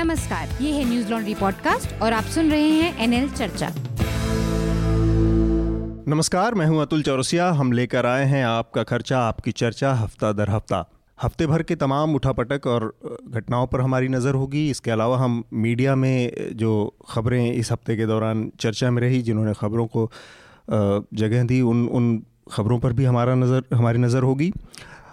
नमस्कार, ये है न्यूज़ लॉन्ड्री पॉडकास्ट और आप सुन रहे हैं एनएल चर्चा। नमस्कार, मैं हूँ अतुल चौरसिया। हम लेकर आए हैं आपका खर्चा, आपकी चर्चा हफ़्ता दर हफ़्ता। हफ़्ते भर के तमाम उठापटक और घटनाओं पर हमारी नज़र होगी। इसके अलावा हम मीडिया में जो खबरें इस हफ़्ते के दौरान चर्चा में रही, जिन्होंने खबरों को जगह दी, उन उन खबरों पर भी हमारा नज़र, हमारी नज़र होगी।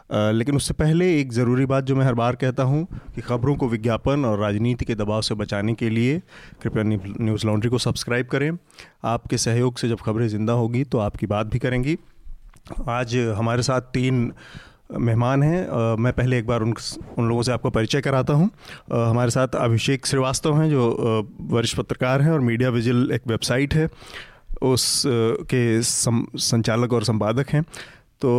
लेकिन उससे पहले एक ज़रूरी बात जो मैं हर बार कहता हूँ कि ख़बरों को विज्ञापन और राजनीति के दबाव से बचाने के लिए कृपया न्यूज़ लॉन्ड्री को सब्सक्राइब करें। आपके सहयोग से जब खबरें ज़िंदा होगी तो आपकी बात भी करेंगी। आज हमारे साथ तीन मेहमान हैं। मैं पहले एक बार उन उन लोगों से आपको परिचय कराता हूँ। आ, हमारे साथ अभिषेक श्रीवास्तव हैं जो वरिष्ठ पत्रकार हैं और मीडिया विजिल एक वेबसाइट है। उस के संचालक और संपादक हैं। तो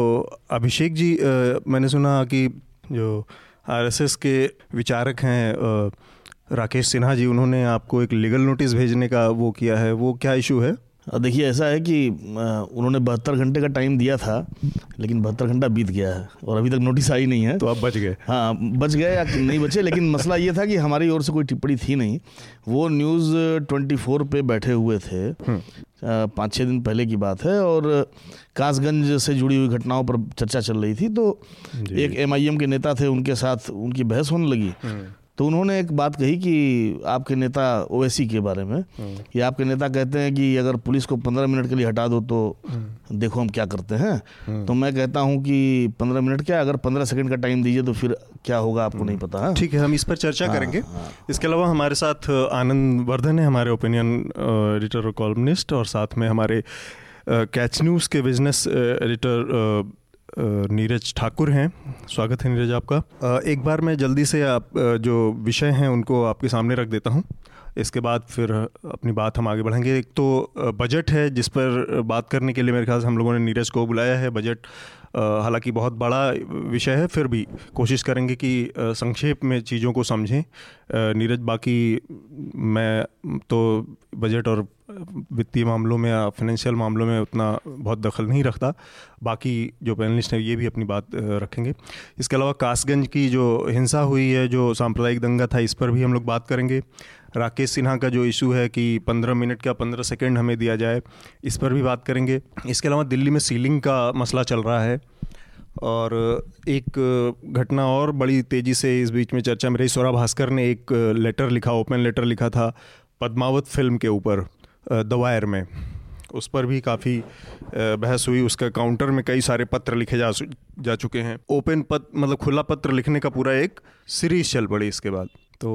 अभिषेक जी आ, मैंने सुना कि जो आरएसएस के विचारक हैं राकेश सिन्हा जी उन्होंने आपको एक लीगल नोटिस भेजने का वो किया है वो क्या इशू है? देखिए ऐसा है कि उन्होंने बहत्तर घंटे का टाइम दिया था लेकिन बहत्तर घंटा बीत गया है और अभी तक नोटिस आई नहीं है। तो आप बच गए। हाँ बच गए या नहीं बचे लेकिन मसला ये था कि हमारी ओर से कोई टिप्पणी थी नहीं। वो न्यूज़ ट्वेंटी फोर पे बैठे हुए थे। हम्म। पाँच छः दिन पहले की बात है और कासगंज से जुड़ी हुई घटनाओं पर चर्चा चल रही थी तो एक एमआईएम के नेता थे उनके साथ उनकी बहस होने लगी हम्म। तो उन्होंने एक बात कही कि आपके नेता ओवैसी के बारे में हम्म। कि आपके नेता कहते हैं कि अगर पुलिस को पंद्रह मिनट के लिए हटा दो तो हम्म। देखो हम क्या करते हैं। तो मैं कहता हूँ कि पंद्रह मिनट क्या अगर पंद्रह सेकंड का टाइम दीजिए तो फिर क्या होगा आपको नहीं पता है ठीक है हम इस पर चर्चा हाँ, करेंगे हाँ। इसके अलावा हमारे साथ आनंद वर्धन है हमारे ओपिनियन एडिटर और कॉलमनिस्ट और साथ में हमारे कैच न्यूज़ के बिज़नेस एडिटर नीरज ठाकुर हैं। स्वागत है नीरज आपका। एक बार मैं जल्दी से आप जो विषय हैं उनको आपके सामने रख देता हूँ। इसके बाद फिर अपनी बात हम आगे बढ़ेंगे एक तो बजट है जिस पर बात करने के लिए मेरे ख्याल से हम लोगों ने नीरज को बुलाया है। बजट हालाँकि बहुत बड़ा विषय है, फिर भी कोशिश करेंगे कि संक्षेप में चीज़ों को समझें। नीरज, बाकी मैं तो बजट और वित्तीय मामलों में या फाइनेंशियल मामलों में उतना बहुत दखल नहीं रखता। बाकी जो पैनलिस्ट हैं, ये भी अपनी बात रखेंगे। इसके अलावा कासगंज की जो हिंसा हुई है, जो सांप्रदायिक दंगा था, इस पर भी हम लोग बात करेंगे। राकेश सिन्हा का जो इशू है कि पंद्रह मिनट का पंद्रह सेकेंड हमें दिया जाए, इस पर भी बात करेंगे। इसके अलावा दिल्ली में सीलिंग का मसला चल रहा है और एक घटना और बड़ी तेज़ी से इस बीच में चर्चा में रही। सौरा भास्कर ने एक लेटर लिखा, ओपन लेटर लिखा था पद्मावत फ़िल्म के ऊपर दवायर में। उस पर भी काफ़ी बहस हुई। उसका काउंटर में कई सारे पत्र लिखे जा जा चुके हैं। ओपन पत्र मतलब खुला पत्र लिखने का पूरा एक सीरीज़ चल पड़ी इसके बाद। तो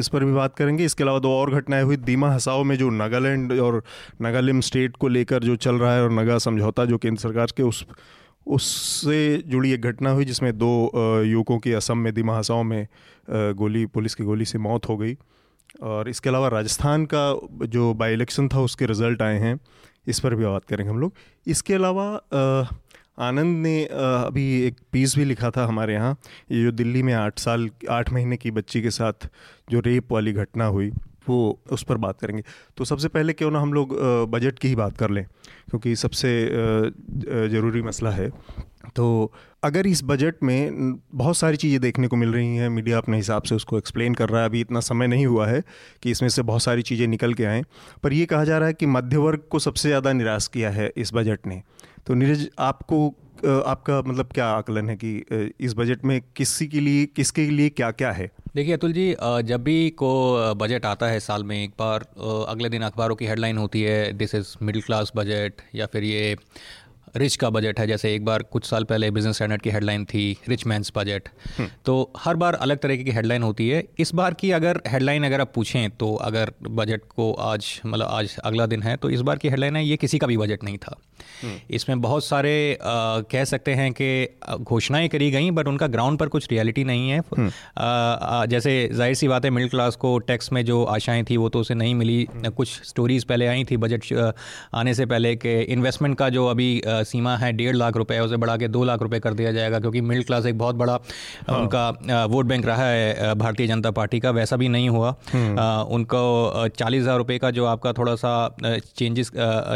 इस पर भी बात करेंगे। इसके अलावा दो और घटनाएँ हुई। दीमा हसाओ में जो नागालैंड और नागालिम स्टेट को लेकर जो चल रहा है और नगा समझौता जो केंद्र सरकार के उस, उससे जुड़ी एक घटना हुई जिसमें दो युवकों की असम में, दीमा हसाओ में गोली, पुलिस की गोली से मौत हो गई। और इसके अलावा राजस्थान का जो बाई इलेक्शन था उसके रिज़ल्ट आए हैं। इस पर भी बात करेंगे हम लोग। इसके अलावा आनंद ने अभी एक पीस भी लिखा था हमारे यहाँ, ये जो दिल्ली में आठ साल, आठ महीने की बच्ची के साथ जो रेप वाली घटना हुई, वो उस पर बात करेंगे। तो सबसे पहले क्यों ना हम लोग बजट की ही बात कर लें, क्योंकि सबसे ज़रूरी मसला है। तो अगर इस बजट में बहुत सारी चीज़ें देखने को मिल रही हैं मीडिया अपने हिसाब से उसको एक्सप्लेन कर रहा है, अभी इतना समय नहीं हुआ है कि इसमें से बहुत सारी चीज़ें निकल के आएँ, पर यह कहा जा रहा है कि मध्य वर्ग को सबसे ज़्यादा निराश किया है इस बजट ने। तो नीरज, आपको आपका मतलब क्या आकलन है कि इस बजट में किसी के लिए, किसके लिए क्या क्या है? देखिए अतुल जी जब भी को बजट आता है साल में एक बार अगले दिन अखबारों की हेडलाइन होती है this is middle class budget या फिर ये रिच का बजट है जैसे एक बार कुछ साल पहले बिज़नेस स्टैंडर्ड की हेडलाइन थी रिच मैंस बजट तो हर बार अलग तरीके की हेडलाइन होती है इस बार की अगर हेडलाइन अगर आप पूछें तो अगर बजट को आज मतलब आज अगला दिन है तो इस बार की हेडलाइन है ये किसी का भी बजट नहीं था हम्म। इसमें बहुत सारे आ, कह सकते हैं कि घोषणाएँ करी गई बट उनका ग्राउंड पर कुछ रियलिटी नहीं है हम्म। आ, जैसे ज़ाहिर सी बात है मिडिल क्लास को टैक्स में जो आशाएँ थी वो तो उसे नहीं मिली हम्म। कुछ स्टोरीज पहले आई थी बजट आने से पहले कि इन्वेस्टमेंट का जो अभी सीमा है डेढ़ लाख रुपए उसे बढ़ा के दो लाख रुपए कर दिया जाएगा क्योंकि मिडिल क्लास एक बहुत बड़ा हाँ। उनका वोट बैंक रहा है भारतीय जनता पार्टी का वैसा भी नहीं हुआ हम्म। उनको चालीस हज़ार रुपये का जो आपका थोड़ा सा चेंजेस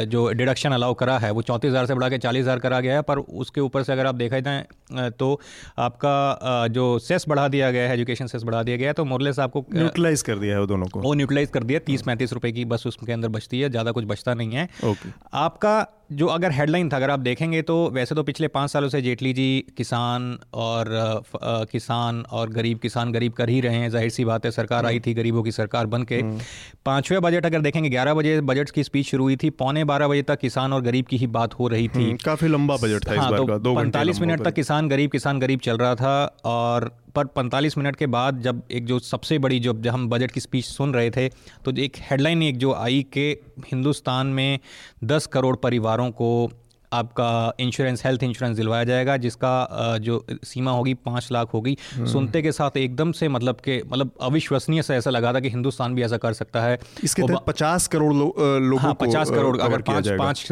जो डिडक्शन अलाउ करा है वो चौंतीस हज़ार से बढ़ा के चालीस हज़ार करा गया है पर उसके ऊपर से अगर आप देखा जाए तो आपका जो सेस बढ़ा दिया गया है एजुकेशन सेस बढ़ा दिया गया है तो मोरलेस आपको न्यूट्रलाइज कर दिया है दोनों को वो न्यूट्रलाइज कर दिया तीस पैंतीस रुपये की बस उसके अंदर बचती है ज़्यादा कुछ बचता नहीं है okay. आपका जो अगर हेडलाइन था अगर आप देखेंगे तो वैसे तो पिछले पाँच सालों से जेटली जी किसान और आ, किसान और गरीब किसान गरीब कर ही रहे हैं ज़ाहिर सी बात है सरकार आई थी गरीबों की सरकार बन के। हम्म। पाँचवें बजट अगर देखेंगे ग्यारह बजे बजट की स्पीच शुरू हुई थी पौने बारह बजे तक किसान और गरीब की ही बात हो रही थी। हम्म, काफ़ी लंबा बजट था हाँ, इस बार तो पैंतालीस मिनट तक किसान गरीब किसान गरीब चल रहा था और पर 45 मिनट के बाद जब एक जो सबसे बड़ी जो, जब हम बजट की स्पीच सुन रहे थे तो एक हेडलाइन एक जो आई कि हिंदुस्तान में 10 करोड़ परिवारों को आपका इंश्योरेंस हेल्थ इंश्योरेंस दिलवाया जाएगा जिसका जो सीमा होगी पाँच लाख होगी। हम्म। सुनते के साथ एकदम से मतलब के मतलब अविश्वसनीय से ऐसा लगा था कि हिंदुस्तान भी ऐसा कर सकता है। इसके तहत पचास करोड़ लो, लोगों हाँ, पचास करोड़ अगर पाँच पाँच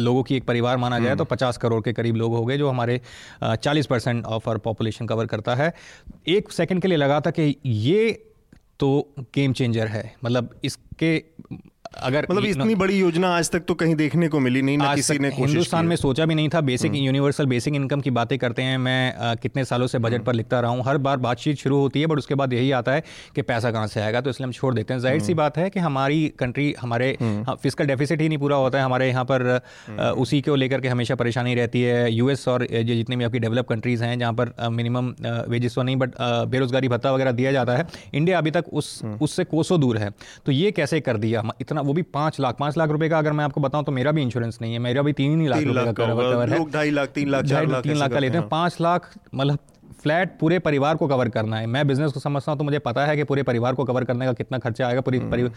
लोगों की एक परिवार माना जाए तो हम्म। पचास करोड़ के करीब लोग हो गए जो हमारे चालीस percent of our population cover करता है। एक सेकेंड के लिए लगा था कि ये तो गेम चेंजर है। मतलब इसके अगर मतलब इतनी बड़ी योजना आज तक तो कहीं देखने को मिली नहीं ना किसी ने हिंदुस्तान में सोचा भी नहीं था बेसिक यूनिवर्सल बेसिक इनकम की बातें करते हैं। मैं आ, कितने सालों से बजट हम्म। पर लिखता रहा हूँ हर बार बातचीत शुरू होती है बट उसके बाद यही आता है कि पैसा कहाँ से आएगा तो इसलिए हम छोड़ देते हैं। ज़ाहिर सी हम्म। बात है कि हमारी कंट्री हमारे फ़िज़िकल हम्म। डेफिसिट ही नहीं पूरा होता है। हमारे यहाँ पर उसी को लेकर के हमेशा परेशानी रहती है। यूएस और जितनी भी आपकी डेवलप कंट्रीज़ हैं जहाँ पर मिनिमम वेजेस तो नहीं बट बेरोजगारी भत्ता वगैरह दिया जाता है। इंडिया अभी तक उस उससे कोसों दूर है। तो ये कैसे कर दिया? इतना वो भी पाँच लाख पाँच लाख रुपए का अगर मैं आपको बताऊँ तो मेरा भी इंश्योरेंस नहीं है। मेरा भी तीन ही लाख रुपए का ढाई लाख तीन लाख तीन लाख का लेते हैं। पाँच लाख मतलब फ्लैट पूरे परिवार को कवर करना है। मैं बिज़नेस को समझता हूँ तो मुझे पता है कि पूरे परिवार को कवर करने का कितना खर्चा आएगा पूरी हम्म। परिवार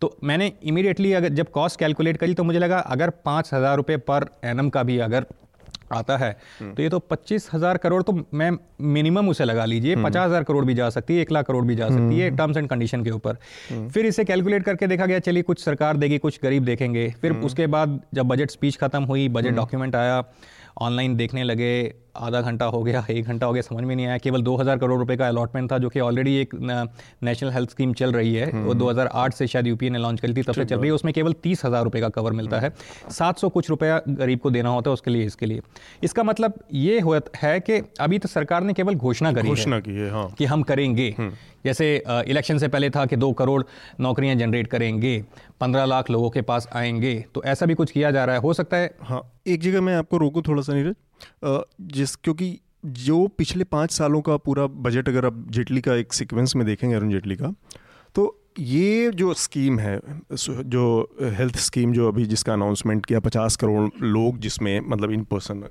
तो मैंने इमीडिएटली अगर जब कॉस्ट कैलकुलेट करी तो मुझे लगा अगर पाँच हज़ार रुपये पर एनम का भी अगर आता है हम्म। तो ये तो पच्चीस हज़ार करोड़ तो मैं मिनिमम उसे लगा लीजिए हम्म। पचास हज़ार करोड़ भी जा सकती है एक लाख करोड़ भी जा सकती है टर्म्स एंड कंडीशन के ऊपर हम्म। फिर इसे कैलकुलेट करके देखा गया चलिए कुछ सरकार देगी कुछ गरीब देखेंगे फिर उसके बाद जब बजट स्पीच खत्म हुई बजट डॉक्यूमेंट आया ऑनलाइन देखने लगे आधा घंटा हो गया एक घंटा हो गया समझ में नहीं आया। केवल 2000 करोड़ रुपए का अलॉटमेंट था जो कि ऑलरेडी एक नेशनल हेल्थ स्कीम चल रही है। वो 2008 हम्म। से शायद यूपीए ने लॉन्च करी थी तब से चल रही है। उसमें केवल तीस हज़ार रुपये का कवर मिलता है। सात सौ कुछ रुपया गरीब को देना होता है उसके लिए इसके लिए। इसका मतलब ये है कि अभी तो सरकार ने केवल घोषणा करी घोषणा की है हाँ। कि हम करेंगे। हम्म। जैसे इलेक्शन से पहले था कि दो करोड़ नौकरियाँ जनरेट करेंगे पंद्रह लाख लोगों के पास आएँगे तो ऐसा भी कुछ किया जा रहा है। हो सकता है हाँ एक जगह मैं आपको रोकूँ थोड़ा सा नीरज। जिस, क्योंकि जो पिछले पाँच सालों का पूरा बजट अगर आप जेटली का एक सीक्वेंस में देखेंगे अरुण जेटली का तो ये जो स्कीम है जो हेल्थ स्कीम जो अभी जिसका अनाउंसमेंट किया, पचास करोड़ लोग जिसमें मतलब इन पर्सन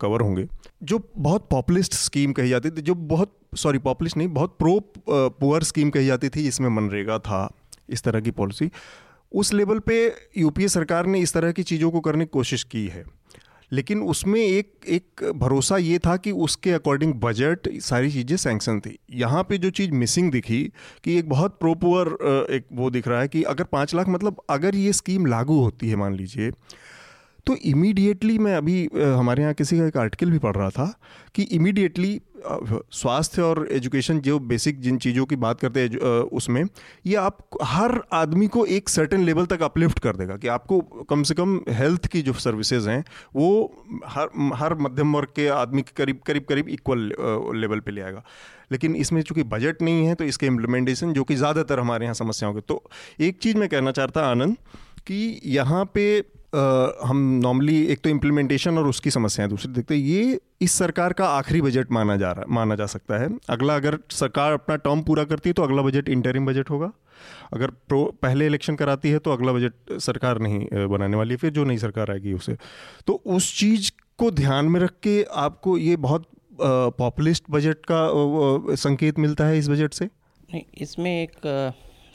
कवर होंगे, जो बहुत पॉपुलिस्ट स्कीम कही जाती थी, जो बहुत सॉरी पॉपुलिस्ट नहीं, बहुत प्रो पुअर स्कीम कही जाती थी जिसमें मनरेगा था, इस तरह की पॉलिसी उस लेवल पे यूपीए सरकार ने इस तरह की चीज़ों को करने की कोशिश की है। लेकिन उसमें एक एक भरोसा ये था कि उसके अकॉर्डिंग बजट सारी चीज़ें सैंक्शन थी। यहाँ पे जो चीज़ मिसिंग दिखी कि एक बहुत प्रोपुअर एक वो दिख रहा है कि अगर पाँच लाख मतलब अगर ये स्कीम लागू होती है, मान लीजिए तो इमीडिएटली मैं अभी हमारे यहाँ किसी का एक आर्टिकल भी पढ़ रहा था कि इमीडिएटली स्वास्थ्य और एजुकेशन जो बेसिक जिन चीज़ों की बात करते हैं उसमें, ये आप हर आदमी को एक सर्टेन लेवल तक अपलिफ्ट कर देगा कि आपको कम से कम हेल्थ की जो सर्विसेज़ हैं, वो हर हर मध्यम वर्ग के आदमी के करीब करीब करीब इक्वल लेवल पे ले आएगा। लेकिन इसमें चूँकि बजट नहीं है तो इसके इम्प्लीमेंटेशन जो कि ज़्यादातर हमारे यहाँ समस्याओं के तो एक चीज़ मैं कहना चाहता, आनंद, कि यहाँ पे हम नॉर्मली एक तो इम्प्लीमेंटेशन और उसकी समस्याएँ दूसरी देखते हैं, ये इस सरकार का आखिरी बजट माना जा रहा, माना जा सकता है। अगला अगर सरकार अपना टर्म पूरा करती है तो अगला बजट इंटरिम बजट होगा। अगर प्रो पहले इलेक्शन कराती है तो अगला बजट सरकार नहीं बनाने वाली है, फिर जो नई सरकार आएगी उसे। तो उस चीज़ को ध्यान में रख के आपको ये बहुत पॉपुलिस्ट बजट का संकेत मिलता है इस बजट से? नहीं, इसमें एक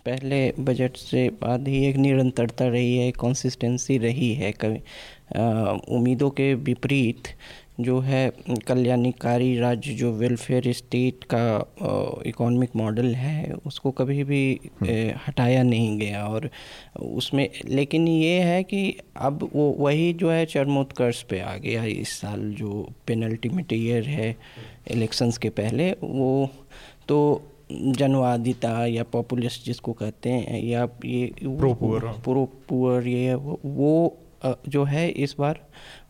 पहले बजट से बाद ही एक निरंतरता रही है कंसिस्टेंसी रही है कभी। उम्मीदों के विपरीत जो है कल्याणकारी राज्य जो वेलफेयर स्टेट का इकोनॉमिक मॉडल है उसको कभी भी ए, हटाया नहीं गया। और उसमें लेकिन ये है कि अब वो वही जो है चरमोत्कर्ष पे आ गया इस साल जो पेनल्टी ईयर है इलेक्शंस के पहले वो तो जनवादिता या पॉपुलिस्ट जिसको कहते हैं या ये प्रो पुअर प्रो पुअर ये वो जो है इस बार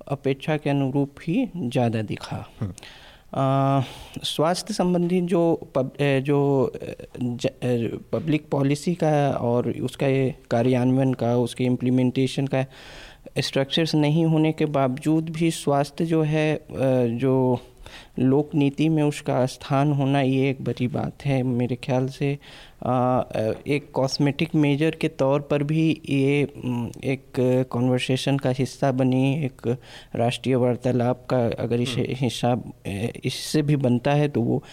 अपेक्षा के अनुरूप ही ज़्यादा दिखा। स्वास्थ्य संबंधी जो पब, जो ज, पब्लिक पॉलिसी का और उसका कार्यान्वयन का उसके इम्प्लीमेंटेशन का स्ट्रक्चर्स नहीं होने के बावजूद भी स्वास्थ्य जो है जो लोक नीति में उसका स्थान होना ये एक बड़ी बात है। मेरे ख्याल से एक कॉस्मेटिक मेजर के तौर पर भी ये एक कॉन्वर्सेशन का हिस्सा बनी एक राष्ट्रीय वार्तालाप का अगर इसे हिस्सा इससे भी बनता है तो वो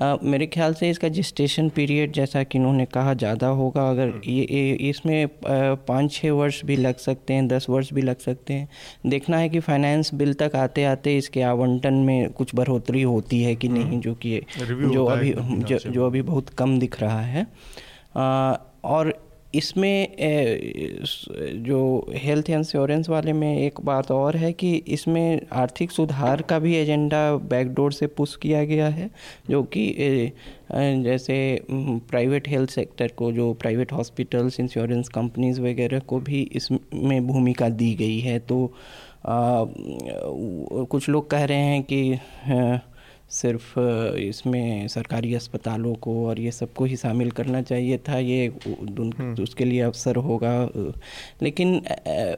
आ, मेरे ख्याल से इसका जिस्टेशन पीरियड जैसा कि इन्होंने कहा ज़्यादा होगा। अगर हम्म। ये, ये इसमें पाँच छः वर्ष भी लग सकते हैं दस वर्ष भी लग सकते हैं। देखना है कि फाइनेंस बिल तक आते आते इसके आवंटन में कुछ बढ़ोतरी होती है कि नहीं हम्म। जो कि जो अभी जो, जो अभी बहुत कम दिख रहा है। आ, और इसमें जो हेल्थ इंश्योरेंस वाले में एक बात और है कि इसमें आर्थिक सुधार का भी एजेंडा बैकडोर से पुश किया गया है जो कि जैसे प्राइवेट हेल्थ सेक्टर को जो प्राइवेट हॉस्पिटल्स इंश्योरेंस कंपनीज़ वगैरह को भी इसमें भूमिका दी गई है। तो कुछ लोग कह रहे हैं कि सिर्फ़ इसमें सरकारी अस्पतालों को और ये सबको ही शामिल करना चाहिए था ये हम्म। उसके लिए अवसर होगा लेकिन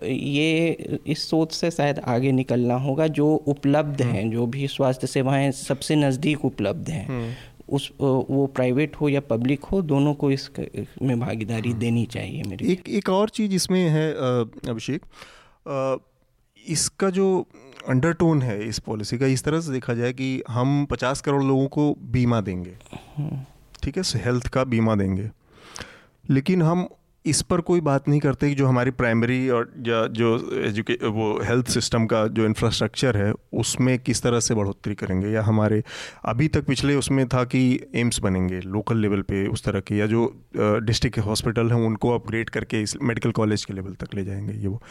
ये इस सोच से शायद आगे निकलना होगा जो उपलब्ध हम्म। हैं जो भी स्वास्थ्य सेवाएँ सबसे नज़दीक उपलब्ध हैं हम्म। उस वो प्राइवेट हो या पब्लिक हो दोनों को इस में भागीदारी देनी चाहिए मेरी एक एक और चीज़ इसमें है अभिषेक इसका जो अंडरटोन है इस पॉलिसी का इस तरह से देखा जाए कि हम पचास करोड़ लोगों को बीमा देंगे। ठीक है हेल्थ का बीमा देंगे। लेकिन हम इस पर कोई बात नहीं करते कि जो हमारी प्राइमरी और या जो एजुके वो हेल्थ सिस्टम का जो इंफ्रास्ट्रक्चर है, उसमें किस तरह से बढ़ोतरी करेंगे? या हमारे अभी तक पिछले उसमें था कि एम्स बनेंगे लोकल लेवल पे उस तरह के, या जो डिस्ट्रिक्ट हॉस्पिटल हैं, उनको अपग्रेड करके इस मेडिकल कॉलेज के लेवल तक ले जाएँगे ये वो।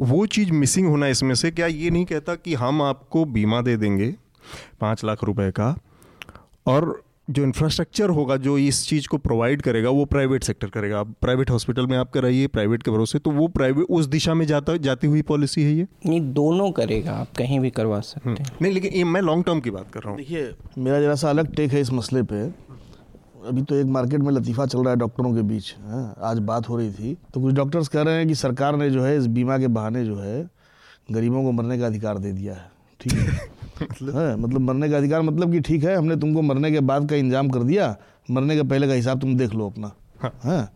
वो चीज़ मिसिंग होना इसमें से, क्या ये नहीं कहता कि हम आपको बीमा दे देंगे पाँच लाख रुपये का, और जो इंफ्रास्ट्रक्चर होगा जो इस चीज़ को प्रोवाइड करेगा वो प्राइवेट सेक्टर करेगा। आप प्राइवेट हॉस्पिटल में आप कराइए प्राइवेट के भरोसे तो वो प्राइवेट उस दिशा में जाता जाती हुई पॉलिसी है ये? नहीं दोनों करेगा आप कहीं भी करवा सकते हैं। हम्म। नहीं लेकिन ये मैं लॉन्ग टर्म की बात कर रहा हूँ। देखिए मेरा जरा सा अलग टेक है इस मसले पर अभी तो एक मार्केट में लतीफ़ा चल रहा है डॉक्टरों के बीच है हाँ, आज बात हो रही थी। तो कुछ डॉक्टर्स कह रहे हैं कि सरकार ने जो है इस बीमा के बहाने जो है गरीबों को मरने का अधिकार दे दिया है। ठीक है? मतलब है मतलब मरने का अधिकार मतलब कि ठीक है हमने तुमको मरने के बाद का इंतज़ाम कर दिया मरने के पहले का हिसाब तुम देख लो अपना है हाँ।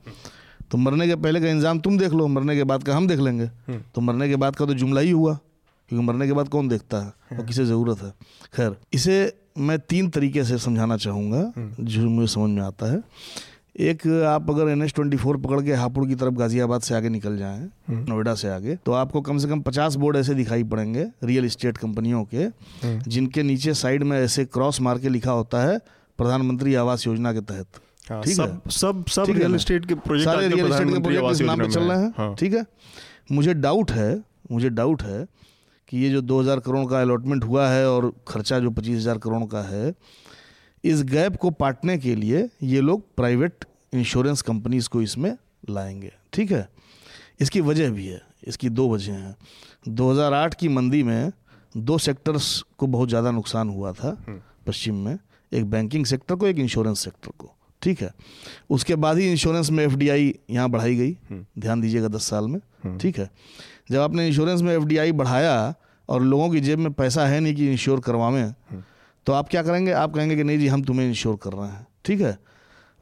तो मरने के पहले का इंतज़ाम तुम देख लो मरने के बाद का हम देख लेंगे हम्म। तो मरने के बाद का तो जुमला ही हुआ क्योंकि मरने के बाद कौन देखता है और किसे ज़रूरत है खैर इसे मैं तीन तरीके से समझाना चाहूँगा हम्म। जो मुझे समझ में आता है एक आप अगर एन एच ट्वेंटी फोर पकड़ के हापुड़ की तरफ़ गाजियाबाद से आगे निकल जाएँ हम्म। नोएडा से आगे तो आपको कम से कम पचास बोर्ड ऐसे दिखाई पड़ेंगे रियल इस्टेट कंपनियों के हम्म। जिनके नीचे साइड में ऐसे क्रॉस मार के लिखा होता है प्रधानमंत्री आवास योजना के तहत हाँ, ठीक सब, है सब सब रियल इस्टेट के प्रोजेक्ट सारे रियल इस्टेट के प्रोजेक्ट इस नाम पे चल रहे हैं हाँ। ठीक है मुझे डाउट है मुझे डाउट है कि ये जो 2000 करोड़ का अलॉटमेंट हुआ है और खर्चा जो 25000 करोड़ का है इस गैप को पाटने के लिए ये लोग प्राइवेट इंश्योरेंस कंपनीज़ को इसमें लाएँगे। ठीक है? इसकी वजह भी है। इसकी दो वजह हैं। 2008 की मंदी में दो सेक्टर्स को बहुत ज़्यादा नुकसान हुआ था हम्म। पश्चिम में। एक बैंकिंग सेक्टर को एक इंश्योरेंस सेक्टर को। ठीक है? उसके बाद ही इंश्योरेंस में एफ़ डी आई यहाँ बढ़ाई गई। हम्म। ध्यान दीजिएगा दस साल में। हम्म। ठीक है? जब आपने इंश्योरेंस में एफ़ डी आई बढ़ाया और लोगों की जेब में पैसा है नहीं कि इंश्योर करवावें तो आप क्या करेंगे? आप कहेंगे कि नहीं जी, हम तुम्हें इंश्योर कर रहे हैं। ठीक है?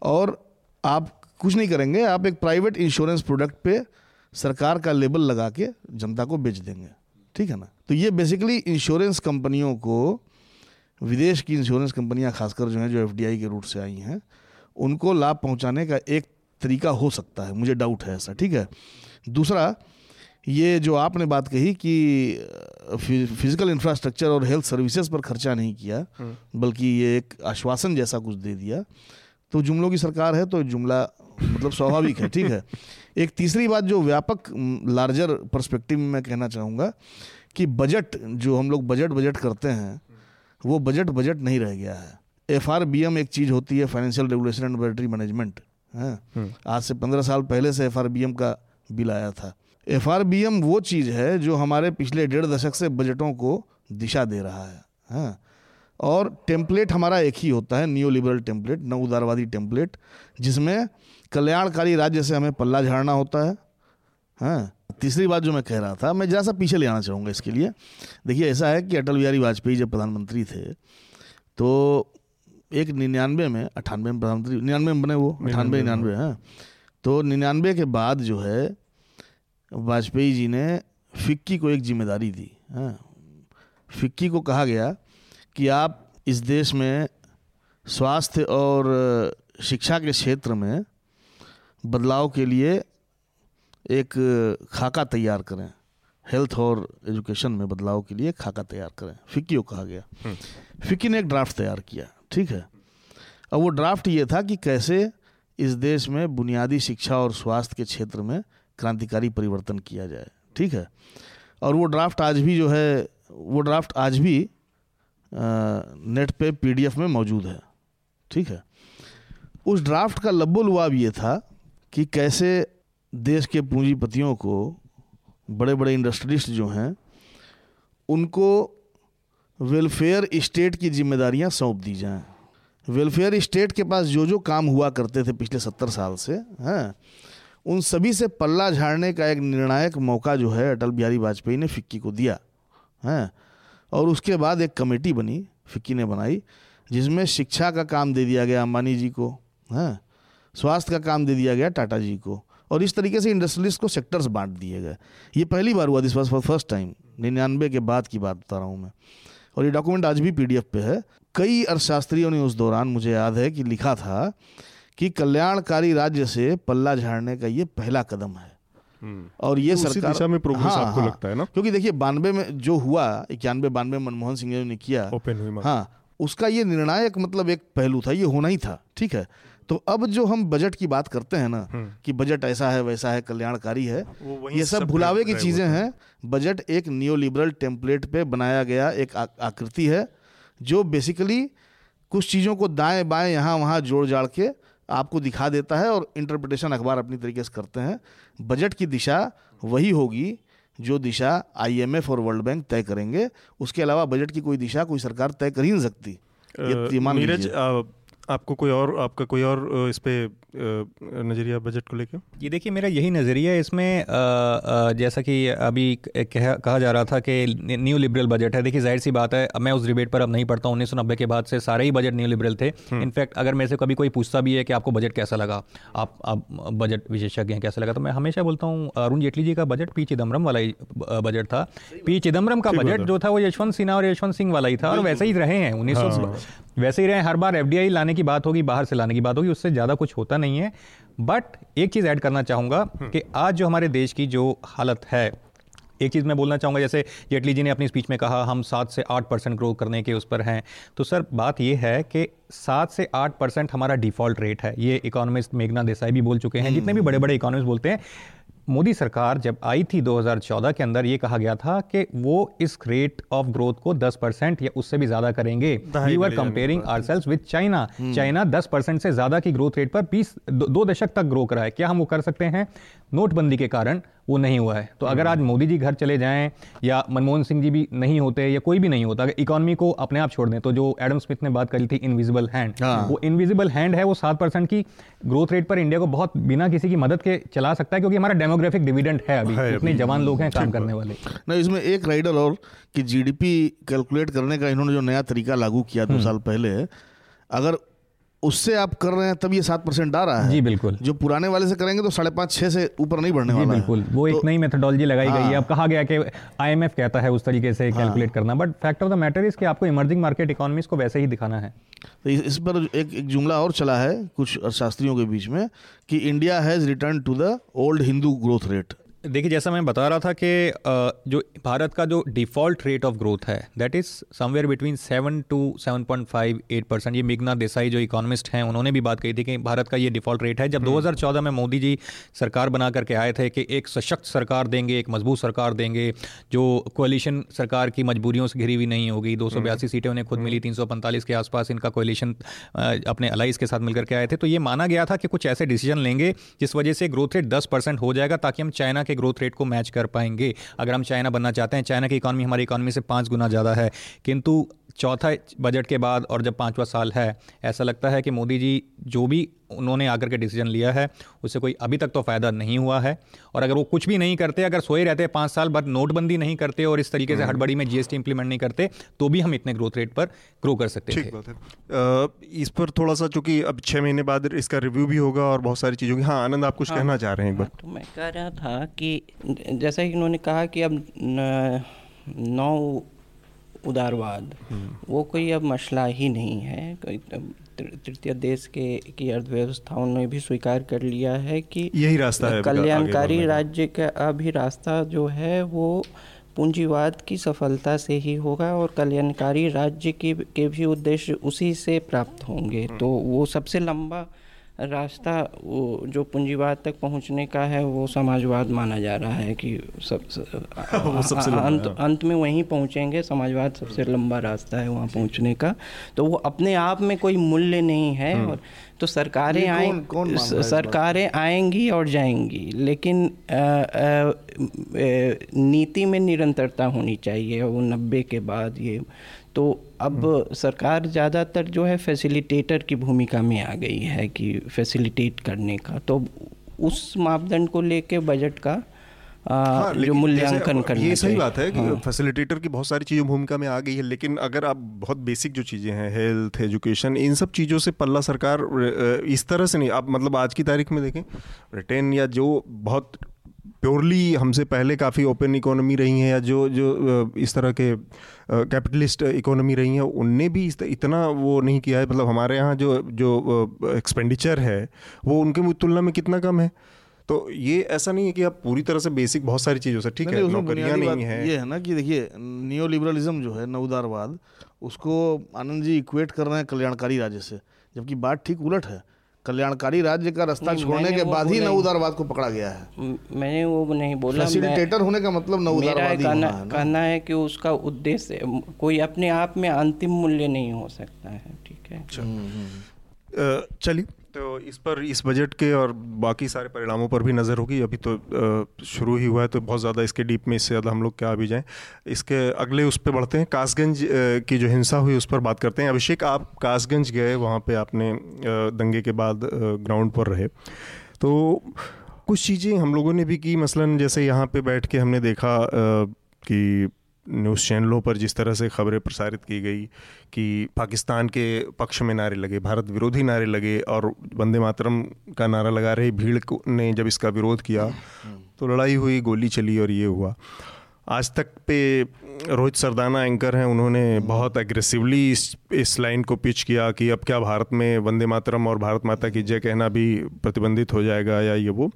और आप कुछ नहीं करेंगे, आप एक प्राइवेट इंश्योरेंस प्रोडक्ट पे सरकार का लेबल लगा के जनता को बेच देंगे। ठीक है ना? तो ये बेसिकली इंश्योरेंस कंपनियों को, विदेश की इंश्योरेंस कंपनियाँ खासकर जो हैं, जो एफ़ के रूट से आई हैं, उनको लाभ पहुँचाने का एक तरीका हो सकता है। मुझे डाउट है ऐसा। ठीक है? दूसरा ये जो आपने बात कही कि फ़िज़िकल इंफ्रास्ट्रक्चर और हेल्थ सर्विसेज़ पर खर्चा नहीं किया बल्कि ये एक आश्वासन जैसा कुछ दे दिया तो जुमलों की सरकार है तो जुमला मतलब स्वाभाविक है ठीक है? एक तीसरी बात जो व्यापक लार्जर पर्सपेक्टिव में मैं कहना चाहूँगा कि बजट जो हम लोग बजट बजट करते हैं वो बजट बजट नहीं रह गया है। एफआरबीएम एक चीज़ होती है financial regulation and budgetary management है? आज से पंद्रह साल पहले से एफआरबीएम का बिल आया था। एफआरबीएम वो चीज़ है जो हमारे पिछले डेढ़ दशक से बजटों को दिशा दे रहा है हाँ। और टेम्पलेट हमारा एक ही होता है न्यू लिबरल टेम्पलेट नव उदारवादी टेम्पलेट जिसमें कल्याणकारी राज्य से हमें पल्ला झाड़ना होता है हाँ। तीसरी बात जो मैं कह रहा था मैं जरा सा पीछे ले आना चाहूँगा इसके लिए। देखिए ऐसा है कि अटल बिहारी वाजपेयी जब प्रधानमंत्री थे तो एक निन्यानवे में अठानवे में प्रधानमंत्री निन्यानवे में बने वो अठानवे निन्यानवे हैं। तो निन्यानवे के बाद जो है वाजपेयी जी ने फिक्की को एक ज़िम्मेदारी दी हाँ। फिक्की को कहा गया कि आप इस देश में स्वास्थ्य और शिक्षा के क्षेत्र में बदलाव के लिए एक खाका तैयार करें। हेल्थ और एजुकेशन में बदलाव के लिए खाका तैयार करें फिक्की को कहा गया। हम्म। फिक्की ने एक ड्राफ्ट तैयार किया ठीक है। अब वो ड्राफ्ट ये था कि कैसे इस देश में बुनियादी शिक्षा और स्वास्थ्य के क्षेत्र में क्रांतिकारी परिवर्तन किया जाए, ठीक है? और वो ड्राफ्ट आज भी जो है, वो ड्राफ्ट आज भी नेट पे पीडीएफ में मौजूद है, ठीक है? उस ड्राफ्ट का लब्बो लुआब ये था कि कैसे देश के पूंजीपतियों को बड़े बड़े इंडस्ट्रियलिस्ट जो हैं, उनको वेलफेयर स्टेट की जिम्मेदारियाँ सौंप दी जाएँ। वेलफेयर स्टेट के पास जो जो काम हुआ करते थे पिछले सत्तर साल से, हैं उन सभी से पल्ला झाड़ने का एक निर्णायक मौका जो है, अटल बिहारी वाजपेयी ने फिक्की को दिया, है। और उसके बाद एक कमेटी बनी, फिक्की ने बनाई, जिसमें शिक्षा का काम दे दिया गया अंबानी जी को, हैं। स्वास्थ्य का काम दे दिया गया टाटा जी को, और इस तरीके से इंडस्ट्रियलिस्ट को सेक्टर्स बांट दिए गए। ये पहली बार हुआ this was for first time निन्यानवे के बाद की बात बता रहा हूँ मैं। और ये डॉक्यूमेंट आज भी पीडीएफ पे है। कई अर्थशास्त्रियों ने उस दौरान मुझे याद है कि लिखा था कि कल्याणकारी राज्य से पल्ला झाड़ने का ये पहला कदम है। हम्म। और ये तो सरकार दिशा में प्रोग्रेस हाँ, आपको हाँ, लगता है ना? क्योंकि देखिए बानवे में जो हुआ इक्यानवे बानवे मनमोहन सिंह ने किया। ओपन हुई हाँ उसका ये निर्णायक मतलब एक पहलू था ये होना ही था ठीक है। तो अब जो हम बजट की बात करते हैं ना हम्म। कि बजट ऐसा है वैसा है कल्याणकारी है ये सब भुलावे की चीज़ें हैं। बजट एक नियो लिबरल टेम्पलेट पे बनाया गया एक आकृति है जो बेसिकली कुछ चीज़ों को दाएँ बाएँ यहाँ वहाँ जोड़ जाड़ के आपको दिखा देता है और इंटरप्रिटेशन अखबार अपनी तरीके से करते हैं। बजट की दिशा वही होगी जो दिशा आईएमएफ और वर्ल्ड बैंक तय करेंगे। उसके अलावा बजट की कोई दिशा कोई सरकार तय कर ही नहीं सकती। नीरज आपको कोई और आपका कोई और इस पे नज़रिया बजट को लेकर ये देखिए मेरा यही नज़रिया है। इसमें जैसा कि अभी कह, कहा जा रहा था कि न्यू लिबरल बजट है। देखिए ज़ाहिर सी बात है मैं उस डिबेट पर अब नहीं पढ़ता उन्नीस सौ नब्बे के बाद से सारे ही बजट न्यू लिबरल थे। इनफैक्ट हम्म। अगर मेरे से कभी कोई पूछता भी है कि आपको बजट कैसा लगा आप आप बजट विशेषज्ञ हैं कैसा लगा तो मैं हमेशा बोलता हूँ अरुण जेटली जी का बजट पी चिदम्बरम वाला ही बजट था। पी चिदम्बरम का बजट जो था वो यशवंत सिन्हा और यशवंत सिंह वाला ही था और वैसे ही रहे हैं। उन्नीस हाँ। वैसे ही रहे हर बार एफडीआई लाने की बात होगी बाहर से लाने की बात होगी उससे ज़्यादा कुछ होता नहीं है। बट एक चीज़ ऐड करना चाहूँगा हम्म। कि आज जो हमारे देश की जो हालत है एक चीज़ मैं बोलना चाहूँगा जैसे जेटली जी ने अपनी स्पीच में कहा हम सात से आठ परसेंट ग्रो करने के उस पर हैं। तो सर बात यह है कि सात से आठ परसेंट हमारा डिफ़ॉल्ट रेट है। ये इकोनॉमिस्ट मेघना देसाई भी बोल चुके हैं जितने भी बड़े बड़े इकोनॉमिस्ट बोलते हैं मोदी सरकार जब आई थी 2014 के अंदर ये कहा गया था कि वो इस रेट ऑफ़ ग्रोथ को 10 परसेंट या उससे भी ज़्यादा करेंगे। We are comparing with China China 10 percent से ज़्यादा की ग्रोथ रेट पर बीस दो दशक तक ग्रो करा है। क्या हम वो कर सकते हैं? नोटबंदी के कारण वो नहीं हुआ है। तो अगर आज मोदी जी घर चले जाएँ या मनमोहन सिंह जी भी नहीं होते या कोई भी नहीं होता अगर इकोनॉमी को अपने आप छोड़ दें तो जो एडम स्मिथ ने बात करी थी इनविजिबल हैंड हाँ। वो इनविजिबल हैंड है वो सात परसेंट की ग्रोथ रेट पर इंडिया को बहुत बिना किसी की मदद के चला सकता है क्योंकि हमारा डेमोग्राफिक डिविडेंड है अभी इतने जवान लोग हैं काम करने वाले। ना इसमें एक राइडर और कि जीडीपी कैलकुलेट करने का इन्होंने जो नया तरीका लागू किया दो हम्म। साल पहले अगर उससे आप कर रहे हैं तब ये सात परसेंट आ रहा है। जी बिल्कुल। जो पुराने वाले से करेंगे तो साढ़े पाँच छः से ऊपर नहीं बढ़ने वाला बिल्कुल। वो तो, एक नई मेथोडोलॉजी लगाई गई है। हाँ। अब कहा गया कि आईएमएफ कहता है उस तरीके से कैलकुलेट हाँ। करना। But fact of the matter is कि आपको इमर्जिंग मार्केट इकोनॉमीज को वैसे ही दिखाना है। तो इस पर एक एक जुमला और चला है कुछ शास्त्रियों के बीच में कि India has return to the old Hindu growth rate देखिए जैसा मैं बता रहा था कि जो भारत का जो डिफ़ॉल्ट रेट ऑफ़ ग्रोथ है that is somewhere between seven to seven point five eight percent ये मेघना देसाई जो इकोनॉमिस्ट हैं उन्होंने भी बात कही थी कि भारत का ये डिफ़ॉल्ट रेट है जब 2014 हम्म। में मोदी जी सरकार बना करके आए थे कि एक सशक्त सरकार देंगे एक मज़बूत सरकार देंगे जो कोलिशन सरकार की मजबूरियों से घिरी हुई नहीं होगी दो हम्म। सीटें उन्हें खुद मिली हम्म। तीन के आसपास इनका कोलिशन अपने अलाइस के साथ मिलकर के आए थे तो ये माना गया था कि कुछ ऐसे डिसीज़न लेंगे जिस वजह से ग्रोथ रेट दस हो जाएगा ताकि हम चाइना के ग्रोथ रेट को मैच कर पाएँगे। अगर हम चाइना बनना चाहते हैं चाइना की इकॉनमी हमारी इकॉनमी से पाँच गुना ज़्यादा है। किंतु चौथा बजट के बाद और जब पाँचवा साल है, ऐसा लगता है कि मोदी जी जो भी उन्होंने आकर के डिसीज़न लिया है उससे कोई अभी तक तो फ़ायदा नहीं हुआ है। और अगर वो कुछ भी नहीं करते अगर सोए रहते पाँच साल बाद नोटबंदी नहीं करते और इस तरीके से हम्म। हड़बड़ी में जीएसटी इंप्लीमेंट नहीं करते तो भी हम इतने ग्रोथ रेट पर ग्रो कर सकते ठीक बात है। इस पर थोड़ा सा चूँकि अब छः महीने बाद इसका रिव्यू भी होगा और बहुत सारी चीज़ों की हाँ आनंद आप कुछ हाँ, कहना चाह रहे हैं एक बार। तो मैं कह रहा था कि जैसा कि उन्होंने कहा कि अब नौ उदारवाद हम्म। वो कोई अब मसला ही नहीं है तृतीय देश के की अर्थव्यवस्थाओं ने भी स्वीकार कर लिया है कि यही रास्ता है कल्याणकारी राज्य का अभी रास्ता जो है वो पूंजीवाद की सफलता से ही होगा और कल्याणकारी राज्य के के भी उद्देश्य उसी से प्राप्त होंगे हम्म। तो वो सबसे लंबा रास्ता वो जो पूंजीवाद तक पहुँचने का है वो समाजवाद माना जा रहा है कि सब वो सबसे अंत अंत में वहीं पहुँचेंगे समाजवाद सबसे लंबा रास्ता है वहाँ पहुँचने का। तो वो अपने आप में कोई मूल्य नहीं है हम्म। और तो सरकारें आए सरकारें आएँगी और जाएँगी लेकिन आ, आ, नीति में निरंतरता होनी चाहिए वो नब्बे के बाद ये तो अब। सरकार ज़्यादातर जो है फैसिलिटेटर की भूमिका में आ गई है कि फैसिलिटेट करने का तो उस मापदंड को लेके बजट का हाँ, जो मूल्यांकन करना ये सही बात है कि हाँ। फैसिलिटेटर की बहुत सारी चीज़ें भूमिका में आ गई है लेकिन अगर आप बहुत बेसिक जो चीज़ें हैं हेल्थ एजुकेशन इन सब चीज़ों से पल्ला सरकार इस तरह से नहीं आप मतलब आज की तारीख में देखें ब्रिटेन या जो बहुत प्योरली हमसे पहले काफ़ी ओपन इकोनॉमी रही हैं या जो जो इस तरह के कैपिटलिस्ट इकोनॉमी रही हैं उनने भी इतना वो नहीं किया है। मतलब हमारे यहाँ जो जो एक्सपेंडिचर है वो उनके तुलना में कितना कम है? तो ये ऐसा नहीं है कि आप पूरी तरह से बेसिक बहुत सारी चीज़ों से ठीक है नौकरियाँ नहीं है। ये है ना कि देखिए नियो लिबरलिज्म जो है नवदारवाद उसको आनंद जी इक्वेट कर रहे हैं कल्याणकारी राज्य से जबकि बात ठीक उलट है। कल्याणकारी राज्य का रास्ता छोड़ने के बाद ही नवउदारवाद को पकड़ा गया है। मैंने वो नहीं बोला फैसिलिटेटर होने का मतलब नवउदारवाद कहना, कहना है कि उसका उद्देश्य कोई अपने आप में अंतिम मूल्य नहीं हो सकता है ठीक है? हम्म, तो इस पर, इस बजट के और बाकी सारे परिणामों पर भी नज़र होगी। अभी तो शुरू ही हुआ है तो बहुत ज़्यादा इसके डीप में इससे ज़्यादा हम लोग क्या अभी जाएँ। इसके अगले उस पर बढ़ते हैं। कासगंज की जो हिंसा हुई उस पर बात करते हैं। अभिषेक, आप कासगंज गए, वहाँ पे आपने दंगे के बाद ग्राउंड पर रहे। तो कुछ चीज़ें हम लोगों ने भी की। मसलन जैसे यहाँ पे बैठ के हमने देखा कि न्यूज़ चैनलों पर जिस तरह से खबरें प्रसारित की गई कि पाकिस्तान के पक्ष में नारे लगे, भारत विरोधी नारे लगे और वंदे मातरम का नारा लगा रही भीड़ ने जब इसका विरोध किया तो लड़ाई हुई, गोली चली और ये हुआ। आज तक पे रोहित सरदाना एंकर हैं, उन्होंने बहुत एग्रेसिवली इस इस लाइन को पिच किया कि अब क्या भारत में वंदे मातरम और भारत माता की जय कहना भी प्रतिबंधित हो जाएगा या ये वो।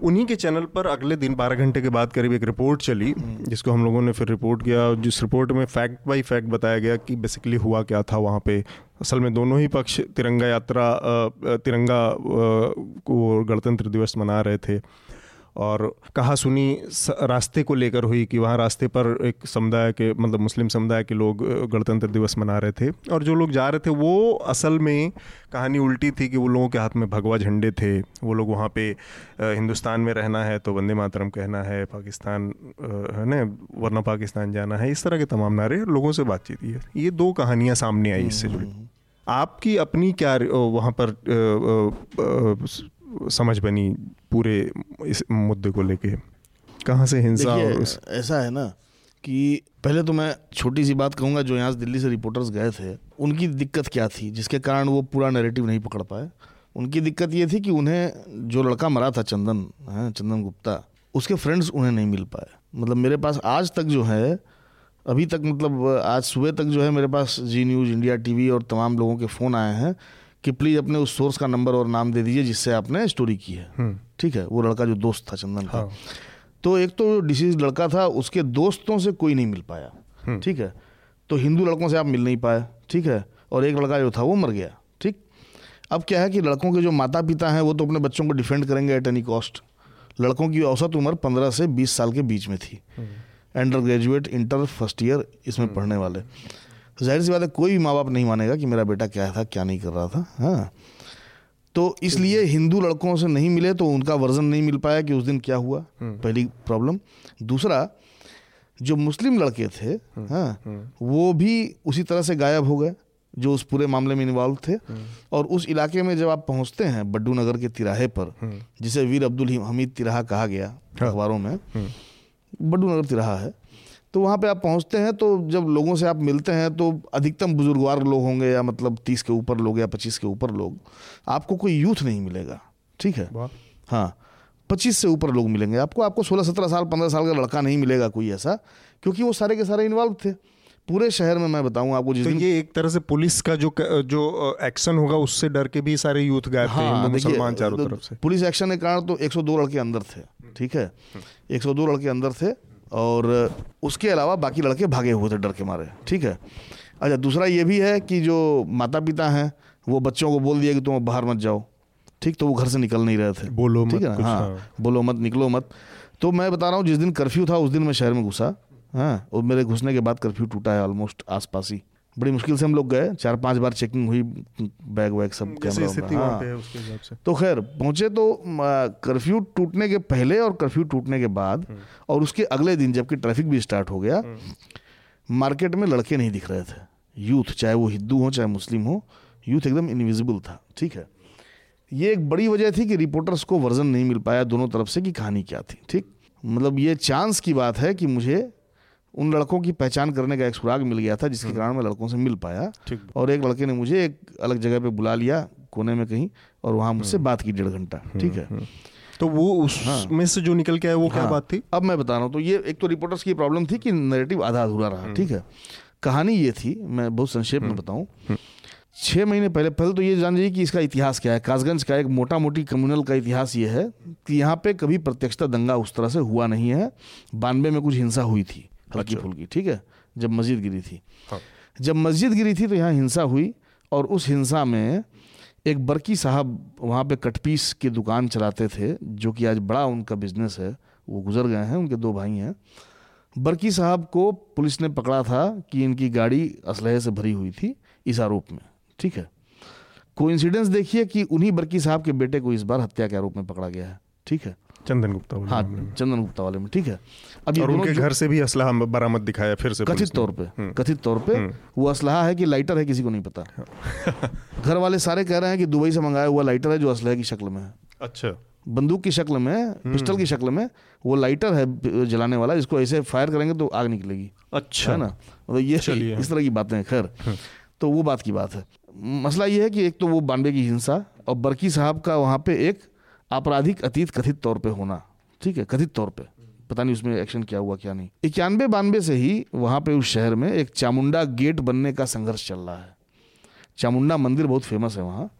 उन्हीं के चैनल पर अगले दिन बारह घंटे के बाद करीब एक रिपोर्ट चली। जिसको हम लोगों ने फिर रिपोर्ट किया, जिस रिपोर्ट में फैक्ट बाई फैक्ट बताया गया कि बेसिकली हुआ क्या था वहाँ पे असल में दोनों ही पक्ष तिरंगा यात्रा तिरंगा को गणतंत्र दिवस मना रहे थे और कहा सुनी रास्ते को लेकर हुई कि वहाँ रास्ते पर एक समुदाय के मतलब मुस्लिम समुदाय के लोग गणतंत्र दिवस मना रहे थे। और जो लोग जा रहे थे वो असल में कहानी उल्टी थी कि वो लोगों के हाथ में भगवा झंडे थे। वो लोग वहाँ पे हिंदुस्तान में रहना है तो वंदे मातरम कहना है पाकिस्तान है ना वरना पाकिस्तान जाना है। इस तरह के तमाम नारे लोगों से बातचीत ये ये दो कहानियाँ सामने आई इससे जुड़ी। हम्म। आपकी अपनी क्या वहाँ पर समझ बनी पूरे इस मुद्दे को लेके। कहाँ से हिंसा और उस... ऐसा है ना कि पहले तो मैं छोटी सी बात कहूँगा जो यहाँ से दिल्ली से रिपोर्टर्स गए थे उनकी दिक्कत क्या थी जिसके कारण वो पूरा नैरेटिव नहीं पकड़ पाए? उनकी दिक्कत ये थी कि उन्हें जो लड़का मरा था चंदन है चंदन गुप्ता उसके फ्रेंड्स उन्हें नहीं मिल पाए। मतलब मेरे पास आज तक जो है अभी तक मतलब आज सुबह तक जो है मेरे पास जी न्यूज़ इंडिया टीवी और तमाम लोगों के फ़ोन आए हैं कि प्लीज़ अपने उस सोर्स का नंबर और नाम दे दीजिए जिससे आपने स्टोरी की है। हम्म। ठीक है? वो लड़का जो दोस्त था चंदन का हाँ। तो एक तो डिसीज लड़का था उसके दोस्तों से कोई नहीं मिल पाया। ठीक है? तो हिंदू लड़कों से आप मिल नहीं पाए। ठीक है? और एक लड़का जो था वो मर गया। ठीक? अब क्या है कि लड़कों के जो माता पिता हैं वो तो अपने बच्चों को डिफेंड करेंगे एट एनी कॉस्ट लड़कों की औसत उम्र पंद्रह से बीस साल के बीच में थी। Undergraduate inter first year इसमें पढ़ने वाले। तो ज़ाहिर सी बात है कोई भी माँ बाप नहीं मानेगा कि मेरा बेटा क्या था क्या नहीं कर रहा था हाँ। तो इसलिए हिंदू लड़कों से नहीं मिले तो उनका वर्जन नहीं मिल पाया कि उस दिन क्या हुआ पहली प्रॉब्लम। दूसरा जो मुस्लिम लड़के थे हाँ वो भी उसी तरह से गायब हो गए जो उस पूरे मामले में इन्वॉल्व थे। और उस इलाके में जब आप पहुँचते हैं बड्डू नगर के तिराहे पर जिसे वीर अब्दुल हमीद तिराहा कहा गया अखबारों में बड्डू नगर तिराहा है। तो वहाँ पे आप पहुँचते हैं तो जब लोगों से आप मिलते हैं तो अधिकतम बुजुर्गवार लोग होंगे या मतलब तीस के ऊपर लोग या पच्चीस के ऊपर लोग आपको कोई यूथ नहीं मिलेगा ठीक है? हाँ पच्चीस से ऊपर लोग मिलेंगे। आपको आपको सोलह सत्रह साल पंद्रह साल का लड़का नहीं मिलेगा कोई ऐसा क्योंकि वो सारे के सारे इन्वॉल्व थे। पूरे शहर में मैं बताऊँ आपको जिस तो दिन ये एक तरह से पुलिस का जो जो एक्शन होगा उससे डर के भी सारे यूथ गायब थे हाँ देखिए, मुसलमान चारों तो तरफ़ से। पुलिस एक्शन के कारण तो 102 लड़के अंदर थे ठीक है? 102 लड़के अंदर थे और उसके अलावा बाकी लड़के भागे हुए थे डर के मारे। ठीक है? अच्छा दूसरा ये भी है कि जो माता पिता हैं वो बच्चों को बोल दिया कि तुम बाहर मत जाओ। ठीक तो वो घर से निकल नहीं रहे थे। बोलो ठीक है ना? हाँ हाँ। बोलो मत निकलो मत। तो मैं बता रहा हूँ जिस दिन कर्फ्यू था उस दिन मैं शहर में घुसा। हाँ और मेरे घुसने के बाद कर्फ्यू टूटा है ऑलमोस्ट आसपास ही। बड़ी मुश्किल से हम लोग गए चार पाँच बार चेकिंग हुई बैग वैग सब कैमरा हाँ। उसके हिसाब से। तो खैर पहुँचे तो कर्फ्यू टूटने के पहले और कर्फ्यू टूटने के बाद और उसके अगले दिन जबकि ट्रैफ़िक भी स्टार्ट हो गया मार्केट में लड़के नहीं दिख रहे थे। यूथ चाहे वो हिंदू हो चाहे मुस्लिम हो यूथ एकदम इनविजिबल था ठीक है? ये एक बड़ी वजह थी कि रिपोर्टर्स को वर्जन नहीं मिल पाया दोनों तरफ़ से कि कहानी क्या थी ठीक? मतलब ये चांस की बात है कि मुझे उन लड़कों की पहचान करने का एक सुराग मिल गया था जिसके कारण मैं लड़कों से मिल पाया। और एक लड़के ने मुझे एक अलग जगह पे बुला लिया कोने में कहीं और वहाँ मुझसे बात की डेढ़ घंटा ठीक है? तो वो उसमें से जो निकल के आया वो हाँ। क्या हाँ, बात थी? अब मैं बता रहा हूँ तो ये एक तो रिपोर्टर्स की प्रॉब्लम थी कि नैरेटिव आधा अधूरा रहा ठीक है? कहानी ये थी मैं बहुत संक्षेप में बताऊँ। छः महीने पहले पहले तो ये जान जाइए कि इसका इतिहास क्या है। कासगंज का एक मोटा मोटी कम्युनल का इतिहास ये है कि यहाँ पे कभी प्रत्यक्षता दंगा उस तरह से हुआ नहीं है। बानवे में कुछ हिंसा हुई थी। हल्की फुल्की ठीक है? जब मस्जिद गिरी थी। हाँ। जब मस्जिद गिरी थी तो यहाँ हिंसा हुई और उस हिंसा में एक बरकी साहब वहाँ पे कटपीस की दुकान चलाते थे जो कि आज बड़ा उनका बिज़नेस है। वो गुजर गए हैं उनके दो भाई हैं। बरकी साहब को पुलिस ने पकड़ा था कि इनकी गाड़ी असलहे से भरी हुई थी इस आरोप में ठीक है? कोइंसिडेंस देखिए कि उन्हीं बरकी साहब के बेटे को इस बार हत्या के आरोप में पकड़ा गया है ठीक है? चंदन गुप्ता वाले हाँ। चंदन गुप्ता वाले में ठीक है। अब ये और उनके घर से भी असलाह बरामद दिखाया फिर से कथित तौर पे कथित तौर पे वो असलहा है कि लाइटर है किसी को नहीं पता। घर वाले सारे कह रहे हैं कि दुबई से मंगाया हुआ लाइटर है जो असलहे की शक्ल में है। अच्छा। बंदूक की शक्ल में पिस्टल की शक्ल में वो लाइटर है जलाने वाला जिसको ऐसे फायर करेंगे तो आग निकलेगी। अच्छा। है ना? मतलब ये इस तरह की बातें हैं खैर। तो वो बात की बात है। मसला ये है कि एक तो वो बानवे की हिंसा और बरकी साहब का वहाँ पे एक आपराधिक अतीत कथित तौर पे होना। ठीक है कथित तौर पे। पता नहीं उसमें एक्शन क्या हुआ क्या नहीं। इक्यानवे बानवे से ही वहाँ पे उस शहर में एक चामुंडा गेट बनने का संघर्ष चल रहा है। चामुंडा मंदिर बहुत फ़ेमस है वहाँ।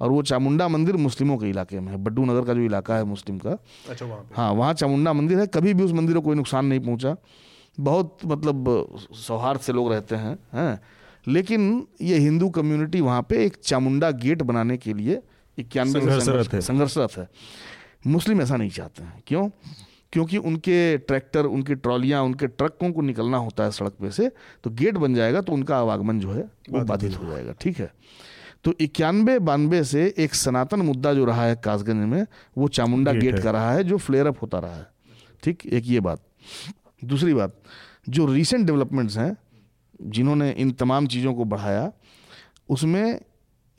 और वो चामुंडा मंदिर मुस्लिमों के इलाके में है। बड्डू नगर का जो इलाका है मुस्लिम का। अच्छा वहाँ पे। हाँ वहाँ चामुंडा मंदिर है। कभी भी उस मंदिर को कोई नुकसान नहीं पहुँचा। बहुत मतलब सौहार्द से लोग रहते हैं हैं। लेकिन ये हिंदू कम्युनिटी वहाँ पे एक चामुंडा गेट बनाने के लिए इक्यानवे संघर्षरत है। संघर्षरत है। मुस्लिम ऐसा नहीं चाहते हैं। क्यों? क्योंकि उनके ट्रैक्टर उनकी ट्रॉलियाँ उनके ट्रकों को निकलना होता है सड़क पे से तो गेट बन जाएगा तो उनका आवागमन जो है वो बाधित हो जाएगा। ठीक है? तो इक्यानवे बानवे से एक सनातन मुद्दा जो रहा है कासगंज में वो चामुंडा गेट गेट का रहा है जो फ्लेयर अप होता रहा है। ठीक? एक ये बात। दूसरी बात जो रिसेंट डेवलपमेंट्स हैं जिन्होंने इन तमाम चीज़ों को बढ़ाया उसमें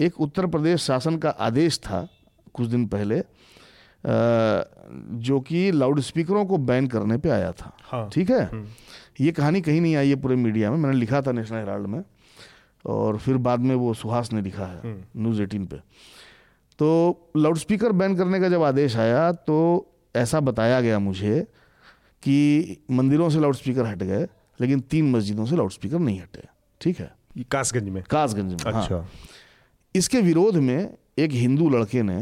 एक उत्तर प्रदेश शासन का आदेश था कुछ दिन पहले जो कि लाउड स्पीकरों को बैन करने पे आया था। हाँ। ठीक है? ये कहानी कहीं नहीं आई है पूरे मीडिया में। मैंने लिखा था नेशनल हेराल्ड में और फिर बाद में वो सुहास ने लिखा है न्यूज़ एटीन पे। तो लाउड स्पीकर बैन करने का जब आदेश आया तो ऐसा बताया गया मुझे कि मंदिरों से लाउड स्पीकर हट गए लेकिन तीन मस्जिदों से लाउड स्पीकर नहीं हटे। ठीक है? कासगंज में? कासगंज में अच्छा हाँ। अच्छा। इसके विरोध में एक हिंदू लड़के ने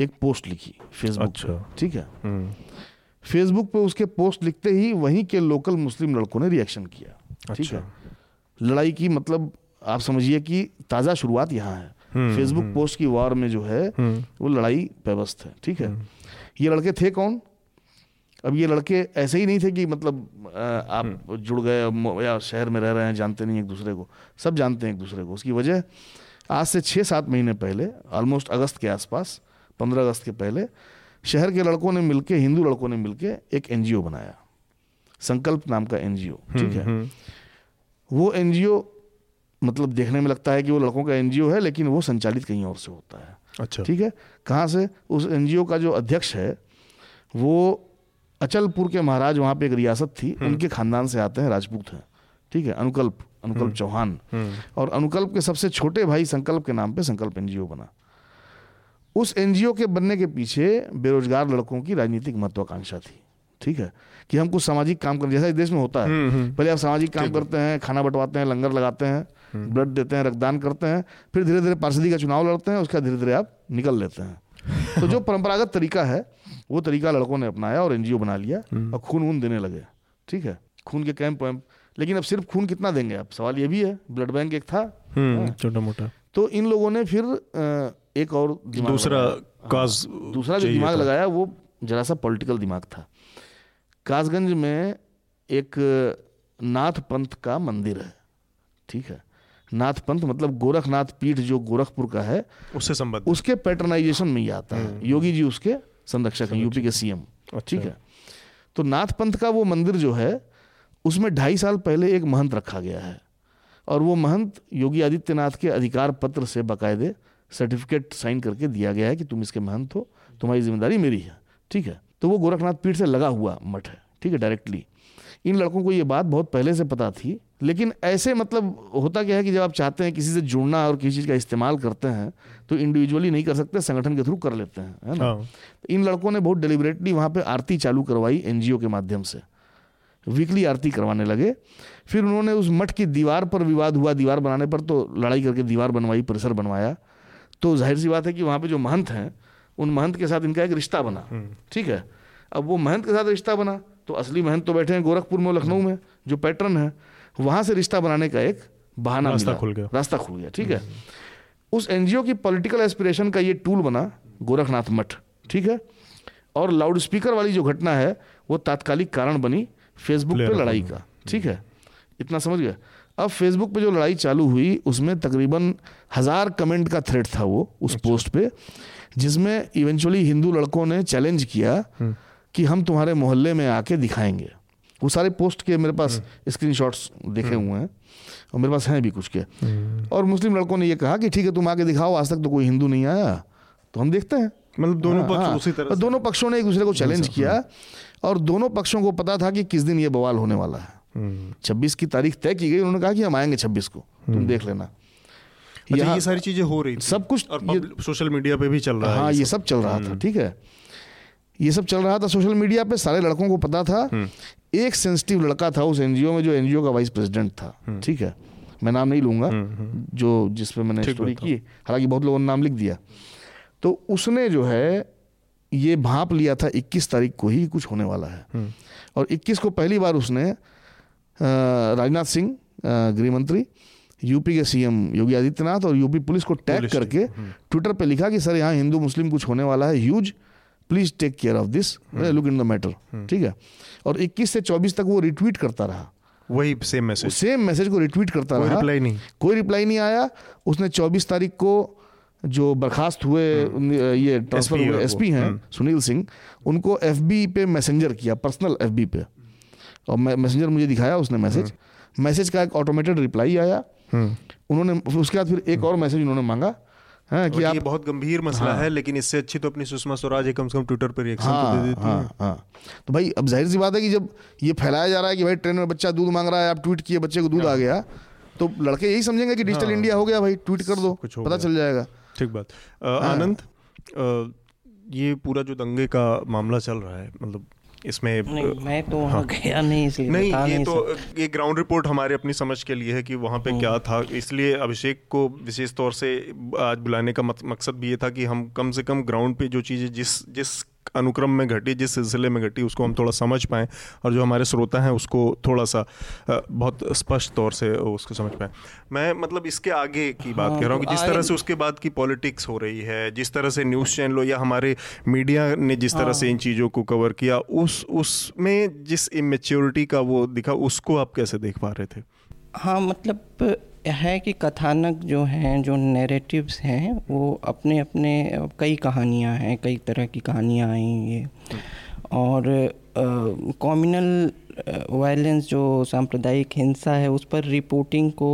एक पोस्ट लिखी फेसबुक अच्छा। ठीक है? हम्म, फेसबुक पे उसके पोस्ट लिखते ही वहीं के लोकल मुस्लिम लड़कों ने रिएक्शन किया ठीक है? लड़ाई की मतलब आप समझिए कि ताज़ा शुरुआत यहाँ है। फेसबुक पोस्ट की वार में जो है वो लड़ाई पेवस्त है ठीक है? ये लड़के थे कौन? अब ये लड़के ऐसे ही नहीं थे कि मतलब आप जुड़ गए या शहर में रह रहे हैं जानते नहीं एक दूसरे को। सब जानते हैं एक दूसरे को। उसकी वजह आज से छः सात महीने पहले ऑलमोस्ट अगस्त के आसपास पंद्रह अगस्त के पहले शहर के लड़कों ने मिलके हिंदू लड़कों ने मिलके एक एनजीओ बनाया। संकल्प नाम का एनजीओ ठीक है? वो एनजीओ मतलब देखने में लगता है कि वो लड़कों का एनजीओ है लेकिन वो संचालित कहीं और से होता है। अच्छा। ठीक है? कहाँ से? उस एनजीओ का जो अध्यक्ष है वो अचलपुर के महाराज वहाँ पे एक रियासत थी। उनके खानदान से आते हैं राजपूत हैं। ठीक है? अनुकल्प। अनुकल्प चौहान। और अनुकल्प के सबसे छोटे भाई संकल्प के नाम पे संकल्प एनजीओ बना। उस एनजीओ के बनने के पीछे बेरोजगार लड़कों की राजनीतिक महत्वाकांक्षा थी। ठीक है? कि हम कुछ सामाजिक काम करें जैसा इस देश में होता है। पहले आप सामाजिक काम करते हैं खाना बंटवाते हैं लंगर लगाते हैं ब्लड देते हैं रक्तदान करते हैं फिर धीरे धीरे पार्षदी का चुनाव लड़ते हैं उसका धीरे धीरे आप निकल लेते हैं। तो जो परंपरागत तरीका है वो तरीका लड़कों ने अपनाया और एनजीओ बना लिया और खून वून देने लगे। ठीक है? खून के कैंप वैम्प लेकिन अब सिर्फ़ खून कितना देंगे आप? सवाल ये भी है ब्लड बैंक एक था। हम्म छोटा मोटा। तो इन लोगों ने फिर एक और दूसरा काज हाँ, दूसरा जो दिमाग लगाया वो जरा सा पॉलिटिकल दिमाग था। कासगंज में एक नाथ पंथ का मंदिर है ठीक है? नाथ पंथ मतलब गोरखनाथ पीठ जो गोरखपुर का है उससे संबंध उसके पैटर्नाइजेशन में ही आता हम्म, है योगी जी उसके संरक्षक हैं यूपी के सीएम अच्छा। ठीक है? तो नाथ पंथ का वो मंदिर जो है उसमें ढाई साल पहले एक महंत रखा गया है और वो महंत योगी आदित्यनाथ के अधिकार पत्र से बाकायदे सर्टिफिकेट साइन करके दिया गया है कि तुम इसके महंत हो तुम्हारी ज़िम्मेदारी मेरी है ठीक है? तो वो गोरखनाथ पीठ से लगा हुआ मठ है ठीक है डायरेक्टली इन लड़कों को ये बात बहुत पहले से पता थी लेकिन ऐसे मतलब होता क्या है कि जब आप चाहते हैं किसी से जुड़ना और किसी चीज़ का इस्तेमाल करते हैं तो इंडिविजुअली नहीं कर सकते संगठन के थ्रू कर लेते हैं है ना? हाँ। तो इन लड़कों ने बहुत डेलिबरेटली वहाँ पे आरती चालू करवाई एनजीओ के माध्यम से। वीकली आरती करवाने लगे। फिर उन्होंने उस मठ की दीवार पर विवाद हुआ। दीवार बनाने पर तो लड़ाई करके दीवार बनवाई परिसर बनवाया। तो ज़ाहिर सी बात है कि वहाँ पे जो महंत हैं उन महंत के साथ इनका एक रिश्ता बना। ठीक है? अब वो महंत के साथ रिश्ता बना। तो असली महंत तो बैठे हैं गोरखपुर में लखनऊ में जो पैटर्न है वहाँ से रिश्ता बनाने का एक बहाना रास्ता खुल गया। रास्ता खुल गया ठीक है? उस एनजीओ की पॉलिटिकल एस्पिरेशन का ये टूल बना गोरखनाथ मठ ठीक है? और लाउड स्पीकर वाली जो घटना है वो तात्कालिक कारण बनी। फेसबुक पे लड़ाई का। ठीक है? इतना समझ गया? अब फेसबुक पे जो लड़ाई चालू हुई उसमें तकरीबन हज़ार कमेंट का थ्रेड था वो उस पोस्ट पे जिसमें इवेंचुअली हिंदू लड़कों ने चैलेंज किया कि हम तुम्हारे मोहल्ले में आके दिखाएँगे। वो सारे पोस्ट के मेरे पास स्क्रीनशॉट्स देखे हुए हैं और मेरे पास हैं भी कुछ के। और मुस्लिम लड़कों ने ये कहा कि ठीक है तुम आके दिखाओ आज तक तो कोई हिंदू नहीं आया तो हम देखते हैं। मतलब दोनों हाँ, पक्ष हाँ। उसी तरह दोनों पक्षों ने एक दूसरे को चैलेंज किया और दोनों पक्षों को पता था कि किस दिन ये बवाल होने वाला है। हम्म। छब्बीस की तारीख तय की गई उन्होंने कहा कि हम आएँगे छब्बीस को। तुम देख लेना। अच्छा ये सारी चीज़ें हो रही थी सब कुछ और सोशल मीडिया पे भी चल रहा है हाँ ये सब चल रहा था ठीक है। ये सब चल रहा था सोशल मीडिया पे सारे लड़कों को पता था। एक सेंसिटिव लड़का था उस एनजीओ में जो एनजीओ का वाइस प्रेसिडेंट था ठीक है। मैं नाम नहीं लूँगा जो जिस पे मैंने स्टोरी की हालाँकि बहुत लोगों ने नाम लिख दिया। तो उसने जो है ये भाप लिया था 21 तारीख को ही कुछ होने वाला है। और 21 को पहली बार उसने राजनाथ सिंह अ, गृह मंत्री यूपी के सीएम योगी आदित्यनाथ और यूपी पुलिस को टैग करके ट्विटर पे लिखा कि सर यहाँ हिंदू मुस्लिम कुछ होने वाला है huge please take care of this look in the matter. ठीक है? और 21 से 24 तक वो रिट्वीट करता रहा। वही सेम मैसेज सेम मैसेज को रिट्वीट करता कोई रहा। रिप्लाई नहीं। कोई रिप्लाई नहीं आया। उसने 24 तारीख को जो बर्खास्त हुए ये ट्रांसफ़र हुए है एसपी हैं सुनील सिंह उनको एफबी पे मैसेंजर किया पर्सनल एफबी पे। और मैसेंजर मुझे दिखाया उसने मैसेज मैसेज का एक ऑटोमेटेड रिप्लाई आया। उन्होंने उसके बाद फिर एक और मैसेज उन्होंने मांगा। है कि आप ये बहुत गंभीर मसला हाँ, है लेकिन इससे अच्छी तो अपनी सुषमा स्वराज है कम से कम ट्विटर पर रिएक्शन हाँ, तो दे हाँ देती है। हाँ हाँ। तो भाई अब ज़ाहिर सी बात है कि जब ये फैलाया जा रहा है कि भाई ट्रेन में बच्चा दूध मांग रहा है आप ट्वीट किए बच्चे को दूध हाँ। आ गया तो लड़के यही समझेंगे कि डिजिटल इंडिया हो गया भाई ट्वीट कर दो पता चल जाएगा। ठीक बात। आनंद ये पूरा जो दंगे का मामला चल रहा है मतलब इसमें नहीं मैं तो हाँ, गया नहीं इसलिए हाँ। नहीं ये नहीं तो ये ग्राउंड रिपोर्ट हमारे अपनी समझ के लिए है कि वहाँ पे क्या था। इसलिए अभिषेक को विशेष तौर से आज बुलाने का मत- मकसद भी ये था कि हम कम से कम ग्राउंड पे जो चीज़ें जिस जिस अनुक्रम में घटी जिस सिलसिले में घटी उसको हम थोड़ा समझ पाएँ और जो हमारे श्रोता हैं उसको थोड़ा सा बहुत स्पष्ट तौर से उसको समझ पाएँ मैं मतलब इसके आगे की बात हाँ, कह रहा हूँ कि जिस तरह से उसके बाद की पॉलिटिक्स हो रही है जिस तरह से न्यूज़ चैनलों या हमारे मीडिया ने जिस तरह से इन हाँ। चीज़ों को कवर किया उस उसमें जिस इमेच्योरिटी का वो दिखा उसको आप कैसे देख पा रहे थे हाँ मतलब है कि कथानक जो हैं जो नैरेटिव्स हैं वो अपने अपने कई कहानियाँ हैं कई तरह की कहानियाँ आई ये। और कॉम्युनल वायलेंस जो सांप्रदायिक हिंसा है उस पर रिपोर्टिंग को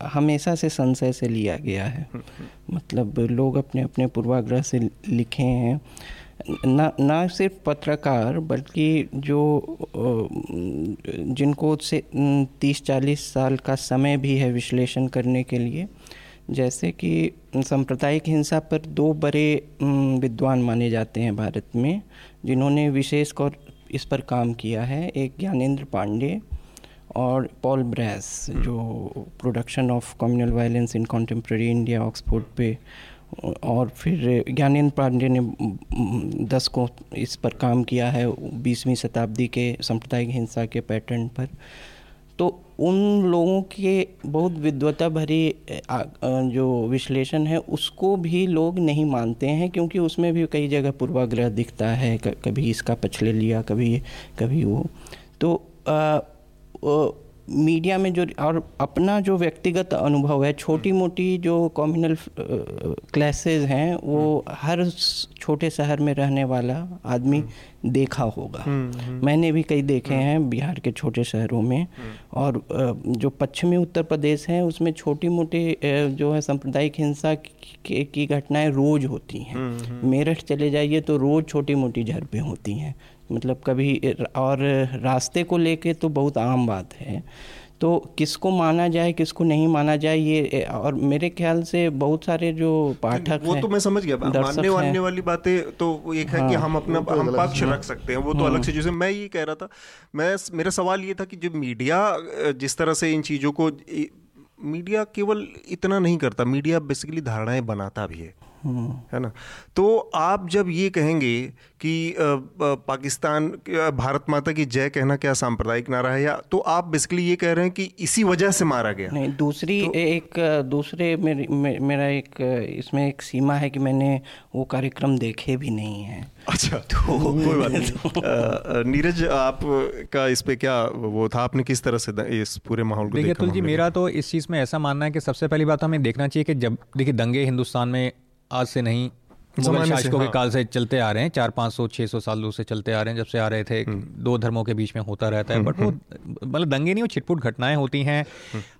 आ, हमेशा से संशय से लिया गया है। मतलब लोग अपने अपने पूर्वाग्रह से लिखे हैं। ना ना सिर्फ़ पत्रकार बल्कि जो जिनको से तीस चालीस साल का समय भी है विश्लेषण करने के लिए जैसे कि सांप्रदायिक हिंसा पर दो बड़े विद्वान माने जाते हैं भारत में जिन्होंने विशेष कर इस पर काम किया है। एक ज्ञानेंद्र पांडे और पॉल ब्रैस जो production of communal violence in contemporary India Oxford पे और फिर ज्ञानेन्द्र पांडे ने दस को इस पर काम किया है बीसवीं शताब्दी के सांप्रदायिक हिंसा के पैटर्न पर। तो उन लोगों के बहुत विद्वता भरी जो विश्लेषण है उसको भी लोग नहीं मानते हैं क्योंकि उसमें भी कई जगह पूर्वाग्रह दिखता है कभी इसका पछले लिया कभी कभी वो। तो आ, मीडिया में जो और अपना जो व्यक्तिगत अनुभव है छोटी मोटी जो कम्युनल क्लासेस हैं वो हर छोटे शहर में रहने वाला आदमी हम्म। देखा होगा। हम्म, हम्म। मैंने भी कई देखे हैं बिहार के छोटे शहरों में और जो पश्चिमी उत्तर प्रदेश हैं उसमें छोटी मोटी जो है सांप्रदायिक हिंसा की घटनाएँ रोज़ होती हैं। मेरठ चले जाइए तो रोज़ छोटी मोटी झड़पें होती हैं। मतलब कभी और रास्ते को लेके तो बहुत आम बात है। तो किसको माना जाए किसको नहीं माना जाए ये और मेरे ख्याल से बहुत सारे जो पाठक वो तो मैं समझ गया मानने वानने वाली बातें तो एक है हाँ, कि हम अपना तो हम पक्ष रख सकते हैं वो तो अलग हाँ। से जैसे मैं ये कह रहा था मैं मेरा सवाल ये था कि जो मीडिया जिस तरह से इन चीज़ों को मीडिया केवल इतना नहीं करता मीडिया बेसिकली धारणाएँ बनाता भी है। है ना? तो आप जब ये कहेंगे कि पाकिस्तान भारत माता की जय कहना क्या सांप्रदायिक नारा है? या तो आप बेसिकली ये कह रहे हैं कि इसी वजह से मारा गया? नहीं दूसरी तो, एक दूसरे मेरी मे, मेरा एक इसमें एक सीमा है कि मैंने वो कार्यक्रम देखे भी नहीं है। अच्छा तो कोई बात नहीं। नीरज आप का इस पे क्या वो था? आपने किस तरह से इस पूरे माहौल को देखिए तुल जी मेरा तो इस चीज़ में ऐसा मानना है कि सबसे पहली बात हमें देखना चाहिए कि जब देखिए दंगे हिंदुस्तान में आज से नहीं मुगल शासकों के हाँ। काल से चलते आ रहे हैं। चार पाँच सौ छः सौ सालों से चलते आ रहे हैं। जब से आ रहे थे हम्म। दो धर्मों के बीच में होता रहता है। बट हम्म, वो हम्म। मतलब दंगे नहीं वो छिटपुट घटनाएँ होती हैं।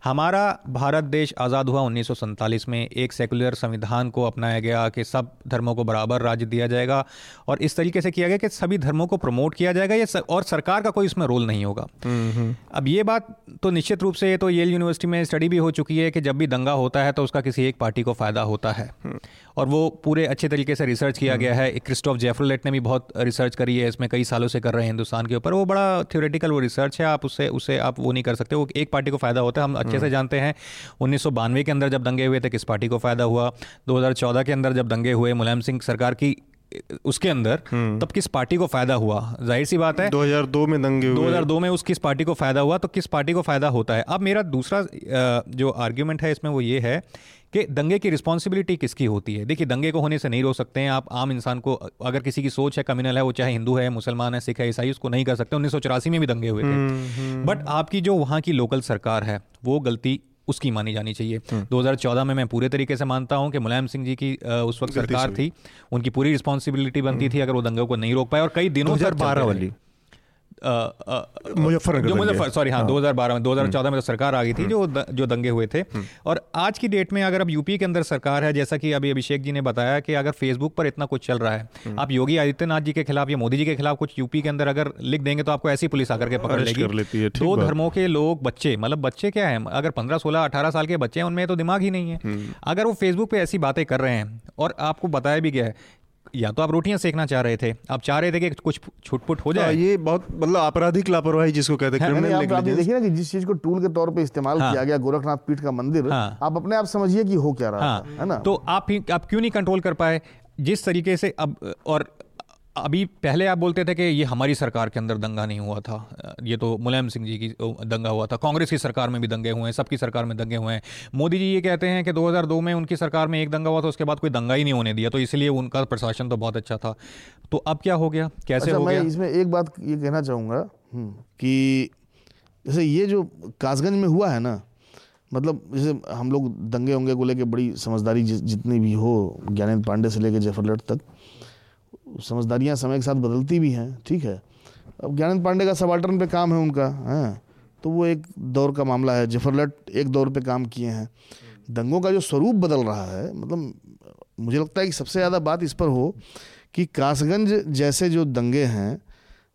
हमारा भारत देश आज़ाद हुआ उन्नीस में। एक सेकुलर संविधान को अपनाया गया कि सब धर्मों को बराबर राज्य दिया जाएगा। और इस तरीके से किया गया कि सभी धर्मों को प्रमोट किया जाएगा। ये और सरकार का कोई इसमें रोल नहीं होगा। अब ये बात तो निश्चित रूप से तो येल यूनिवर्सिटी में स्टडी भी हो चुकी है कि जब भी दंगा होता है तो उसका किसी एक पार्टी को फ़ायदा होता है। और वो पूरे अच्छे तरीके से रिसर्च किया गया है। क्रिस्टोफ जेफरलेट ने भी बहुत रिसर्च करी है इसमें कई सालों से कर रहे हैं हिंदुस्तान के ऊपर। वो बड़ा थियोरेटिकल वो रिसर्च है आप उससे उससे आप वो नहीं कर सकते। वो एक पार्टी को फ़ायदा होता है हम अच्छे से हम्म। जानते हैं। उन्नीस के अंदर जब दंगे हुए थे किस पार्टी को फ़ायदा हुआ? दो के अंदर जब दंगे हुए मुलायम सिंह सरकार की उसके अंदर हम्म। तब किस पार्टी को फ़ायदा हुआ? ज़ाहिर सी बात है 2002 में दंगे हुए। 2002 में उस किस पार्टी को फ़ायदा हुआ? तो किस पार्टी को फ़ायदा होता है? अब मेरा दूसरा जो आर्ग्यूमेंट है इसमें वो ये है कि दंगे की रिस्पॉन्सिबिलिटी किसकी होती है? देखिए दंगे को होने से नहीं रोक सकते हैं आप। आम इंसान को अगर किसी की सोच है कम्युनल है वो चाहे हिंदू है मुसलमान है सिख है ईसाई उसको नहीं कर सकते। उन्नीस सौ चौरासी में भी दंगे हुए थे। But hmm, hmm. आपकी जो वहाँ की लोकल सरकार है वो गलती उसकी मानी जानी चाहिए। 2014 हम्म। में मैं पूरे तरीके से मानता हूँ कि मुलायम सिंह जी की उस वक्त सरकार थी। उनकी पूरी रिस्पॉन्सिबिलिटी बनती थी अगर वो दंगों को नहीं रोक पाए और कई दिनों तक वाली। मुजफ्फर जो मुजफ्फर सॉरी हाँ, हाँ। 2012 में 2014 में तो सरकार आ गई थी जो जो दंगे हुए थे। हम्म। और आज की डेट में अगर अब यूपी के अंदर सरकार है जैसा कि अभी अभिषेक जी ने बताया कि अगर फेसबुक पर इतना कुछ चल रहा है हम्म। आप योगी आदित्यनाथ जी के खिलाफ या मोदी जी के खिलाफ कुछ यूपी के अंदर अगर लिख देंगे तो आपको ऐसी पुलिस आकर के पकड़ लेगी। दो धर्मों के लोग बच्चे मतलब बच्चे क्या है? अगर पंद्रह सोलह अठारह साल के बच्चे हैं उनमें तो दिमाग ही नहीं है। हम्म। अगर वो फेसबुक पर ऐसी बातें कर रहे हैं और आपको बताया भी गया है या तो आप रोटियाँ सेकना चाह रहे थे आप चाह रहे थे कि कुछ छुटपुट हो जाए। हाँ, ये बहुत मतलब आपराधिक लापरवाही जिसको कहते हैं आप देखिए ना कि जिस चीज़ को टूल के तौर पे इस्तेमाल हाँ, किया गया गोरखनाथ पीठ का मंदिर हाँ, आप अपने आप समझिए कि हो क्या रहा हाँ, है ना? तो आप आप क्यों नहीं कंट्रोल कर पाए? जिस तरीके से अब और अभी पहले आप बोलते थे कि ये हमारी सरकार के अंदर दंगा नहीं हुआ था। ये तो मुलायम सिंह जी की दंगा हुआ था। कांग्रेस की सरकार में भी दंगे हुए हैं सबकी सरकार में दंगे हुए हैं। मोदी जी ये कहते हैं कि 2002 में उनकी सरकार में एक दंगा हुआ था उसके बाद कोई दंगा ही नहीं होने दिया तो इसलिए उनका प्रशासन तो बहुत अच्छा था। तो अब क्या हो गया? कैसे अच्छा, हो मैं गया? इसमें एक बात ये कहना चाहूँगा हम्म, कि जैसे ये जो कासगंज में हुआ है ना मतलब जैसे हम लोग दंगे होंगे को लेके बड़ी समझदारी जितनी भी हो ज्ञानेंद्र पांडे से लेके जफरलट तक समझदारियाँ समय के साथ बदलती भी हैं, ठीक है। अब ज्ञानंद पांडे का सबाल्टर्न पे काम है उनका, हैं तो वो एक दौर का मामला है जफरलट एक दौर पे काम किए हैं। दंगों का जो स्वरूप बदल रहा है मतलब मुझे लगता है कि सबसे ज़्यादा बात इस पर हो कि कासगंज जैसे जो दंगे हैं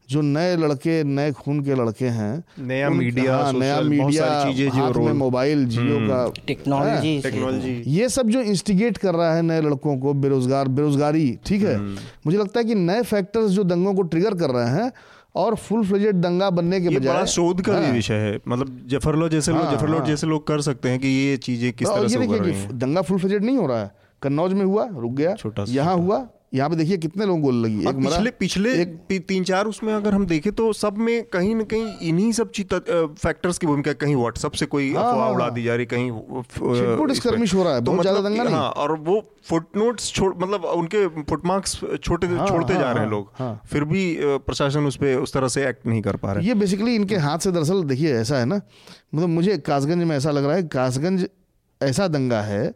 जो नए लड़के नए खून के लड़के हैं नया मीडिया हाँ, नया मीडिया चीज़ें जो में मोबाइल जियो हम्म। का टेक्नोलॉजी टेक्नोलॉजी। ये सब जो इंस्टिगेट कर रहा है नए लड़कों को बेरोजगार बेरोजगारी ठीक है? हम्म। मुझे लगता है कि नए फैक्टर्स जो दंगों को ट्रिगर कर रहे हैं और फुल फ्लेजेड दंगा बनने के बजाय शोध का भी हाँ। विषय है। मतलब जफरलो जैसे लोग हाँ, जफरलो हाँ। जैसे लोग कर सकते हैं कि ये चीज़ें किस तरह से हो रही हैं। दंगा फुल फ्लेजेड नहीं हो रहा है। कन्नौज में हुआ रुक गया। छोटा यहाँ हुआ यहाँ पे देखिए कितने लोगों गोल लगी। एक पिछले पिछले एक तीन चार उसमें अगर हम देखें तो सब में कहीं ना कहीं इन्हीं सब फैक्टर्स की भूमिका कहीं व्हाट्सएप से कोई हाँ, अफवाह हाँ, उड़ा हाँ। दी जा रही कहीं हो रहा है तो मतलब दंगा नहीं। हाँ, और वो फुटनोट्स छोड़ मतलब उनके फुटमार्क्स छोटे छोड़ते जा रहे हैं लोग। फिर भी प्रशासन उस पर उस तरह से एक्ट नहीं कर पा रहे ये बेसिकली इनके हाथ से दरअसल देखिए ऐसा है ना मतलब मुझे कासगंज में ऐसा लग रहा है कासगंज ऐसा दंगा है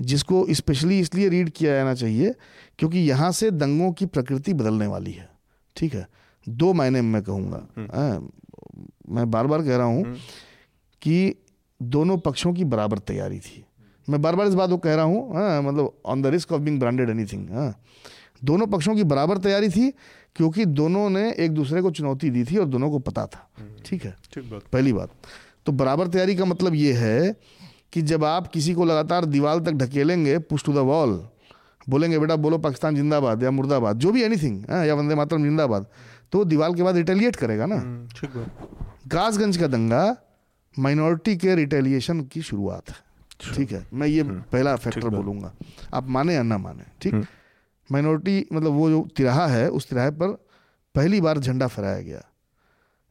जिसको स्पेशली इसलिए रीड किया जाना चाहिए क्योंकि यहाँ से दंगों की प्रकृति बदलने वाली है। ठीक है? दो मायने में कहूँगा। हम्म। मैं बार बार कह रहा हूँ हम्म। कि दोनों पक्षों की बराबर तैयारी थी। मैं बार बार इस बात को कह रहा हूँ मतलब on the risk of being branded anything हाँ। दोनों पक्षों की बराबर तैयारी थी क्योंकि दोनों ने एक दूसरे को चुनौती दी थी और दोनों को पता था। हम्म। ठीक है? पहली बात। तो बराबर तैयारी का मतलब ये है कि जब आप किसी को लगातार दीवार तक ढकेलेंगे पुश टू द वॉल बोलेंगे बेटा बोलो पाकिस्तान जिंदाबाद या मुर्दाबाद जो भी एनीथिंग या वंदे मातरम जिंदाबाद तो दीवार के बाद रिटेलिएट करेगा ना। हम्म, कासगंज का दंगा माइनॉरिटी के रिटेलिएशन की शुरुआत है। ठीक है मैं ये हम्म, पहला फैक्टर बोलूँगा। आप माने या ना माने ठीक? माइनॉरिटी हम्म। मतलब वो जो तिराहा है उस तिराहे पर पहली बार झंडा फहराया गया।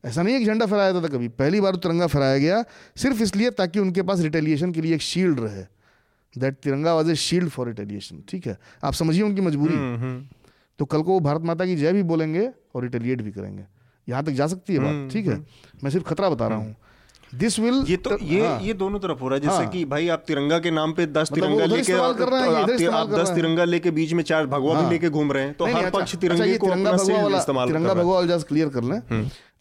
ऐसा नहीं है कि झंडा फहराया था कभी। पहली बार तिरंगा फहराया गया सिर्फ़ इसलिए ताकि उनके पास रिटेलिएशन के लिए एक शील्ड रहे। That Tiranga was a shield for retaliation ठीक है? आप समझिए उनकी मजबूरी। हम्म, हम्म। तो कल को वो भारत माता की जय भी बोलेंगे और रिटेलिएट भी करेंगे। यहाँ तक जा सकती है बात हम्म, ठीक है? मैं सिर्फ़ खतरा बता रहा हूँ। दिस विल ये तो ये हाँ, ये दोनों तरफ़ हो रहा है जैसे हाँ, कि भाई आप तिरंगा के नाम पे दस मतलब तिरंगा लेके आप, आप दस तिरंगा लेके बीच में चार भगवा हाँ, भी लेके घूम रहे हैं तो हर अच्छा, पक्ष तिरंगे अच्छा, को अपना इस्तेमाल तिरंगा भगवा क्लियर कर लें।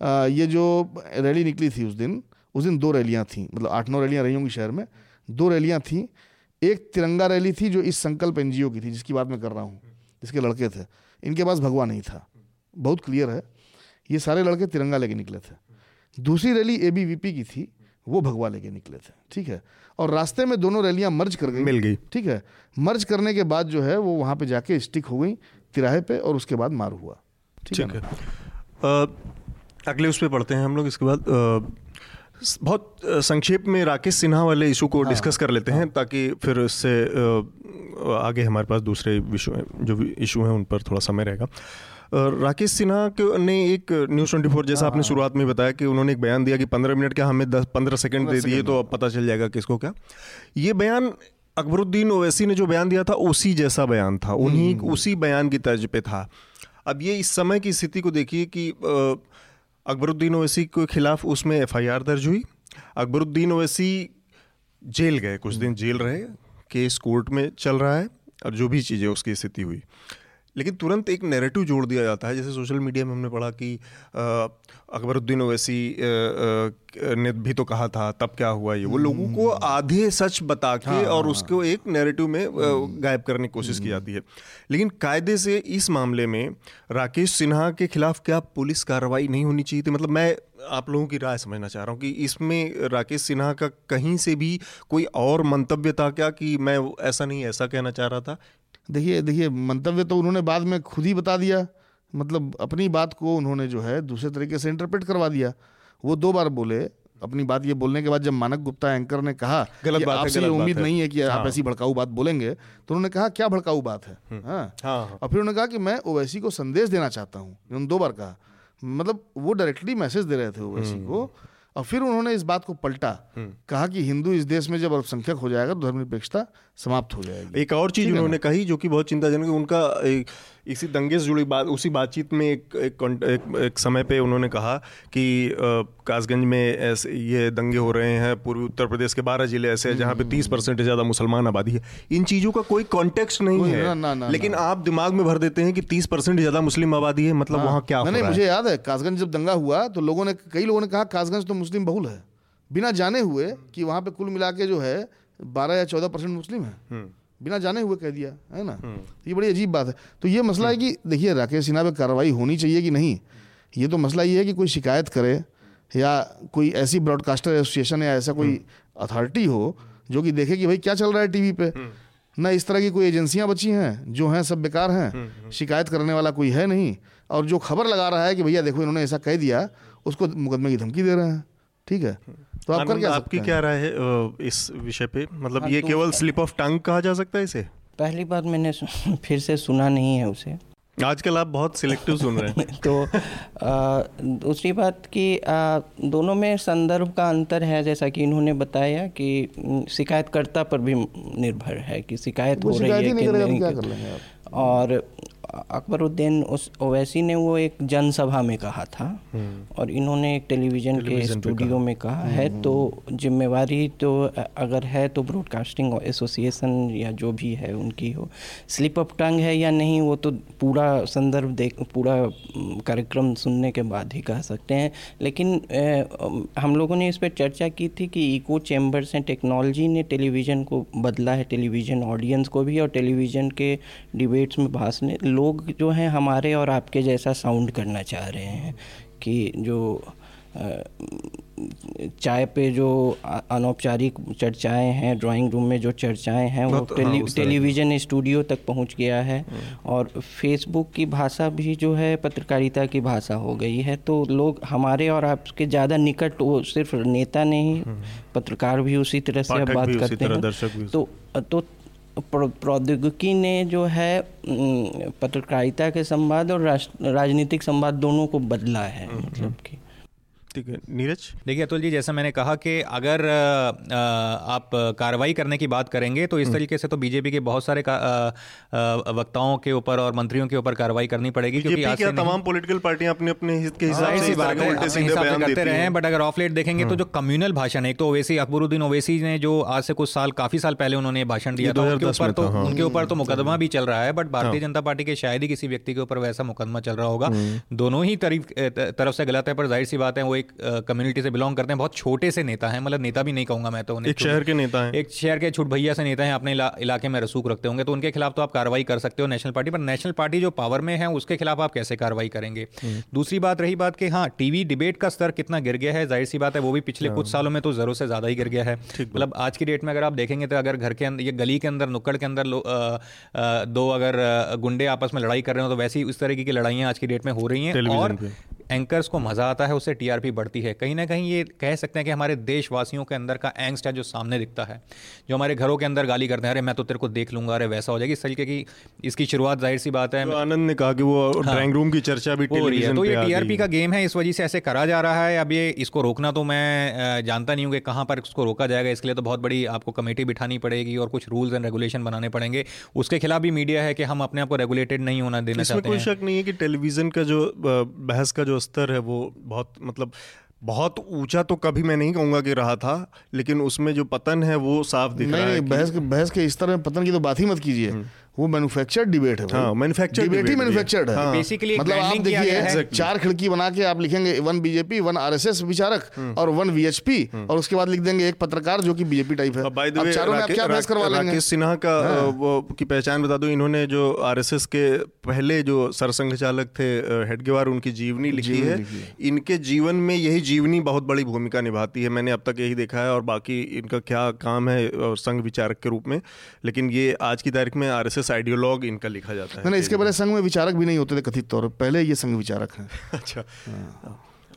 ये जो रैली निकली थी उस दिन उस दिन दो रैलियाँ थीं मतलब आठ नौ रैलियाँ रही होंगी शहर में। दो रैलियाँ थी। एक तिरंगा रैली थी जो इस संकल्प एनजीओ की थी जिसकी बात मैं कर रहा हूँ जिसके लड़के थे। इनके पास भगवा नहीं था। बहुत क्लियर है। ये सारे लड़के तिरंगा लेके निकले थे। दूसरी रैली एबीवीपी की थी वो भगवा लेके निकले थे। ठीक है? और रास्ते में दोनों रैलियाँ मर्ज कर गई। मिल गई। ठीक है? मर्ज करने के बाद जो है वो वहाँ पे जाके स्टिक हो गई तिराहे पे और उसके बाद मार हुआ। ठीक है, है। अगले उस पर पढ़ते हैं हम लोग इसके बाद बहुत संक्षेप में राकेश सिन्हा वाले इशू को हाँ, डिस्कस कर लेते हैं हाँ। ताकि फिर इससे आगे हमारे पास दूसरे विषय जो इशू हैं उन पर थोड़ा समय रहेगा राकेश सिन्हा ने एक न्यूज़ ट्वेंटी फोर जैसा आपने हाँ। शुरुआत में बताया कि उन्होंने एक बयान दिया कि पंद्रह मिनट का हमें दस पंद्रह सेकंड दे दिए तो अब पता चल जाएगा किसको क्या ये बयान अकबरुद्दीन ओवैसी ने जो बयान दिया था उसी जैसा बयान था उन्हीं हम्म। उसी बयान की तर्ज पे था अब ये इस समय की स्थिति को देखिए कि अकबरुद्दीन ओवैसी के खिलाफ उसमें एफआईआर दर्ज हुई। अकबरुद्दीन ओवैसी जेल गए, कुछ दिन जेल रहे, केस कोर्ट में चल रहा है और जो भी चीज़ें उसकी स्थिति हुई। लेकिन तुरंत एक नैरेटिव जोड़ दिया जाता है जैसे सोशल मीडिया में हमने पढ़ा कि अकबरुद्दीन ओवैसी ने भी तो कहा था तब क्या हुआ ये वो लोगों को हम्म। आधे सच बता के हाँ, और हाँ, उसको हाँ। एक नैरेटिव में हम्म। गायब करने की कोशिश की जाती है लेकिन कायदे से इस मामले में राकेश सिन्हा के खिलाफ क्या पुलिस कार्रवाई नहीं होनी चाहिए थी मतलब मैं आप लोगों की राय समझना चाह रहा हूँ कि इसमें राकेश सिन्हा का कहीं से भी कोई और मंतव्य था क्या कि मैं ऐसा नहीं ऐसा कहना चाह रहा था देखिए देखिए मंतव्य तो उन्होंने बाद में खुद ही बता दिया। मतलब अपनी बात को उन्होंने जो है दूसरे तरीके से इंटरप्रेट करवा दिया। वो दो बार बोले। अपनी बात ये बोलने के बाद जब मानक गुप्ता एंकर ने कहा गलत कि बात आपसे उम्मीद। नहीं है कि हाँ। आप। ऐसी भड़काऊ बात बोलेंगे तो उन्होंने कहा क्या भड़काऊ बात है? हाँ। हाँ, हाँ। और फिर उन्होंने कहा कि मैं ओवैसी को संदेश देना चाहता हूँ। उन्होंने दो बार कहा। मतलब वो डायरेक्टली मैसेज दे रहे थे ओवैसी को। और फिर उन्होंने इस बात को पलटा। कहा कि हिंदू इस देश में जब अल्पसंख्यक हो जाएगा तो धर्मनिरपेक्षता समाप्त हो जाएगी। एक और चीज़ उन्होंने कही जो कि बहुत चिंताजनक है उनका एक, इसी दंगे से जुड़ी बात उसी बातचीत में एक एक, एक, एक समय पे उन्होंने कहा कि कासगंज में ऐसे ये दंगे हो रहे हैं पूर्वी उत्तर प्रदेश के बारह ज़िले ऐसे हैं जहाँ पे तीस परसेंट से ज़्यादा मुसलमान आबादी है। इन चीज़ों का कोई कॉन्टेक्स्ट नहीं कोई- है। ना, ना, ना, लेकिन आप दिमाग में भर देते हैं कि तीस परसेंट ज़्यादा मुस्लिम आबादी है मतलब वहाँ क्या हो नहीं है? मुझे याद है कासगंज जब दंगा हुआ तो लोगों ने कई लोगों ने कहा कासगंज तो मुस्लिम बहुल है। बिना जाने हुए कि वहाँ पे कुल मिला के जो है बारह या चौदह परसेंट मुस्लिम है। बिना जाने हुए कह दिया है ना? तो ये बड़ी अजीब बात है। तो ये मसला है कि देखिए राकेश सिन्हा पे कार्रवाई होनी चाहिए कि नहीं? ये तो मसला ये है कि कोई शिकायत करे या कोई ऐसी ब्रॉडकास्टर एसोसिएशन या ऐसा कोई अथॉरिटी हो जो कि देखे कि भाई क्या चल रहा है टीवी पे? ना इस तरह की कोई एजेंसियाँ बची हैं जो हैं सब बेकार हैं। शिकायत करने वाला कोई है नहीं। और जो खबर लगा रहा है कि भैया देखो इन्होंने ऐसा कह दिया उसको मुकदमे की धमकी दे रहे हैं। ठीक है? तो आप कर क्या आपकी सकते हैं क्या राय है इस विषय पे? मतलब हाँ, ये तो- केवल स्लिप ऑफ़ टंग कहा जा सकता है इसे? पहली बात मैंने फिर से सुना नहीं है उसे। आजकल आप बहुत सिलेक्टिव सुन रहे हैं। तो आ, दूसरी बात कि आ, दोनों में संदर्भ का अंतर है जैसा कि इन्होंने बताया कि शिकायतकर्ता पर भी निर्भर है कि शिकायत हो रही है ही नहीं कि करेगा तो नहीं। लेंगे आप? और अकबरुद्दीन उस ओवैसी ने वो एक जनसभा में कहा था। और इन्होंने एक टेलीविज़न के स्टूडियो में कहा है तो जिम्मेवारी तो अगर है तो ब्रॉडकास्टिंग एसोसिएशन या जो भी है उनकी हो। स्लिप ऑफ़ टंग है या नहीं वो तो पूरा संदर्भ देख पूरा कार्यक्रम सुनने के बाद ही कह सकते हैं। लेकिन अम, हम लोगों ने इस पर चर्चा की थी कि इको चैम्बर्स एंड टेक्नोलॉजी ने टेलीविज़न को बदला है टेलीविज़न ऑडियंस को भी और टेलीविज़न के डिबेट्स में भाषण लोग जो हैं हमारे और आपके जैसा साउंड करना चाह रहे हैं कि जो चाय पे जो अनौपचारिक चर्चाएँ हैं ड्राइंग रूम में जो चर्चाएँ हैं वो हाँ, टेली की। टेलीविज़न स्टूडियो तक पहुँच गया है और फेसबुक की भाषा भी जो है पत्रकारिता की भाषा हो गई है तो लोग हमारे और आपके ज़्यादा निकट वो सिर्फ़ नेता नहीं पत्रकार भी उसी तरह से अब बात करते हैं तो तो प्रौद्योगिकी ने जो है पत्रकारिता के संवाद और राजनीतिक संवाद दोनों को बदला है मतलब कि ठीक है। नीरज? देखिए अतुल जी जैसा मैंने कहा कि अगर आप कार्रवाई करने की बात करेंगे तो इस तरीके से तो बीजेपी के बहुत सारे वक्ताओं के ऊपर और मंत्रियों के ऊपर कार्रवाई करनी पड़ेगी क्योंकि आज तमाम पॉलिटिकल पार्टियाँ अपने अपने हित के हिसाब से है हिसाब से करते रहे हैं। हैं बट अगर ऑफ़ लेट देखेंगे तो जो कम्युनल भाषण है एक तो ओवैसी अकबरुद्दीन ओवैसी ने जो आज से कुछ साल काफ़ी साल पहले उन्होंने भाषण दिया था उनके ऊपर तो हाँ। उनके ऊपर तो मुकदमा भी चल रहा है बट भारतीय जनता पार्टी के शायद ही किसी व्यक्ति के ऊपर वैसा मुकदमा चल रहा होगा। दोनों ही तरफ़ तरफ़ से गलत है पर ज़ाहिर सी बात है वो एक कम्युनिटी से बिलोंग करते हैं। बहुत छोटे से नेता हैं मतलब नेता भी नहीं कहूँगा मैं तो उन्हें एक शहर के नेता हैं। एक शहर के छुट भैया से नेता हैं अपने इला, इलाके में रसूख रखते होंगे तो उनके खिलाफ तो आप कार्रवाई कर सकते हो नेशनल पार्टी पर नेशनल पार्टी जो पावर में है उसके खिलाफ आप कैसे कार्रवाई करेंगे? दूसरी बात रही बात कि हाँ टीवी डिबेट का स्तर कितना गिर गया है ज़ाहिर सी बात है वो भी पिछले कुछ सालों में तो ज़रूर से ज़्यादा ही गिर गया है। मतलब आज की डेट में अगर आप देखेंगे तो अगर घर के अंदर ये गली के अंदर नुक्कड़ के अंदर दो अगर गुंडे आपस में लड़ाई कर रहे हो तो वैसी उस तरीके की लड़ाइयाँ आज की डेट में हो रही हैं। और। एंकर्स को मज़ा आता है उससे टीआरपी बढ़ती है। कहीं ना कहीं ये कह सकते हैं कि हमारे देशवासियों के अंदर का एंगस्ट है जो सामने दिखता है। जो हमारे घरों के अंदर गाली करते हैं अरे मैं तो तेरे को देख लूँगा अरे वैसा हो जाएगी। इस तरीके की इसकी शुरुआत ज़ाहिर सी बात है। तो आनंद ने कहा कि वो ड्राइंग रूम की चर्चा भी हो रही है। तो ये टीआरपी का गेम है इस वजह से ऐसे करा जा रहा है। अब ये इसको रोकना तो मैं जानता नहीं हूँ कि कहाँ पर इसको रोका जाएगा। इसके लिए तो बहुत बड़ी आपको कमेटी बिठानी पड़ेगी और कुछ रूल्स एंड रेगुलेशन बनाने पड़ेंगे। उसके खिलाफ भी मीडिया है कि हम अपने आप को रेगुलेटेड नहीं होना देना चाहते कोई हैं। शक नहीं है कि टेलीविज़न का जो बहस का जो स्तर है वो बहुत मतलब बहुत ऊँचा तो कभी मैं नहीं कहूँगा कि रहा था लेकिन उसमें जो पतन है वो साफ़ दिख नहीं रहा है नहीं बहस के बहस के इस तरह पतन की तो बात ही मत कीजिए। वो मैन्युफैक्चर्ड डिबेट है हाँ, manufactured डिबेट ही है। मैन्युफैक्चर्ड है। हाँ। Basically मतलब आप देखिए चार खिड़की बना के आप लिखेंगे वन बीजेपी वन आरएसएस विचारक और वन वीएचपी और उसके बाद लिख देंगे एक पत्रकार जो कि बीजेपी टाइप है। बाय द वे चारों में आप क्या बहस करवा लेंगे? राकेश सिन्हा का की पहचान बता दूँ इन्होंने जो आरएसएस के पहले जो सरसंघ चालक थे हेडगेवार उनकी जीवनी लिखी है। इनके जीवन में यही जीवनी बहुत बड़ी भूमिका निभाती है। मैंने अब तक यही देखा है और बाकी इनका क्या काम है संघ विचारक के रूप में। लेकिन ये आज की तारीख में आरएसएस आइडियोलॉग इनका लिखा जाता है नहीं इसके पहले संघ में विचारक भी नहीं होते थे कथित तौर पर। पहले ये संघ विचारक हैं। अच्छा।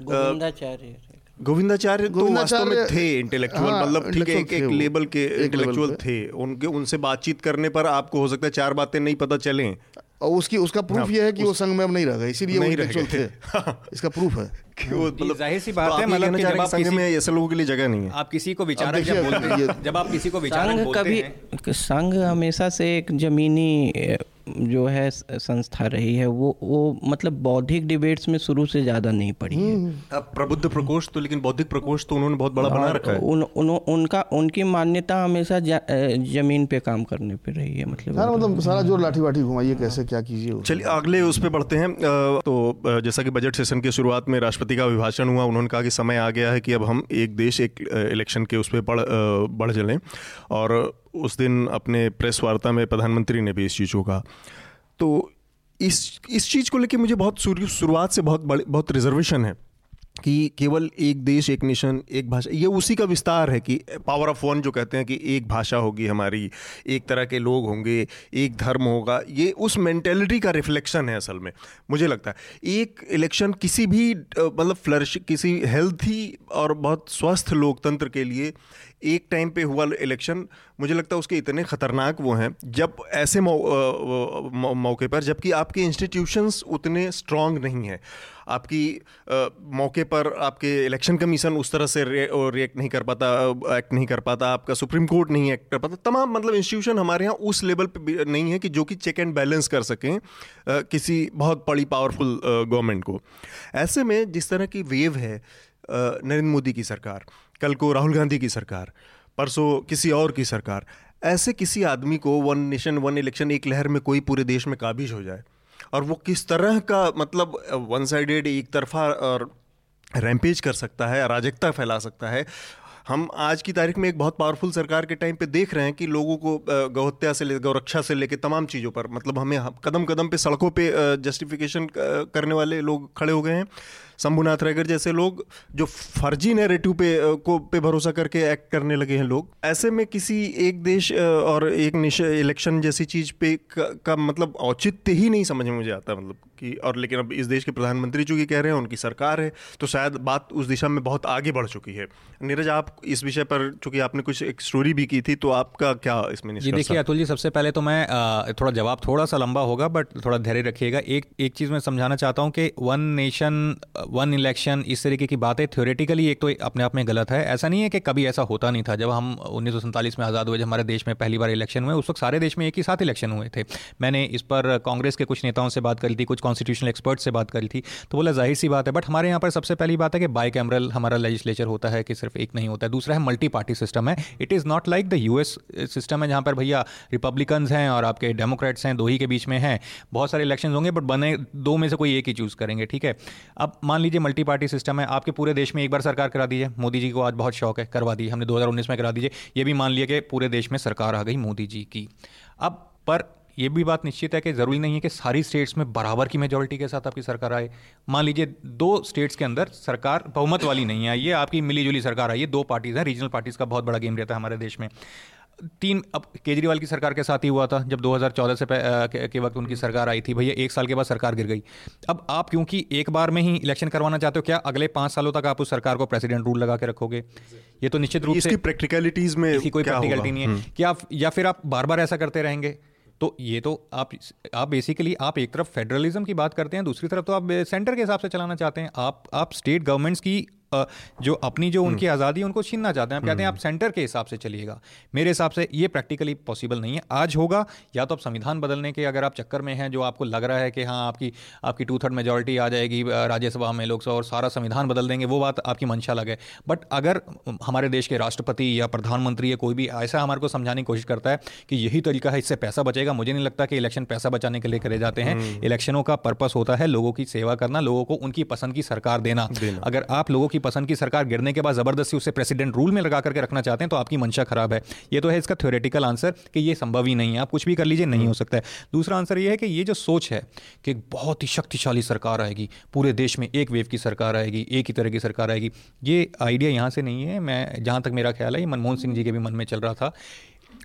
गोविंदाचार्य। गोविंदाचार्य तो वास्तव में थे इंटेलेक्चुअल हाँ, मतलब ठीक है एक, एक लेवल के इंटेलेक्चुअल थे। उनके उनसे बातचीत करने पर आपको हो सकता है चार बातें नहीं पता चलें। और उसकी उसका प्रूफ ये है कि वो संघ में अब नहीं रह गए इसीलिए वो हाँ, नहीं रह इंटेलेक्चुअल थे। इसका प्रूफ है। मतलब ज़ाहिर सी तो बात आप है, मतलब कि जब आप संघ किसी- में ऐसे लोगों के लिए जगह नहीं है? आप किसी को विचारक जब बोलते हैं जब आप किसी को विचारक बोलते कभी हैं। संघ हमेशा से एक जमीनी जो है संस्था रही है वो वो मतलब बौद्धिक डिबेट्स में शुरू से ज़्यादा नहीं पड़ी है। प्रबुद्ध प्रकोष्ठ तो लेकिन बौद्धिक प्रकोष्ठ तो उन्होंने बहुत बड़ा बना रखा है। उन, उन, उनका उनकी मान्यता हमेशा ज़मीन पे काम करने पे रही है मतलब सारा मतलब सारा ज़ोर लाठी वाठी घुमाइए कैसे क्या कीजिए चलिए अगले उस पर बढ़ते हैं। तो जैसा कि बजट सेशन की शुरुआत में राष्ट्रपति का अभिभाषण हुआ, उन्होंने कहा कि समय आ गया है कि अब हम एक देश, एक इलेक्शन के उस पर बढ़ बढ़ चलें और उस दिन अपने प्रेस वार्ता में प्रधानमंत्री ने भी इस चीज़ को कहा। तो इस इस चीज़ को लेकर मुझे बहुत शुरुआत से बहुत बहुत रिजर्वेशन है। कि केवल एक देश एक नेशन एक भाषा ये उसी का विस्तार है कि पावर ऑफ़ वन जो कहते हैं कि एक भाषा होगी हमारी एक तरह के लोग होंगे एक धर्म होगा ये उस मेंटेलिटी का रिफ्लेक्शन है असल में। मुझे लगता है एक इलेक्शन किसी भी मतलब फ्लरिश किसी हेल्थी और बहुत स्वस्थ लोकतंत्र के लिए एक टाइम पे हुआ इलेक्शन मुझे लगता है उसके इतने खतरनाक वो हैं जब ऐसे मौ, मौ, मौके पर जबकि आपके इंस्टीट्यूशंस उतने स्ट्रांग नहीं हैं। आपकी मौके पर आपके इलेक्शन कमीशन उस तरह से रिएक्ट नहीं कर पाता एक्ट नहीं कर पाता, आपका सुप्रीम कोर्ट नहीं एक्ट कर पाता। तमाम मतलब इंस्टीट्यूशन हमारे यहाँ उस लेवल पर नहीं है कि जो कि चेक एंड बैलेंस कर सकें किसी बहुत बड़ी पावरफुल गवर्नमेंट को। ऐसे में जिस तरह की वेव है नरेंद्र मोदी की सरकार, कल को राहुल गांधी की सरकार, परसों किसी और की सरकार, ऐसे किसी आदमी को वन नेशन वन इलेक्शन एक लहर में कोई पूरे देश में काबिज हो जाए और वो किस तरह का मतलब वन साइडेड एक तरफा और रैम्पेज कर सकता है, अराजकता फैला सकता है। हम आज की तारीख में एक बहुत पावरफुल सरकार के टाइम पे देख रहे हैं कि लोगों को गौहत्या से ले गौरक्षा से लेकर तमाम चीज़ों पर मतलब हमें कदम कदम पे सड़कों पे जस्टिफिकेशन करने वाले लोग खड़े हो गए हैं। शंभुनाथ रैगर जैसे लोग जो फर्जी नेरेटिव पे को पे भरोसा करके एक्ट करने लगे हैं लोग ऐसे में किसी एक देश और एक इलेक्शन जैसी चीज़ पे का, का मतलब औचित्य ही नहीं समझ में मुझे आता मतलब कि और लेकिन अब इस देश के प्रधानमंत्री चूँकि कह रहे हैं उनकी सरकार है तो शायद बात उस दिशा में बहुत आगे बढ़ चुकी है। नीरज आप इस विषय पर चूँकि आपने कुछ एक स्टोरी भी की थी तो आपका क्या इसमें जी देखिए अतुल जी सबसे पहले तो मैं थोड़ा जवाब थोड़ा सा लंबा होगा बट थोड़ा धैर्य रखिएगा। एक एक चीज़ मैं समझाना चाहता हूँ कि वन नेशन वन इलेक्शन इस तरीके की बातें थ्योरेटिकली एक तो अपने आप में गलत है। ऐसा नहीं है कि कभी ऐसा होता नहीं था। जब हम उन्नीस में आज़ाद हुए, जब हमारे देश में पहली बार इलेक्शन हुए, उस वक्त सारे देश में एक ही साथ इलेक्शन हुए थे। मैंने इस पर कांग्रेस के कुछ नेताओं से बात करी थी, कुछ कॉन्स्टिट्यूशनल एक्सपर्ट से बात करी थी तो बोला ज़ाहिर सी बात है बट हमारे यहाँ पर सबसे पहली बात है कि बाई कैमरल हमारा लेजिस्लेचर होता है कि सिर्फ़ एक नहीं होता है। दूसरा है मल्टी पार्टी सिस्टम है it is not like the US system है, जहाँ पर भैया रिपब्लिकन्स हैं और आपके डेमोक्रेट्स हैं, दो ही के बीच में हैं। बहुत सारे इलेक्शन होंगे बट बने, दो में से कोई एक ही चूज़ करेंगे, ठीक है? अब मान लीजिए मल्टी पार्टी सिस्टम है, आपके पूरे देश में एक बार सरकार करा दीजिए। मोदी जी को आज बहुत शौक है, करवा दी। हमने 2019 में करा दीजिए। ये भी मान लिया कि पूरे देश में सरकार आ गई मोदी जी की। अब पर ये भी बात निश्चित है कि ज़रूरी नहीं है कि सारी स्टेट्स में बराबर की मेजोरिटी के साथ आपकी सरकार आए। मान लीजिए दो स्टेट्स के अंदर सरकार बहुमत वाली नहीं आई है आपकी मिलीजुली सरकार आई है, दो पार्टीज़ हैं रीजनल पार्टीज़ का बहुत बड़ा गेम रहता है हमारे देश में। तीन अब केजरीवाल की सरकार के साथ ही हुआ था जब 2014 से के, के वक्त उनकी सरकार आई थी। भैया एक साल के बाद सरकार गिर गई। अब आप क्योंकि एक बार में ही इलेक्शन करवाना चाहते हो क्या अगले पाँच सालों तक आप उस सरकार को प्रेसिडेंट रूल लगा के रखोगे? ये तो निश्चित रूप से इसकी प्रैक्टिकलिटीज में इसकी कोई प्रैक्टिकलिटी नहीं है। कि आप या फिर आप बार बार ऐसा करते रहेंगे? तो ये तो आप आप बेसिकली आप एक तरफ़ फेडरलिज्म की बात करते हैं दूसरी तरफ़ तो आप सेंटर के हिसाब से चलाना चाहते हैं। आप आप स्टेट गवर्नमेंट्स की जो अपनी जो उनकी आज़ादी है उनको छीनना चाहते हैं। आप कहते हैं आप सेंटर के हिसाब से चलिएगा। मेरे हिसाब से ये प्रैक्टिकली पॉसिबल नहीं है। आज होगा या तो आप संविधान बदलने के अगर आप चक्कर में हैं जो आपको लग रहा है कि हाँ आपकी आपकी टू थर्ड मेजोरिटी आ जाएगी राज्यसभा में लोकसभा और सारा संविधान बदल देंगे वो बात आपकी मंशा लगे बट अगर हमारे देश के राष्ट्रपति या प्रधानमंत्री या कोई भी ऐसा हमारे को समझाने की कोशिश करता है कि यही तरीका है इससे पैसा बचेगा। मुझे नहीं लगता कि इलेक्शन पैसा बचाने के लिए करे जाते हैं। इलेक्शनों का पर्पस होता है लोगों की सेवा करना लोगों को उनकी पसंद की सरकार देना। अगर आप लोगों की पसंद की सरकार गिरने के बाद ज़बरदस्ती उसे प्रेसिडेंट रूल में लगा करके रखना चाहते हैं तो आपकी मंशा खराब है। ये तो है इसका थ्योरेटिकल आंसर कि ये संभव ही नहीं है। आप कुछ भी कर लीजिए, नहीं हो सकता है। दूसरा आंसर ये है कि ये जो सोच है कि बहुत ही शक्तिशाली सरकार आएगी, पूरे देश में एक वेव की सरकार आएगी, एक ही तरह की सरकार आएगी, ये आइडिया यहाँ से नहीं है। मैं, जहाँ तक मेरा ख्याल है, ये मनमोहन सिंह जी के भी मन में चल रहा था।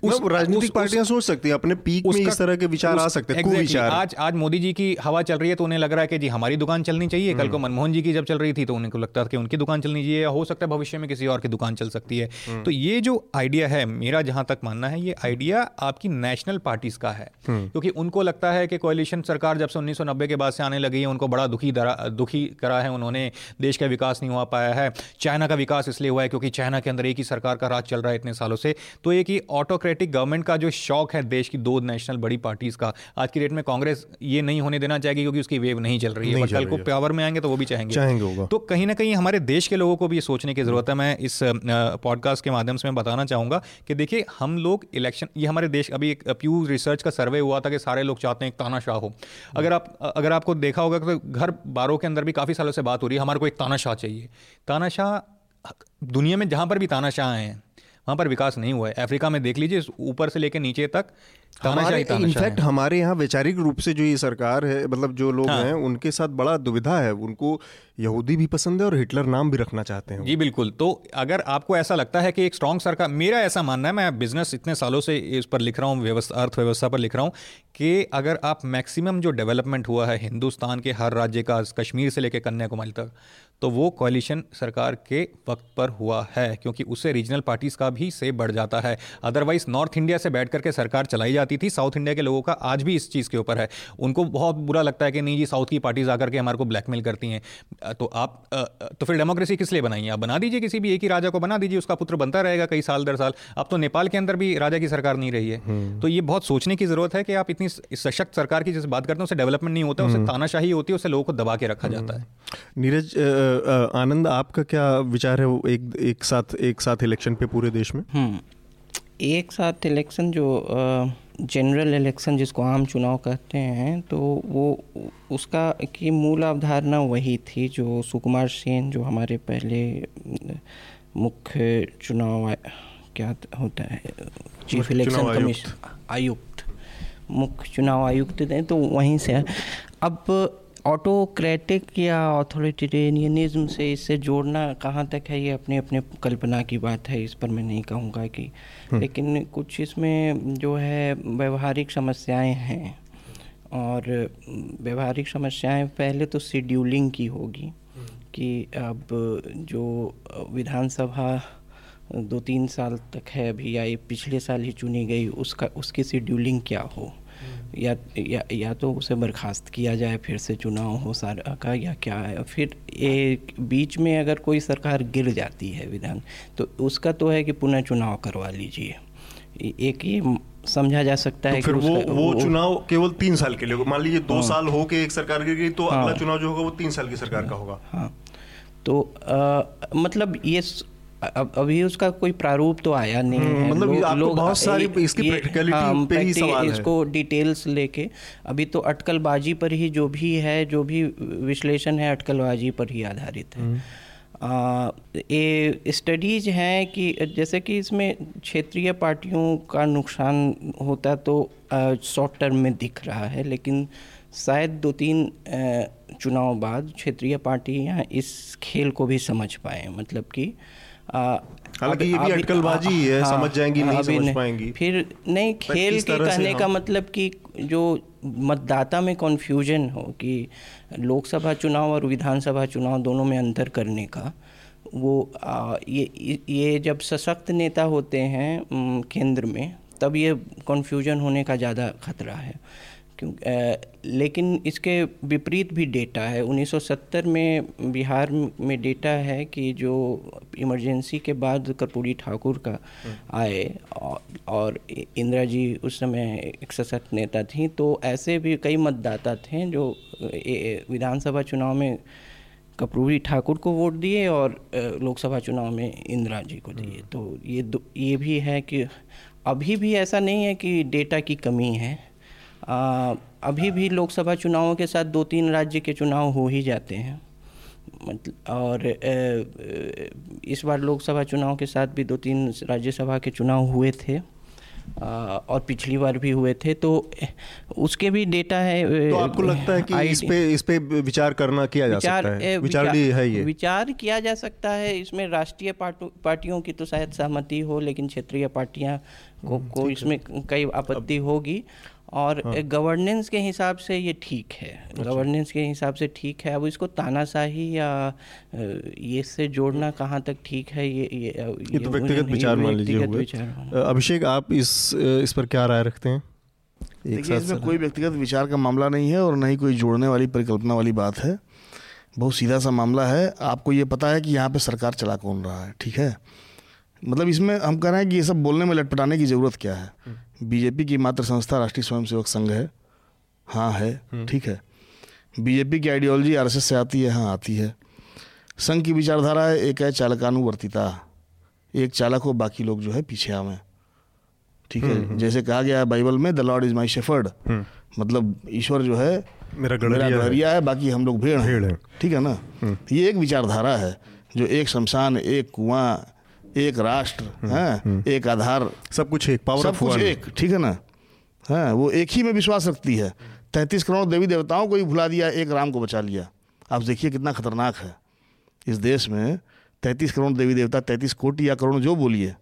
उस राजनीतिक पार्टियाँ सोच सकती हैं अपने पीक में इस तरह के विचार आ सकते हैं विचार आज आज मोदी जी की हवा चल रही है तो उन्हें लग रहा है कि जी हमारी दुकान चलनी चाहिए कल को हम्म। मनमोहन जी की जब चल रही थी तो उनको लगता था कि उनकी दुकान चलनी चाहिए या हो सकता है भविष्य में किसी और की दुकान चल सकती है हम्म। तो ये जो आइडिया है मेरा जहाँ तक मानना है ये आइडिया आपकी नेशनल पार्टीज़ का है हम्म। क्योंकि उनको लगता है कि कोलिशन सरकार जब से उन्नीस के बाद से आने लगी है उनको बड़ा दुखी दुखी करा है उन्होंने देश का विकास नहीं हुआ पाया है चाइना का विकास इसलिए हुआ है क्योंकि चाइना के अंदर एक ही सरकार का राज चल रहा है इतने सालों से तो एक ही ऑटोक्रेटिक गवर्नमेंट का जो शौक है देश की दो नेशनल बड़ी पार्टीज़ का आज की डेट में कांग्रेस ये नहीं होने देना चाहेगी क्योंकि उसकी वेव नहीं चल रही है। कल को पावर में आएँगे तो वो भी चाहेंगे। चाहेंगे तो कहीं ना कहीं हमारे देश के लोगों को भी ये सोचने की ज़रूरत है। मैं इस पॉडकास्ट के माध्यम से मैं बताना चाहूँगा कि देखिए हम लोग इलेक्शन ये हमारे देश अभी एक प्यू रिसर्च का सर्वे हुआ था कि सारे लोग चाहते हैं एक तानाशाह हो। अगर आप अगर आपको देखा होगा तो घर बारों के अंदर भी काफ़ी सालों से बात हो रही है हमारे को एक तानाशाह चाहिए। तानाशाह दुनिया में जहाँ पर भी तानाशाह हैं वहाँ पर विकास नहीं हुआ है। अफ्रीका में देख लीजिए ऊपर से लेकर नीचे तक हमारे इनफैक्ट हमारे यहाँ वैचारिक रूप से जो ये सरकार है मतलब जो लोग हाँ। हैं उनके साथ बड़ा दुविधा है। उनको यहूदी भी पसंद है और हिटलर नाम भी रखना चाहते हैं। जी बिल्कुल। तो अगर आपको ऐसा लगता है कि एक स्ट्रांग सरकार मेरा ऐसा मानना है मैं बिज़नेस इतने सालों से इस पर लिख रहा हूँ व्यवस्था अर्थव्यवस्था पर लिख रहा हूँ कि अगर आप मैक्सिमम जो डेवलपमेंट हुआ है हिंदुस्तान के हर राज्य का कश्मीर से लेकर कन्याकुमारी तक तो वो कॉलिशन सरकार के वक्त पर हुआ है क्योंकि उससे रीजनल पार्टीज़ का भी से बढ़ जाता है। अदरवाइज़ नॉर्थ इंडिया से बैठ करके सरकार चलाई जाती थी। साउथ इंडिया के लोगों का आज भी इस चीज़ के ऊपर है। उनको बहुत बुरा लगता है कि नहीं जी साउथ की पार्टीज़ आकर के हमारे को ब्लैकमेल करती हैं। तो आप तो फिर डेमोक्रेसी किस लिए बनाई आप बना दीजिए किसी भी एक ही राजा को बना दीजिए उसका पुत्र बनता रहेगा कई साल दर साल। अब तो नेपाल के अंदर भी राजा की सरकार नहीं रही है। हम्म। तो ये बहुत सोचने की ज़रूरत है कि आप इतनी सशक्त सरकार की जैसे बात करते हैं उससे डेवलपमेंट नहीं होता उससे हम्म। तानाशाही होती है उससे लोगों को दबा के रखा जाता है। हम्म। नीरज आनंद आपका क्या विचार है एक एक साथ एक साथ इलेक्शन पे पूरे देश में? एक साथ इलेक्शन जो जनरल इलेक्शन जिसको आम चुनाव कहते हैं तो वो उसका की मूल अवधारणा वही थी जो सुकुमार सेन जो हमारे पहले मुख्य चुनाव क्या होता है चीफ इलेक्शन कमीशन आयुक्त मुख्य चुनाव आयुक्त थे तो वहीं से। अब ऑटोक्रेटिक या ऑथोरिटेरियनिज्म से इसे जोड़ना कहाँ तक है ये अपने अपने कल्पना की बात है इस पर मैं नहीं कहूँगा कि हम्म। लेकिन कुछ इसमें जो है व्यवहारिक समस्याएँ हैं और व्यवहारिक समस्याएँ पहले तो शेड्यूलिंग की होगी कि अब जो विधानसभा दो तीन साल तक है अभी या पिछले साल ही चुनी गई उसका उसकी शेड्यूलिंग क्या हो या या या तो उसे बर्खास्त किया जाए फिर से चुनाव हो सारा का या क्या है। फिर एक बीच में अगर कोई सरकार गिर जाती है विधान तो उसका तो है कि पुनः चुनाव करवा लीजिए। एक ये समझा जा सकता तो है फिर कि वो वो, वो चुनाव केवल तीन साल के लिए मान लीजिए दो हाँ, साल हो के एक सरकार गिर गई तो हाँ, अगला चुनाव जो होगा वो तीन साल की सरकार का होगा। हाँ। तो आ, मतलब ये अब अभी उसका कोई प्रारूप तो आया नहीं हम्म, है। मतलब लो, लोग बहुत सारी इसकी प्रैक्टिकलिटी हाँ, पे ही सवाल है। इसको डिटेल्स लेके अभी तो अटकलबाजी पर ही जो भी है जो भी विश्लेषण है अटकलबाजी पर ही आधारित है। हम्म। ये स्टडीज़ हैं कि जैसे कि इसमें क्षेत्रीय पार्टियों का नुकसान होता तो शॉर्ट टर्म में दिख रहा है लेकिन शायद दो तीन चुनाव बाद क्षेत्रीय पार्टियाँ इस खेल को भी समझ पाए। मतलब कि हालाँकि ये भी अटकलबाजी है हाँ, समझ जाएँगी नहीं समझ पाएँगी। फिर नहीं खेल के कहने का मतलब कि जो मतदाता में कन्फ्यूज़न हो कि लोकसभा चुनाव और विधानसभा चुनाव दोनों में अंतर करने का वो आ, ये ये जब सशक्त नेता होते हैं केंद्र में तब ये कन्फ्यूज़न होने का ज़्यादा खतरा है। लेकिन इसके विपरीत भी डेटा है 1970 में बिहार में डेटा है कि जो इमरजेंसी के बाद कर्पूरी ठाकुर का हम्म। आए और इंदिरा जी उस समय एक सशक्त नेता थी तो ऐसे भी कई मतदाता थे जो विधानसभा चुनाव में कपूरी ठाकुर को वोट दिए और लोकसभा चुनाव में इंदिरा जी को दिए हम्म। तो ये ये भी है कि अभी भी ऐसा नहीं है कि डेटा की कमी है आ, अभी भी लोकसभा चुनावों के साथ दो तीन राज्य के चुनाव हो ही जाते हैं। मतलब और इस बार लोकसभा चुनाव के साथ भी दो तीन राज्यसभा के चुनाव हुए थे और पिछली बार भी हुए थे तो उसके भी डेटा है तो आपको लगता है कि इस पे इस पे विचार करना किया जा विचार, सकता है विचार, विचार है ये? विचार किया जा सकता है इसमें राष्ट्रीय पार्टियों की तो शायद सहमति हो लेकिन क्षेत्रीय पार्टियाँ को, हम्म, को इसमें कई आपत्ति होगी। और हाँ। गवर्नेंस के हिसाब से ये ठीक है। अच्छा। गवर्नेंस के हिसाब से ठीक है। अब इसको तानाशाही या ये से जोड़ना कहाँ तक ठीक है ये ये, ये, ये तो व्यक्तिगत विचार मान लीजिए अभिषेक आप इस इस पर क्या राय रखते हैं? देखिए इसमें कोई व्यक्तिगत विचार का मामला नहीं है और न ही कोई जोड़ने वाली परिकल्पना वाली बात है। बहुत सीधा सा मामला है। आपको ये पता है कि यहाँ पे सरकार चला कौन रहा है ठीक है? मतलब इसमें हम कह रहे हैं कि ये सब बोलने में लटपटाने की ज़रूरत क्या है? हम्म। बीजेपी की मात्र संस्था राष्ट्रीय स्वयंसेवक संघ है। हाँ है हम्म। ठीक है। बीजेपी की आइडियोलॉजी आरएसएस से आती है हाँ आती है। संघ की विचारधारा है एक है चालकानुवर्तिता। एक चालक हो बाकी लोग जो है पीछे आवे ठीक है हम्म, जैसे कहा गया है बाइबल में the Lord is my shepherd. मतलब ईश्वर जो है मेरा गड़रिया है।, है बाकी हम लोग भेड़ हैं। ठीक है ना? ये एक विचारधारा है जो एक शमशान एक कुआँ एक राष्ट्र है हाँ। एक आधार। सब कुछ एक पावर सब कुछ एक ठीक है ना? है हाँ, वो एक ही में विश्वास रखती है। तैंतीस करोड़ देवी देवताओं को ही भुला दिया एक राम को बचा लिया। आप देखिए कितना खतरनाक है। इस देश में तैंतीस करोड़ देवी देवता तैंतीस कोटि या करोड़ जो बोलिए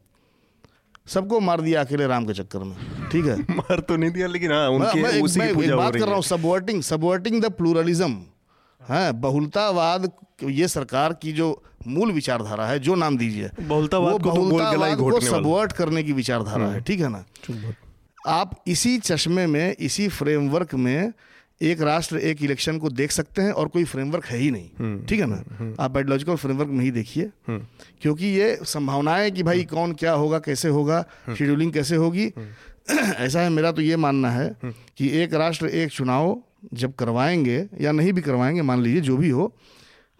सबको मार दिया अकेले राम के चक्कर में ठीक है? मार तो नहीं दिया लेकिन हाँ उनके मैं, उसी मैं, की पूजा बात कर रहा हूँ सबवर्टिंग सबवर्टिंग द प्लूरलिज्म है बहुलतावाद ये सरकार की जो मूल विचारधारा है जो नाम दीजिए। बहुलतावाद को, तो बहुलतावाद को सबवर्ट करने की विचारधारा है हम्म। ठीक है ना? आप इसी चश्मे में इसी फ्रेमवर्क में एक राष्ट्र एक इलेक्शन को देख सकते हैं और कोई फ्रेमवर्क है ही नहीं हम्म। ठीक है ना? हम्म। आप आइडियोलॉजिकल फ्रेमवर्क में ही देखिए। क्योंकि ये संभावनाएँ कि भाई कौन क्या होगा कैसे होगा शेड्यूलिंग कैसे होगी। ऐसा है मेरा तो ये मानना है कि एक राष्ट्र एक चुनाव जब करवाएँगे या नहीं भी करवाएँगे मान लीजिए जो भी हो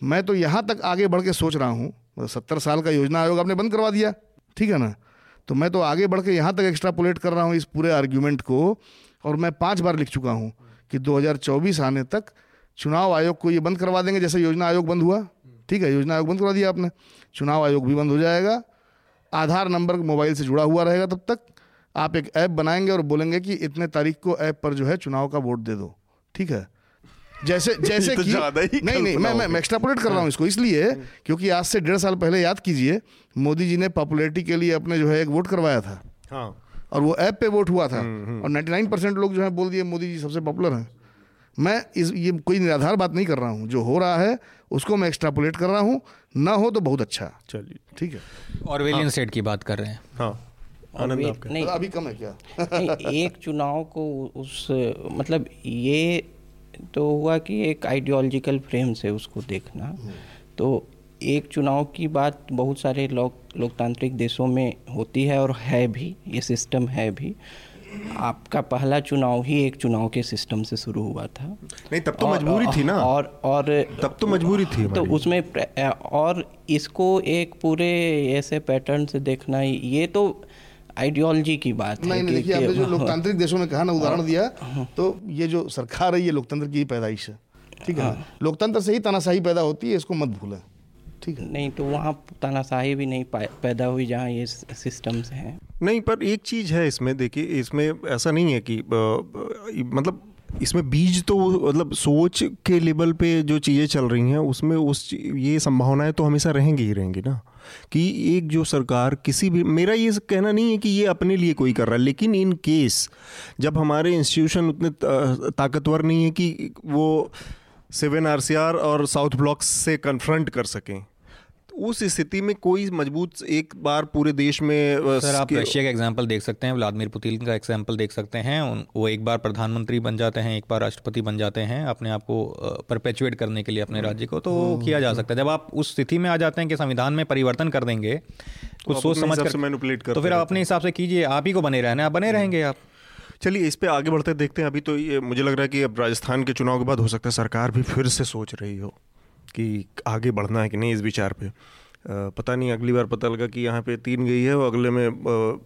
मैं तो यहाँ तक आगे बढ़ के सोच रहा हूँ। मतलब सत्तर साल का योजना आयोग आपने बंद करवा दिया, ठीक है ना? तो मैं तो आगे बढ़ के यहाँ तक एक्स्ट्रापोलेट कर रहा हूँ इस पूरे आर्ग्यूमेंट को, और मैं पाँच बार लिख चुका हूँ कि 2024 आने तक चुनाव आयोग को ये बंद करवा देंगे जैसे योजना आयोग बंद हुआ। ठीक है, योजना आयोग बंद करवा दिया आपने। चुनाव आयोग भी बंद हो जाएगा। आधार नंबर मोबाइल से जुड़ा हुआ रहेगा तब तक। आप एक ऐप बनाएँगे और बोलेंगे कि इतने तारीख को ऐप पर जो है चुनाव का वोट दे दो। ठीक है? जैसे जैसे तो कि नहीं नहीं मैं मैं एक्स्ट्रापोलेट कर रहा हूँ इसको इसलिए क्योंकि आज से डेढ़ साल पहले याद कीजिए मोदी जी ने पॉपुलैरिटी के लिए अपने जो है एक वोट करवाया था। हाँ। और वो ऐप पे वोट हुआ था। हम्म, हम्म। और 99 परसेंट लोग जो है बोल दिए मोदी जी सबसे पॉपुलर हैं। मैं इस ये कोई निराधार बात नहीं कर रहा हूँ। जो हो रहा है उसको मैं एक्स्ट्रापोलेट कर रहा हूँ। ना हो तो बहुत अच्छा। चलिए। ठीक है। और वेलियन स्टेट की बात कर रहे हैं। हाँ। आनंद नहीं। अभी कम है क्या? एक चुनाव को उस मतलब ये तो हुआ कि एक आइडियोलॉजिकल फ्रेम से उसको देखना। तो एक चुनाव की बात बहुत सारे लोक लोकतांत्रिक देशों में होती है और है भी ये सिस्टम है भी। आपका पहला चुनाव ही एक चुनाव के सिस्टम से शुरू हुआ था। नहीं तब तो मजबूरी थी ना। और और तब तो मजबूरी थी तो उसमें और इसको एक पूरे ऐसे पैटर्न से देखना ये तो आइडियोलॉजी की बात नहीं है नहीं देखिए आपने जो लोकतांत्रिक देशों में कहा ना उदाहरण हाँ। दिया। तो ये जो सरकार है ये लोकतंत्र की पैदाइश है ठीक है हाँ। लोकतंत्र से ही तानाशाही पैदा होती है इसको मत भूलें ठीक है नहीं तो वहाँ तानाशाही भी नहीं पैदा हुई जहाँ ये सिस्टम्स हैं नहीं पर एक चीज़ है इसमें देखिए इसमें ऐसा नहीं है कि मतलब इसमें बीज तो मतलब सोच के लेवल पे जो चीज़ें चल रही हैं उसमें उस ये संभावनाएँ तो हमेशा रहेंगी ही रहेंगी ना कि एक जो सरकार किसी भी, मेरा ये कहना नहीं है कि ये अपने लिए कोई कर रहा है, लेकिन इन केस जब हमारे इंस्टीट्यूशन उतने ताकतवर नहीं है कि वो सेवन आरसीआर और साउथ ब्लॉक से कन्फ्रंट कर सकें। उस स्थिति में कोई मज़बूत एक बार पूरे देश में सर आप रशिया का एग्ज़ाम्पल देख सकते हैं व्लादिमीर पुतिन का एग्ज़ाम्पल देख सकते हैं वो एक बार प्रधानमंत्री बन जाते हैं एक बार राष्ट्रपति बन जाते हैं अपने आप को परपेचुएट करने के लिए अपने राज्य को तो हम्म। किया जा सकता है। जब आप उस स्थिति में आ जाते हैं कि संविधान में परिवर्तन कर देंगे कुछ तो सोच समझ कर मैनुपुलेट कर तो फिर आप अपने हिसाब से कीजिए आप ही को बने रहना आप बने हम्म। रहेंगे आप। चलिए इस पे आगे बढ़ते देखते हैं अभी तो ये मुझे लग रहा है कि अब राजस्थान के चुनाव के बाद हो सकता है सरकार भी फिर से सोच रही हो। कि आगे बढ़ना है कि नहीं इस विचार पे? पता नहीं, अगली बार पता लगा कि यहाँ पे तीन गई है और अगले में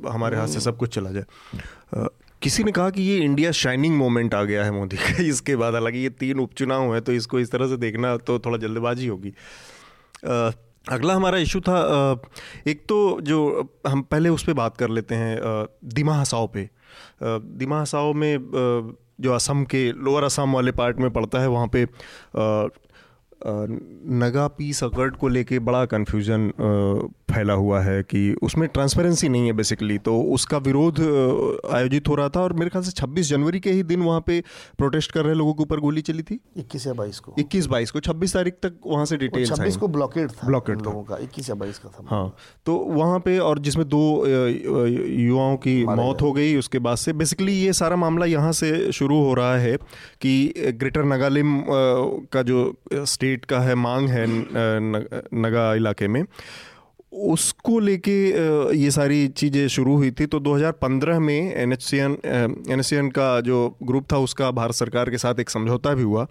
हमारे हाथ से सब कुछ चला जाए। किसी ने कहा कि ये इंडिया शाइनिंग मोमेंट आ गया है मोदी का? इसके बाद हालाँकि ये तीन उपचुनाव हैं तो इसको इस तरह से देखना तो थोड़ा जल्दबाजी होगी। अगला हमारा इशू था एक तो जो हम पहले उस पर बात कर लेते हैं दिमा हसाओ पे। दिमा हसाओ में जो असम के, लोअर असम वाले पार्ट में पड़ता है, वहाँ पे नगा पीस अकर्ड को लेके बड़ा कन्फ्यूज़न फैला हुआ है कि उसमें ट्रांसपेरेंसी नहीं है बेसिकली तो उसका विरोध आयोजित हो रहा था और मेरे ख्याल से 26 जनवरी के ही दिन वहाँ पे प्रोटेस्ट कर रहे लोगों के ऊपर गोली चली थी। 21 या 22 को। 21 22 को 26 तारीख तक वहाँ से डिटेल छब्बीस को ब्लॉकेड था ब्लॉकेड लोगों का इक्कीस या बाईस का था। हाँ तो वहाँ पे और जिसमें दो युवाओं की मौत हो गई उसके बाद से बेसिकली ये सारा मामला यहाँ से शुरू हो रहा है कि ग्रेटर नगालिम का जो स्टेट का है मांग है नगा इलाके में। उसको लेके ये सारी चीज़ें शुरू हुई थी। तो 2015 में एन एच एन का जो ग्रुप था, उसका भारत सरकार के साथ एक समझौता भी हुआ।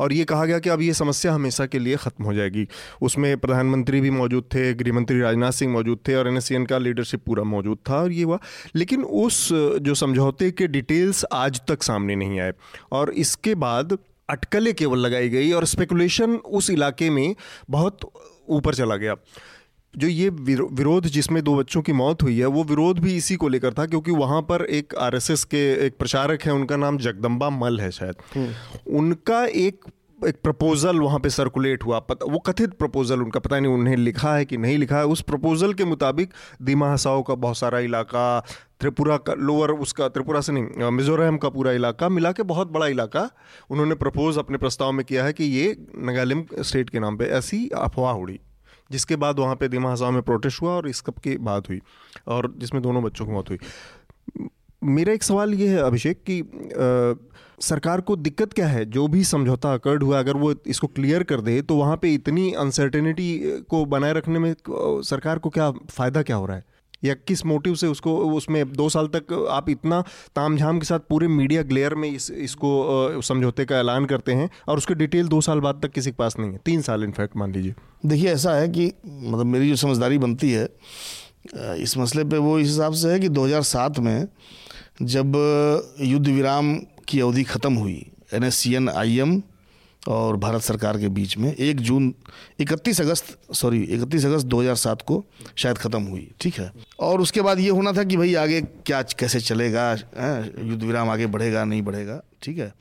और ये कहा गया कि अब ये समस्या हमेशा के लिए ख़त्म हो जाएगी। उसमें प्रधानमंत्री भी मौजूद थे, गृहमंत्री राजनाथ सिंह मौजूद थे और एन का लीडरशिप पूरा मौजूद था और ये हुआ। लेकिन उस, जो समझौते के डिटेल्स आज तक सामने नहीं आए। और इसके बाद अटकलें केवल लगाई गई और स्पेकुलेशन उस इलाके में बहुत ऊपर चला गया। जो ये विरोध जिसमें दो बच्चों की मौत हुई है वो विरोध भी इसी को लेकर था क्योंकि वहाँ पर एक आरएसएस के एक प्रचारक है उनका नाम जगदम्बा मल है शायद हम्म। उनका एक एक प्रपोजल वहाँ पे सर्कुलेट हुआ पता वो कथित प्रपोजल उनका पता नहीं उन्हें लिखा है कि नहीं लिखा है उस प्रपोजल के मुताबिक दिमा हसाओ का बहुत सारा इलाका त्रिपुरा का लोअर उसका त्रिपुरा से नहीं मिजोरम का पूरा इलाका मिला के बहुत बड़ा इलाका उन्होंने प्रपोज अपने प्रस्ताव में किया है कि ये नगालिम स्टेट के नाम पे ऐसी अफवाह उड़ी जिसके बाद वहाँ पे दिमा हजाम में प्रोटेस्ट हुआ और इस कप की बात हुई और जिसमें दोनों बच्चों की मौत हुई। मेरा एक सवाल ये है अभिषेक कि आ, सरकार को दिक्कत क्या है? जो भी समझौता अकर्ड हुआ अगर वो इसको क्लियर कर दे तो वहाँ पे इतनी अनसर्टेनिटी को बनाए रखने में सरकार को क्या फ़ायदा क्या हो रहा है? या किस मोटिव से उसको, उसमें दो साल तक आप इतना तामझाम के साथ पूरे मीडिया ग्लेयर में इस, इसको समझौते का ऐलान करते हैं और उसके डिटेल दो साल बाद तक किसी के पास नहीं है? तीन साल, इनफैक्ट, मान लीजिए। देखिए, ऐसा है कि मतलब मेरी जो समझदारी बनती है इस मसले पे वो इस हिसाब से है कि 2007 में जब युद्ध विराम की अवधि ख़त्म हुई, N S C N I M और भारत सरकार के बीच में एक जून इकतीस अगस्त सॉरी इकतीस अगस्त 2007 को शायद ख़त्म हुई ठीक है? और उसके बाद ये होना था कि भाई आगे क्या कैसे चलेगा युद्ध विराम आगे बढ़ेगा नहीं बढ़ेगा ठीक है?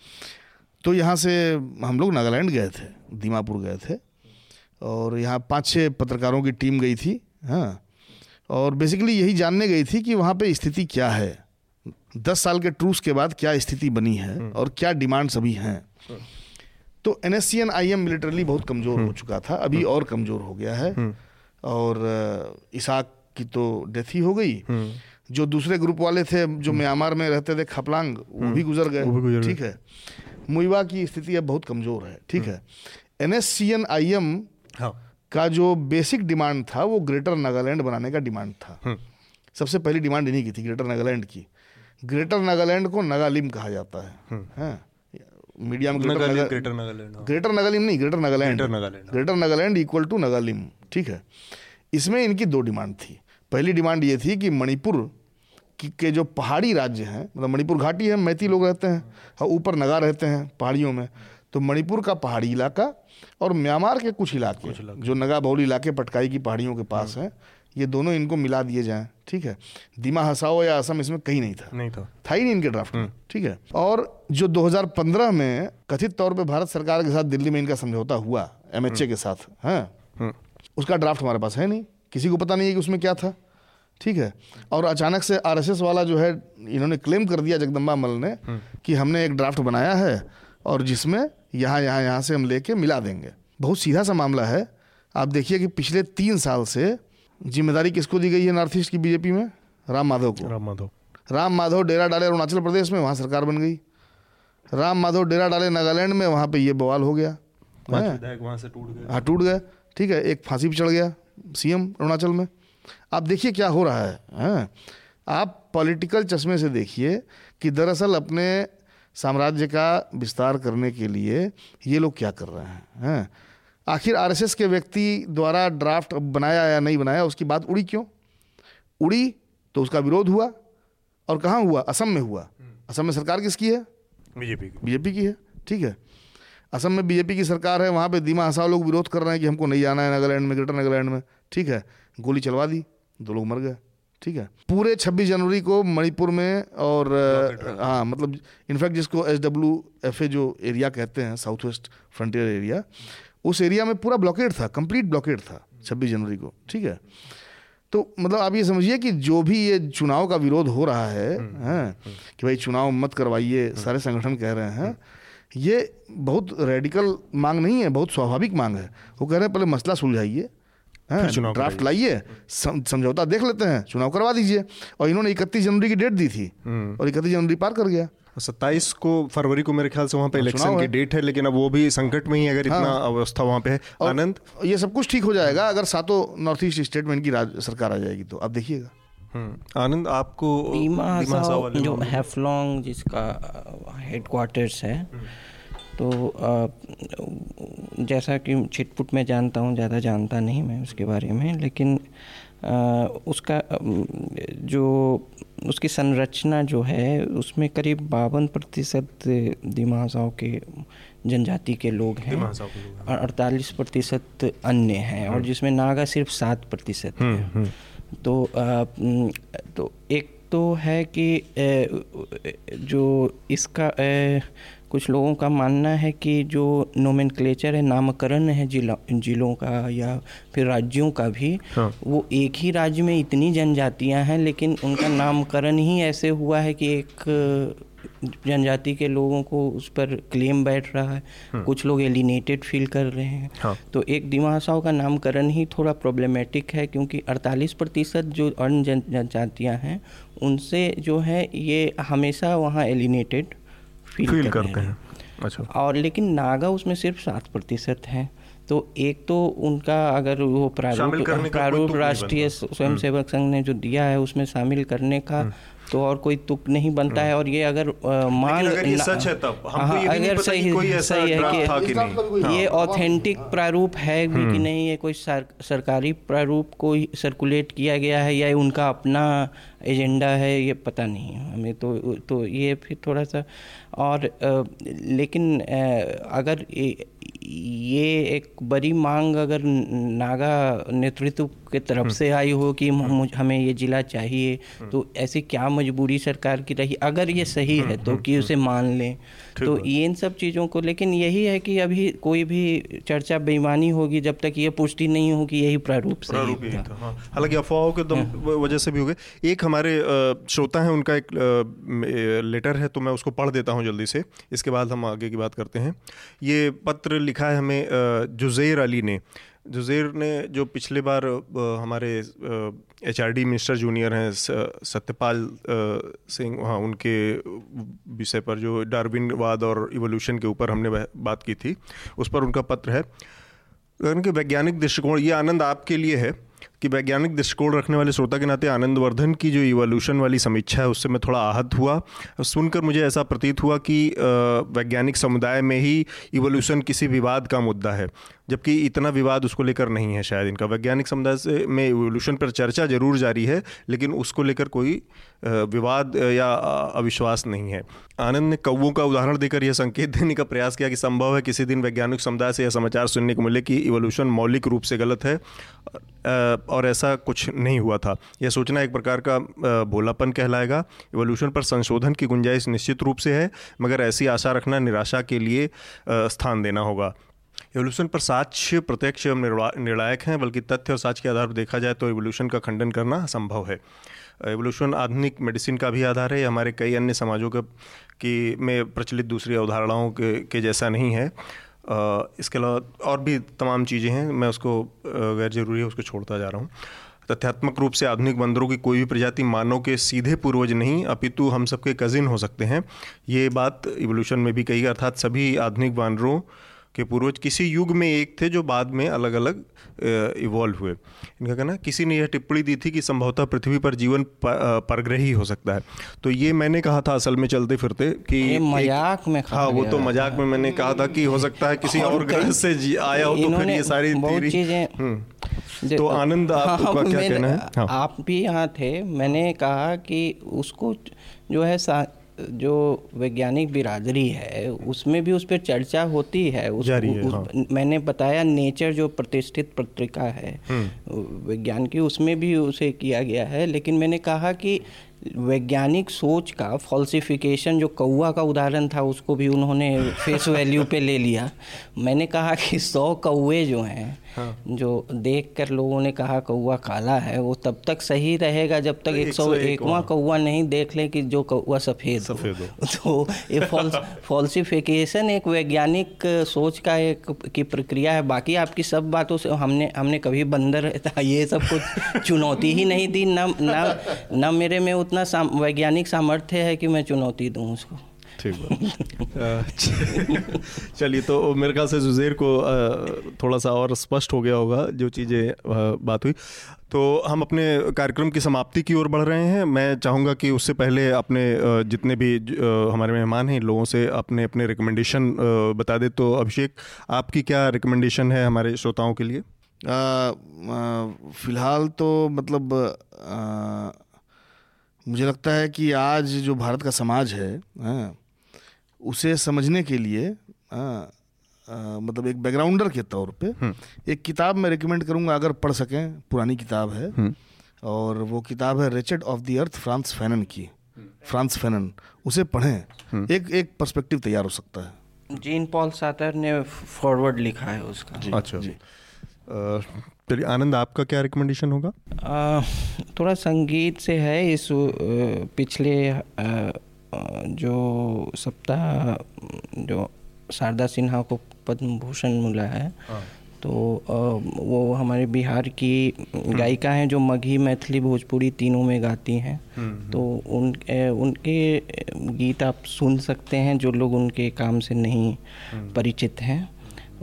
तो यहाँ से हम लोग नागालैंड गए थे दीमापुर गए थे और यहाँ पाँच छः पत्रकारों की टीम गई थी हाँ और बेसिकली यही जानने गई थी कि वहाँ पे स्थिति क्या है। दस साल के ट्रूस के बाद क्या स्थिति बनी है हम्म। और क्या डिमांड्स अभी हैं। तो N S C N I M militarily बहुत कमज़ोर हो हम्म। चुका था अभी हम्म। और कमज़ोर हो गया है। और इसाक की तो डेथ ही हो गई। जो दूसरे ग्रुप वाले थे जो म्यांमार में रहते थे खपलांग वो भी गुजर गए। ठीक है। मुइवा की स्थिति अब बहुत कमज़ोर है। ठीक है। N S C N I M का जो बेसिक डिमांड था वो ग्रेटर नागालैंड बनाने का डिमांड था। सबसे पहली डिमांड इन्हीं की थी ग्रेटर नागालैंड की। ग्रेटर नागालैंड को नगालिम कहा जाता है। हैं। मीडिया में ग्रेटर नागालैंड ग्रेटर नागालिम नहीं greater Nagaland greater Nagaland equal to Nagalim ठीक है? इसमें इनकी दो डिमांड थी। पहली डिमांड ये थी कि मणिपुर के जो पहाड़ी राज्य हैं मतलब मणिपुर घाटी है मैती लोग रहते हैं हाँ ऊपर नगा रहते हैं पहाड़ियों में तो मणिपुर का पहाड़ी इलाका और म्यांमार के कुछ इलाके जो नगा बहुल इलाके पटकाई की पहाड़ियों के पास हैं ये दोनों इनको मिला दिए जाएँ ठीक है? दिमा हसाओ या असम इसमें कहीं नहीं था। नहीं था। था ही नहीं इनके ड्राफ्ट में हम्म। ठीक है? और जो 2015 में कथित तौर पे भारत सरकार के साथ दिल्ली में इनका समझौता हुआ एमएचए के साथ है? हाँ? हम्म। उसका ड्राफ्ट हमारे पास है नहीं। किसी को पता नहीं है कि उसमें क्या था ठीक है? और अचानक से आरएसएस वाला जो है इन्होंने क्लेम कर दिया जगदम्बा मल ने हम्म। कि हमने एक ड्राफ्ट बनाया है और जिसमें यहाँ यहाँ यहाँ से हम लेके मिला देंगे। बहुत सीधा सा मामला है। आप देखिए कि पिछले तीन साल से ज़िम्मेदारी किसको दी गई है नॉर्थ ईस्ट की बीजेपी में? राम माधव को। राम माधव। राम माधव डेरा डाले अरुणाचल प्रदेश में वहाँ सरकार बन गई। राम माधव डेरा डाले नागालैंड में वहाँ पे ये बवाल हो गया। वहाँ से टूट गया हाँ टूट गया ठीक है एक फांसी भी चढ़ गया सीएम अरुणाचल में। आप देखिए क्या हो रहा है हैं? आप पॉलिटिकल चश्मे से देखिए कि दरअसल अपने साम्राज्य का विस्तार करने के लिए ये लोग क्या कर रहे हैं हैं? आखिर आरएसएस के व्यक्ति द्वारा ड्राफ्ट बनाया या नहीं बनाया उसकी बात उड़ी क्यों? उड़ी तो उसका विरोध हुआ। और कहाँ हुआ? असम में हुआ। असम में सरकार किसकी है? बीजेपी की। बीजेपी की है। ठीक है। असम में बीजेपी की सरकार है वहाँ पे दीमा हसाओ लोग विरोध कर रहे हैं कि हमको नहीं जाना है नागालैंड में ग्रेटर नागालैंड में। ठीक है। गोली चलवा दी दो लोग मर गए। ठीक है। पूरे 26 जनवरी को मणिपुर में और हाँ मतलब इनफैक्ट जिसको एस डब्ल्यू एफ़ ए जो एरिया कहते हैं साउथ वेस्ट फ्रंटियर एरिया उस एरिया में पूरा ब्लॉकेट था कंप्लीट ब्लॉकेट था 26 जनवरी को ठीक है? तो मतलब आप ये समझिए कि जो भी ये चुनाव का विरोध हो रहा है हम्म, हैं हम्म, कि भाई चुनाव मत करवाइए सारे संगठन कह रहे हैं ये बहुत रेडिकल मांग नहीं है बहुत स्वाभाविक मांग है। वो कह रहे हैं पहले मसला सुलझाइए ड्राफ्ट लाइए समझौता देख लेते हैं चुनाव करवा दीजिए। और इन्होंने इकतीस जनवरी की डेट दी थी हम्म। और इकतीस जनवरी पार कर गया। सत्ताईस को फरवरी को मेरे ख्याल से वहाँ पे हाँ, इलेक्शन की डेट है लेकिन अब वो भी संकट में ही अगर हाँ। इतना। अवस्था वहाँ पे है। आनंद? ये सब कुछ ठीक हो जाएगा अगर सातों नॉर्थ ईस्ट स्टेट में इनकी राज- सरकार आ जाएगी तो। आप देखिएगा। हम्म, आनंद आपको दीमा दीमा जो हैफलॉन्ग जिसका हेड क्वार्टर्स है तो अ, जैसा कि छिटपुट में जानता हूँ ज़्यादा जानता नहीं मैं उसके बारे में लेकिन उसका जो उसकी संरचना जो है उसमें करीब बावन प्रतिशत दिमाग के जनजाति के लोग हैं। और अड़तालीस प्रतिशत अन्य हैं और जिसमें नागा सिर्फ़ सात प्रतिशत है। हम्म, हम्म, तो तो एक तो है कि जो इसका कुछ लोगों का मानना है कि जो नोमेनक्लेचर है नामकरण है जिला जिलों का या फिर राज्यों का भी हाँ। वो एक ही राज्य में इतनी जनजातियाँ हैं लेकिन उनका नामकरण ही ऐसे हुआ है कि एक जनजाति के लोगों को उस पर क्लेम बैठ रहा है कुछ लोग एलिनेटेड फील कर रहे हैं हाँ। तो एक दिमाशाओं का नामकरण ही थोड़ा प्रॉब्लमेटिक है क्योंकि 48 प्रतिशत जो अन्य जन जनजातियाँ हैं उनसे जो है ये हमेशा वहाँ एलिनेटेड फील, फील कर करते हैं अच्छा और लेकिन नागा उसमें सिर्फ़ सात प्रतिशत हैं तो एक तो उनका अगर वो प्रारूप कोई प्रारूप तुक नहीं राष्ट्रीय बनता। हम्म। स्वयंसेवक संघ ने जो दिया है उसमें शामिल करने का तो और कोई तुक नहीं बनता है और ये अगर मांग अगर ये सच है तब, हमको हाँ, ये अगर सही कोई ऐसा सही है कि कि नहीं। हाँ। ये ऑथेंटिक प्रारूप है भी कि नहीं ये कोई सर, सरकारी प्रारूप को सर्कुलेट किया गया है या उनका अपना एजेंडा है ये पता नहीं हमें तो तो ये फिर थोड़ा सा और आ, लेकिन आ, अगर ये ये एक बड़ी मांग अगर नागा नेतृत्व के तरफ़ से आई हो कि हमें ये जिला चाहिए तो ऐसी क्या मजबूरी सरकार की रही? अगर ये सही है तो कि उसे मान लें। तो इन सब चीज़ों को लेकिन यही है कि अभी कोई भी चर्चा बेईमानी होगी जब तक ये पुष्टि नहीं होगी यही प्रारूप से प्रारूप यही था। हाँ। हालाँकि अफवाहों के दम वजह से भी हो गए। एक हमारे श्रोता हैं उनका एक लेटर है तो मैं उसको पढ़ देता हूँ जल्दी से। इसके बाद हम आगे की बात करते हैं। ये पत्र लिखा है हमें जुजैर अली ने। जुजैर ने जो पिछले बार हमारे H R D minister junior हैं सत्यपाल सिंह हाँ उनके विषय पर जो डार्विनवाद और इवोल्यूशन के ऊपर हमने बात की थी, उस पर उनका पत्र है। उनके वैज्ञानिक दृष्टिकोण, ये आनंद आपके लिए है कि वैज्ञानिक दृष्टिकोण रखने वाले श्रोता के नाते आनंदवर्धन की जो इवोल्यूशन वाली समीक्षा है, उससे मैं थोड़ा आहत हुआ। सुनकर मुझे ऐसा प्रतीत हुआ कि वैज्ञानिक समुदाय में ही इवोल्यूशन किसी विवाद का मुद्दा है, जबकि इतना विवाद उसको लेकर नहीं है शायद इनका। वैज्ञानिक समुदाय से में इवोल्यूशन पर चर्चा ज़रूर जारी है, लेकिन उसको लेकर कोई विवाद या अविश्वास नहीं है। आनंद ने कौवों का उदाहरण देकर यह संकेत देने का प्रयास किया कि संभव है किसी दिन वैज्ञानिक समुदाय से यह समाचार सुनने को मिले कि इवोल्यूशन मौलिक रूप से गलत है। और ऐसा कुछ नहीं हुआ था। यह सोचना एक प्रकार का भोलापन कहलाएगा। इवोल्यूशन पर संशोधन की गुंजाइश निश्चित रूप से है मगर ऐसी आशा रखना निराशा के लिए स्थान देना होगा। एवोल्यूशन पर साक्ष्य प्रत्यक्ष एवं निर्णायक हैं बल्कि तथ्य और साक्ष्य के आधार पर देखा जाए तो एवोल्यूशन का खंडन करना असंभव है। एवोल्यूशन आधुनिक मेडिसिन का भी आधार है हमारे कई अन्य समाजों के की में प्रचलित दूसरी अवधारणाओं के, के जैसा नहीं है। इसके अलावा और भी तमाम चीज़ें हैं, मैं उसको गैर ज़रूरी है, उसको छोड़ता जा रहा हूँ। तथ्यात्मक रूप से आधुनिक बंदरों की कोई भी प्रजाति मानव के सीधे पूर्वज नहीं, अपितु हम सबके कजिन हो सकते हैं। ये बात इवोल्यूशन में भी कही अर्थात सभी आधुनिक बानरों के पूर्वज किसी युग में एक थे जो बाद में अलग अलग इवॉल्व हुए। इनका कहना किसी ने यह टिप्पणी दी थी कि संभवतः पृथ्वी पर जीवन परग्रही हो सकता है। तो ये मैंने कहा था असल में चलते फिरते कि मज़ाक में हाँ वो तो मज़ाक में मैंने कहा था कि हो सकता है किसी और और ग्रह से आया हो तो फिर ये सारी चीज़ें हम्म। तो आनंद आपका हाँ, क्या कहना है? हाँ। आप भी यहाँ थे मैंने कहा कि उसको जो है जो वैज्ञानिक बिरादरी है उसमें भी उस पर चर्चा होती है। उस, जारी है, उस, हाँ। मैंने बताया नेचर जो प्रतिष्ठित पत्रिका है विज्ञान की उसमें भी उसे किया गया है। लेकिन मैंने कहा कि वैज्ञानिक सोच का फॉल्सिफिकेशन जो कौआ का उदाहरण था उसको भी उन्होंने फेस वैल्यू पे ले लिया। मैंने कहा कि सौ कौए जो हैं जो देख कर लोगों ने कहा कौआ काला है वो तब तक सही रहेगा जब तक एक सौ एकवा कौआ नहीं देख ले कि जो कौआ सफ़ेद सफ़ेद हो। तो ये फॉल्स फॉल्सिफिकेशन एक वैज्ञानिक सोच का एक की प्रक्रिया है। बाकी आपकी सब बातों से हमने हमने कभी बंदर ये सब कुछ चुनौती ही नहीं दी। ना ना ना मेरे में उतना साम, वैज्ञानिक सामर्थ्य है कि मैं चुनौती दूँ उसको। ठीक बात। चलिए तो मेरे ख्याल से जुजेर को थोड़ा सा और स्पष्ट हो गया होगा जो चीज़ें बात हुई। तो हम अपने कार्यक्रम की समाप्ति की ओर बढ़ रहे हैं। मैं चाहूँगा कि उससे पहले अपने जितने भी हमारे मेहमान हैं लोगों से अपने अपने रिकमेंडेशन बता दे। तो अभिषेक आपकी क्या रिकमेंडेशन है हमारे श्रोताओं के लिए? फ़िलहाल तो मतलब आ, मुझे लगता है कि आज जो भारत का समाज है हाँ, उसे समझने के लिए आ, आ, मतलब एक बैकग्राउंडर के तौर पे एक किताब मैं रिकमेंड करूँगा अगर पढ़ सकें पुरानी किताब है। और वो किताब है Wretched of the Earth Frantz Fanon की। फ्रांस फैनन उसे पढ़ें। एक एक पर्सपेक्टिव तैयार हो सकता है। जीन पॉल सातर ने फॉरवर्ड लिखा है उसका। जी, अच्छा। जी। चलिए आनंद आपका क्या रिकमेंडेशन होगा? आ, थोड़ा संगीत से है इस पिछले अ, जो सप्ताह जो शारदा सिन्हा को पद्म भूषण मिला है तो वो हमारे बिहार की गायिका हैं जो मघी मैथिली भोजपुरी तीनों में गाती हैं। तो उन उनके गीत आप सुन सकते हैं जो लोग उनके काम से नहीं परिचित हैं।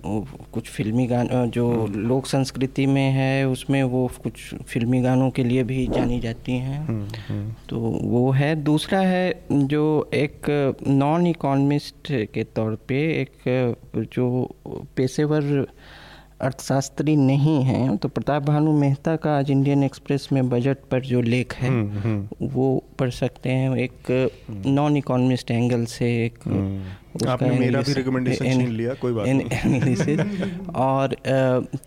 कुछ फिल्मी गान जो लोक संस्कृति में है उसमें वो कुछ फिल्मी गानों के लिए भी जानी जाती हैं। तो वो है। दूसरा है जो एक नॉन इकोनमिस्ट के तौर पे एक जो पेशेवर अर्थशास्त्री नहीं हैं तो प्रताप भानु मेहता का आज इंडियन एक्सप्रेस में बजट पर जो लेख है वो पढ़ सकते हैं। एक नॉन इकोनमिस्ट एंगल से एक आपने मेरा भी एन- छीन लिया, कोई बात नहीं। और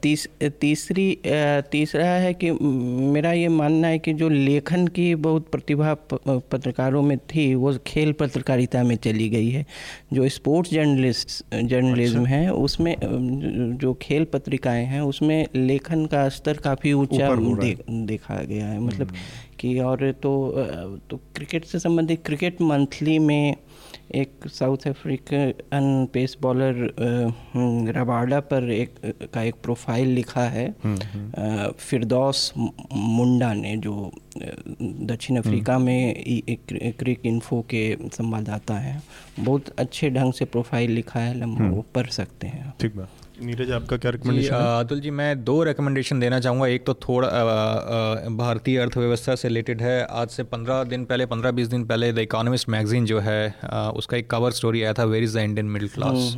तीस तीसरी तीसरा है कि मेरा ये मानना है कि जो लेखन की बहुत प्रतिभा पत्रकारों में थी वो खेल पत्रकारिता में चली गई है। जो स्पोर्ट्स जर्नलिस्ट जर्नलिज्म है उसमें जो खेल पत्रिकाएँ हैं उसमें लेखन का स्तर काफ़ी ऊँचा। दे, देखा गया है। मतलब कि और तो तो क्रिकेट से संबंधित क्रिकेट मंथली में एक South African pace bowler Rabada पर एक का एक प्रोफ़ाइल लिखा है। फिरदौस मुंडा ने जो दक्षिण अफ्रीका में एक क्रिक इन्फो के संवाददाता हैं। बहुत अच्छे ढंग से प्रोफ़ाइल लिखा है लंबा वो पढ़ सकते हैं ठीक बात। नीरज आपका क्या रिकमेंडेशन अतुल जी मैं दो रिकमेंडेशन देना चाहूँगा। एक तो थोड़ा भारतीय अर्थव्यवस्था से रिलेटेड है। आज से पंद्रह दिन पहले पंद्रह बीस दिन पहले द इकोनॉमिस्ट मैगजीन जो है आ, उसका एक कवर स्टोरी आया था where is the Indian middle class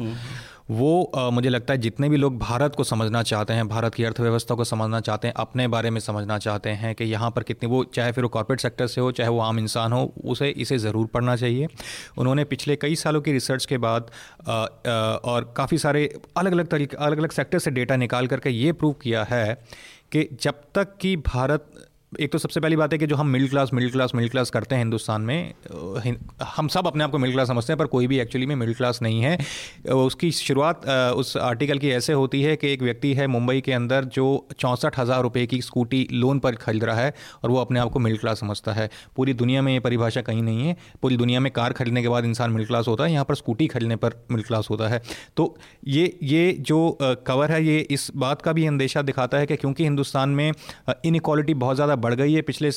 वो अ, मुझे लगता है जितने भी लोग भारत को समझना चाहते हैं भारत की अर्थव्यवस्था को समझना चाहते हैं अपने बारे में समझना चाहते हैं कि यहाँ पर कितनी वो चाहे फिर वो कॉर्पोरेट सेक्टर से हो चाहे वो आम इंसान हो उसे इसे ज़रूर पढ़ना चाहिए। उन्होंने पिछले कई सालों की रिसर्च के बाद अ, अ, और काफ़ी सारे अलग अलग तरीके अलग अलग सेक्टर से डेटा निकाल करके ये प्रूव किया है कि जब तक कि भारत एक तो सबसे पहली बात है कि जो हम middle class middle class middle class करते हैं हिंदुस्तान में हम सब अपने आप को मिडिल क्लास समझते हैं, पर कोई भी एक्चुअली में मिडिल क्लास नहीं है। उसकी शुरुआत उस आर्टिकल की ऐसे होती है कि एक व्यक्ति है मुंबई के अंदर जो चौंसठ हज़ार रुपये की स्कूटी लोन पर खरीद रहा है और वो अपने आप को मिडिल क्लास समझता है। पूरी दुनिया में ये परिभाषा कहीं नहीं है। पूरी दुनिया में कार खरीदने के बाद इंसान मिडिल क्लास होता है, यहाँ पर स्कूटी खरीदने पर मिडिल क्लास होता है। तो ये ये जो कवर है, ये इस बात का भी अंदेशा दिखाता है कि क्योंकि हिंदुस्तान में इनक्वालिटी बहुत ज़्यादा बढ़ गई है। पिछले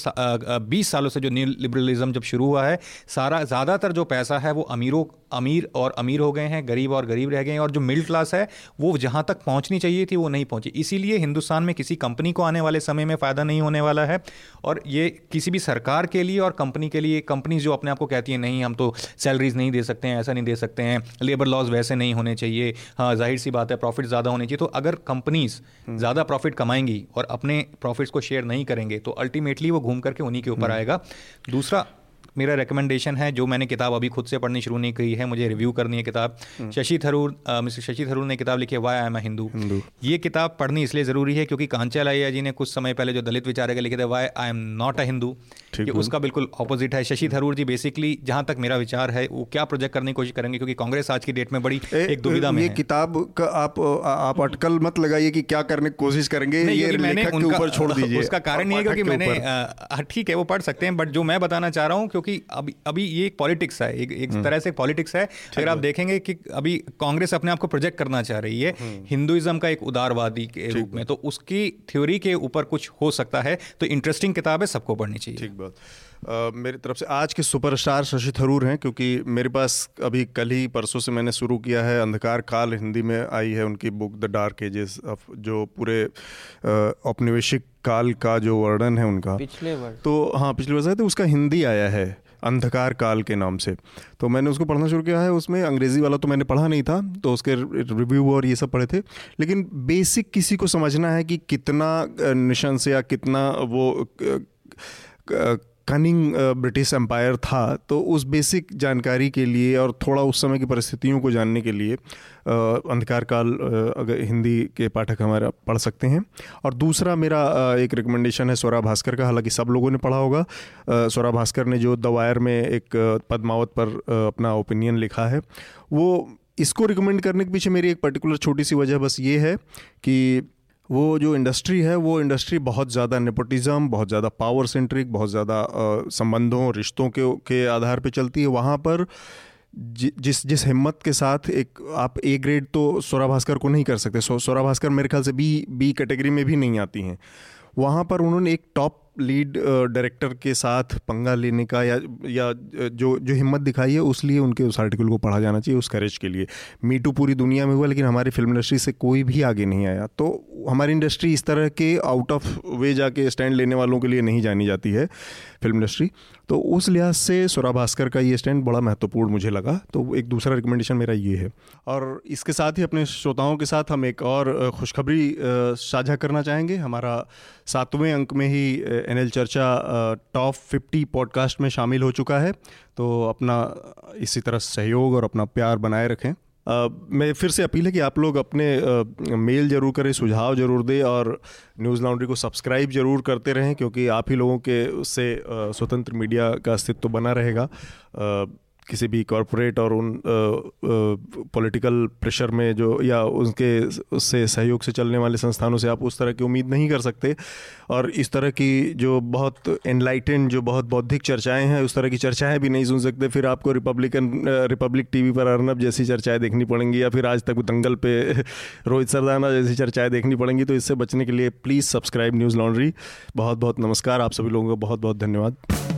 बीस सालों से जो न्यू लिबरलिज्म जब शुरू हुआ है सारा ज़्यादातर जो पैसा है वो अमीरों अमीर और अमीर हो गए हैं गरीब और गरीब रह गए हैं और जो मिडिल क्लास है वो जहाँ तक पहुँचनी चाहिए थी वो नहीं पहुँची। इसीलिए हिंदुस्तान में किसी कंपनी को आने वाले समय में फ़ायदा नहीं होने वाला है और ये किसी भी सरकार के लिए और कंपनी के लिए कंपनीज़ जो अपने आप को कहती हैं नहीं हम तो सैलरीज नहीं दे सकते हैं ऐसा नहीं दे सकते हैं लेबर लॉज वैसे नहीं होने चाहिए हाँ ज़ाहिर सी बात है प्रॉफिट ज़्यादा होने चाहिए। तो अगर कंपनीज़ ज़्यादा प्रॉफिट कमाएँगी और अपने प्रॉफिट्स को शेयर नहीं करेंगे तो अल्टीमेटली वो घूम करके उन्हीं के ऊपर आएगा। दूसरा मेरा रिकमेंडेशन है जो मैंने किताब अभी खुद से पढ़नी शुरू नहीं की है मुझे रिव्यू करनी है किताब। हम्म। शशि थरूर मिस्टर शशि थरूर ने किताब लिखी है वाई आई एम हिंदू। ये किताब पढ़नी इसलिए ज़रूरी है क्योंकि कांचा लाइया जी ने कुछ समय पहले जो दलित विचारक लिखे थे why I am not a Hindu ये उसका बिल्कुल ऑपोजिट है। शशि थरूर जी बेसिकली जहाँ तक मेरा विचार है वो क्या प्रोजेक्ट करने की कोशिश करेंगे? क्योंकि कांग्रेस आज की डेट में बड़ी एक दुविधा में ये किताब का आप आप अटकल मत लगाइए कि क्या करने की कोशिश करेंगे। ये लेखक के ऊपर छोड़ दीजिए। उसका कारण ये है क्योंकि मैंने हाँ, ठीक है वो पढ़ सकते हैं बट जो मैं बताना चाह रहा हूँ क्योंकि अभी अभी ये एक पॉलिटिक्स है एक एक हम्म। तरह से पॉलिटिक्स है। अगर आप देखेंगे कि अभी कांग्रेस अपने आप को प्रोजेक्ट करना चाह रही है हम्म। हिंदुइज्म का एक उदारवादी के रूप में तो उसकी थ्योरी के ऊपर कुछ हो सकता है तो इंटरेस्टिंग किताब है सबको पढ़नी चाहिए। ठीक बात। मेरी तरफ़ से आज के सुपरस्टार शशि थरूर हैं क्योंकि मेरे पास अभी कल ही परसों से मैंने शुरू किया है अंधकार काल हिंदी में आई है उनकी book the dark ages of जो पूरे औपनिवेशिक काल का जो वर्णन है उनका। पिछले वर्ष। तो हाँ पिछले वर्ष आया तो उसका हिंदी आया है अंधकार काल के नाम से। तो मैंने उसको पढ़ना शुरू किया है उसमें अंग्रेज़ी वाला तो मैंने पढ़ा नहीं था तो उसके रिव्यू और ये सब पढ़े थे। लेकिन बेसिक किसी को समझना है कि कितना निशंस या कितना वो कनिंग ब्रिटिश एम्पायर था तो उस बेसिक जानकारी के लिए और थोड़ा उस समय की परिस्थितियों को जानने के लिए अ, अंधकार काल अगर हिंदी के पाठक हमारा पढ़ सकते हैं। और दूसरा मेरा एक रिकमेंडेशन है स्वरा भास्कर का हालाँकि सब लोगों ने पढ़ा होगा। स्वरा भास्कर ने जो द वायर में एक पद्मावत पर अपना ओपिनियन लिखा है वो इसको रिकमेंड करने के पीछे मेरी एक पर्टिकुलर छोटी सी वजह बस ये है कि वो जो इंडस्ट्री है वो इंडस्ट्री बहुत ज़्यादा नेपोटिज्म बहुत ज़्यादा पावर सेंट्रिक बहुत ज़्यादा संबंधों रिश्तों के के आधार पे चलती है। वहाँ पर जि, जिस जिस हिम्मत के साथ एक आप ए ग्रेड तो स्वरा भास्कर को नहीं कर सकते। सो स्वरा भास्कर मेरे ख्याल से बी बी कैटेगरी में भी नहीं आती हैं। वहाँ पर उन्होंने एक टॉप लीड डायरेक्टर के साथ पंगा लेने का या या जो जो हिम्मत दिखाई है, उस लिए उनके उस आर्टिकल को पढ़ा जाना चाहिए उस करेज के लिए। मीटू पूरी दुनिया में हुआ, लेकिन हमारी फ़िल्म इंडस्ट्री से कोई भी आगे नहीं आया। तो हमारी इंडस्ट्री इस तरह के आउट ऑफ़ वे जाके स्टैंड लेने वालों के लिए नहीं जानी जाती है। फ़िल्म इंडस्ट्री तो उस लिहाज से सुरा भास्कर का ये स्टैंड बड़ा महत्वपूर्ण मुझे लगा। तो एक दूसरा रिकमेंडेशन मेरा ये है। और इसके साथ ही अपने श्रोताओं के साथ हम एक और खुशखबरी साझा करना चाहेंगे। हमारा सातवें अंक में ही N L Charcha top fifty podcast में शामिल हो चुका है। तो अपना, इसी तरह सहयोग और अपना प्यार बनाए रखें। मैं फिर से अपील है कि आप लोग अपने मेल ज़रूर करें सुझाव ज़रूर दें और न्यूज़ लॉन्ड्री को सब्सक्राइब ज़रूर करते रहें क्योंकि आप ही लोगों के अ, स्वतंत्र मीडिया का अस्तित्व बना रहेगा। किसी भी कॉरपोरेट और उन पॉलिटिकल प्रेशर में जो, या उनके उससे सहयोग से चलने वाले संस्थानों से आप उस तरह की उम्मीद नहीं कर सकते। और इस तरह की जो बहुत एनलाइटेंड जो बहुत बौद्धिक चर्चाएँ हैं, उस तरह की चर्चाएँ भी नहीं सुन सकते। फिर आपको रिपब्लिकन रिपब्लिक टीवी पर अर्नब जैसी चर्चाएँ देखनी पड़ेंगी, या फिर आज तक दंगल पे रोहित सरदाना जैसी चर्चाएँ देखनी पड़ेंगी तो इससे बचने के लिए प्लीज़ सब्सक्राइब न्यूज़ लॉन्ड्री बहुत बहुत नमस्कार, आप सभी लोगों का बहुत बहुत धन्यवाद।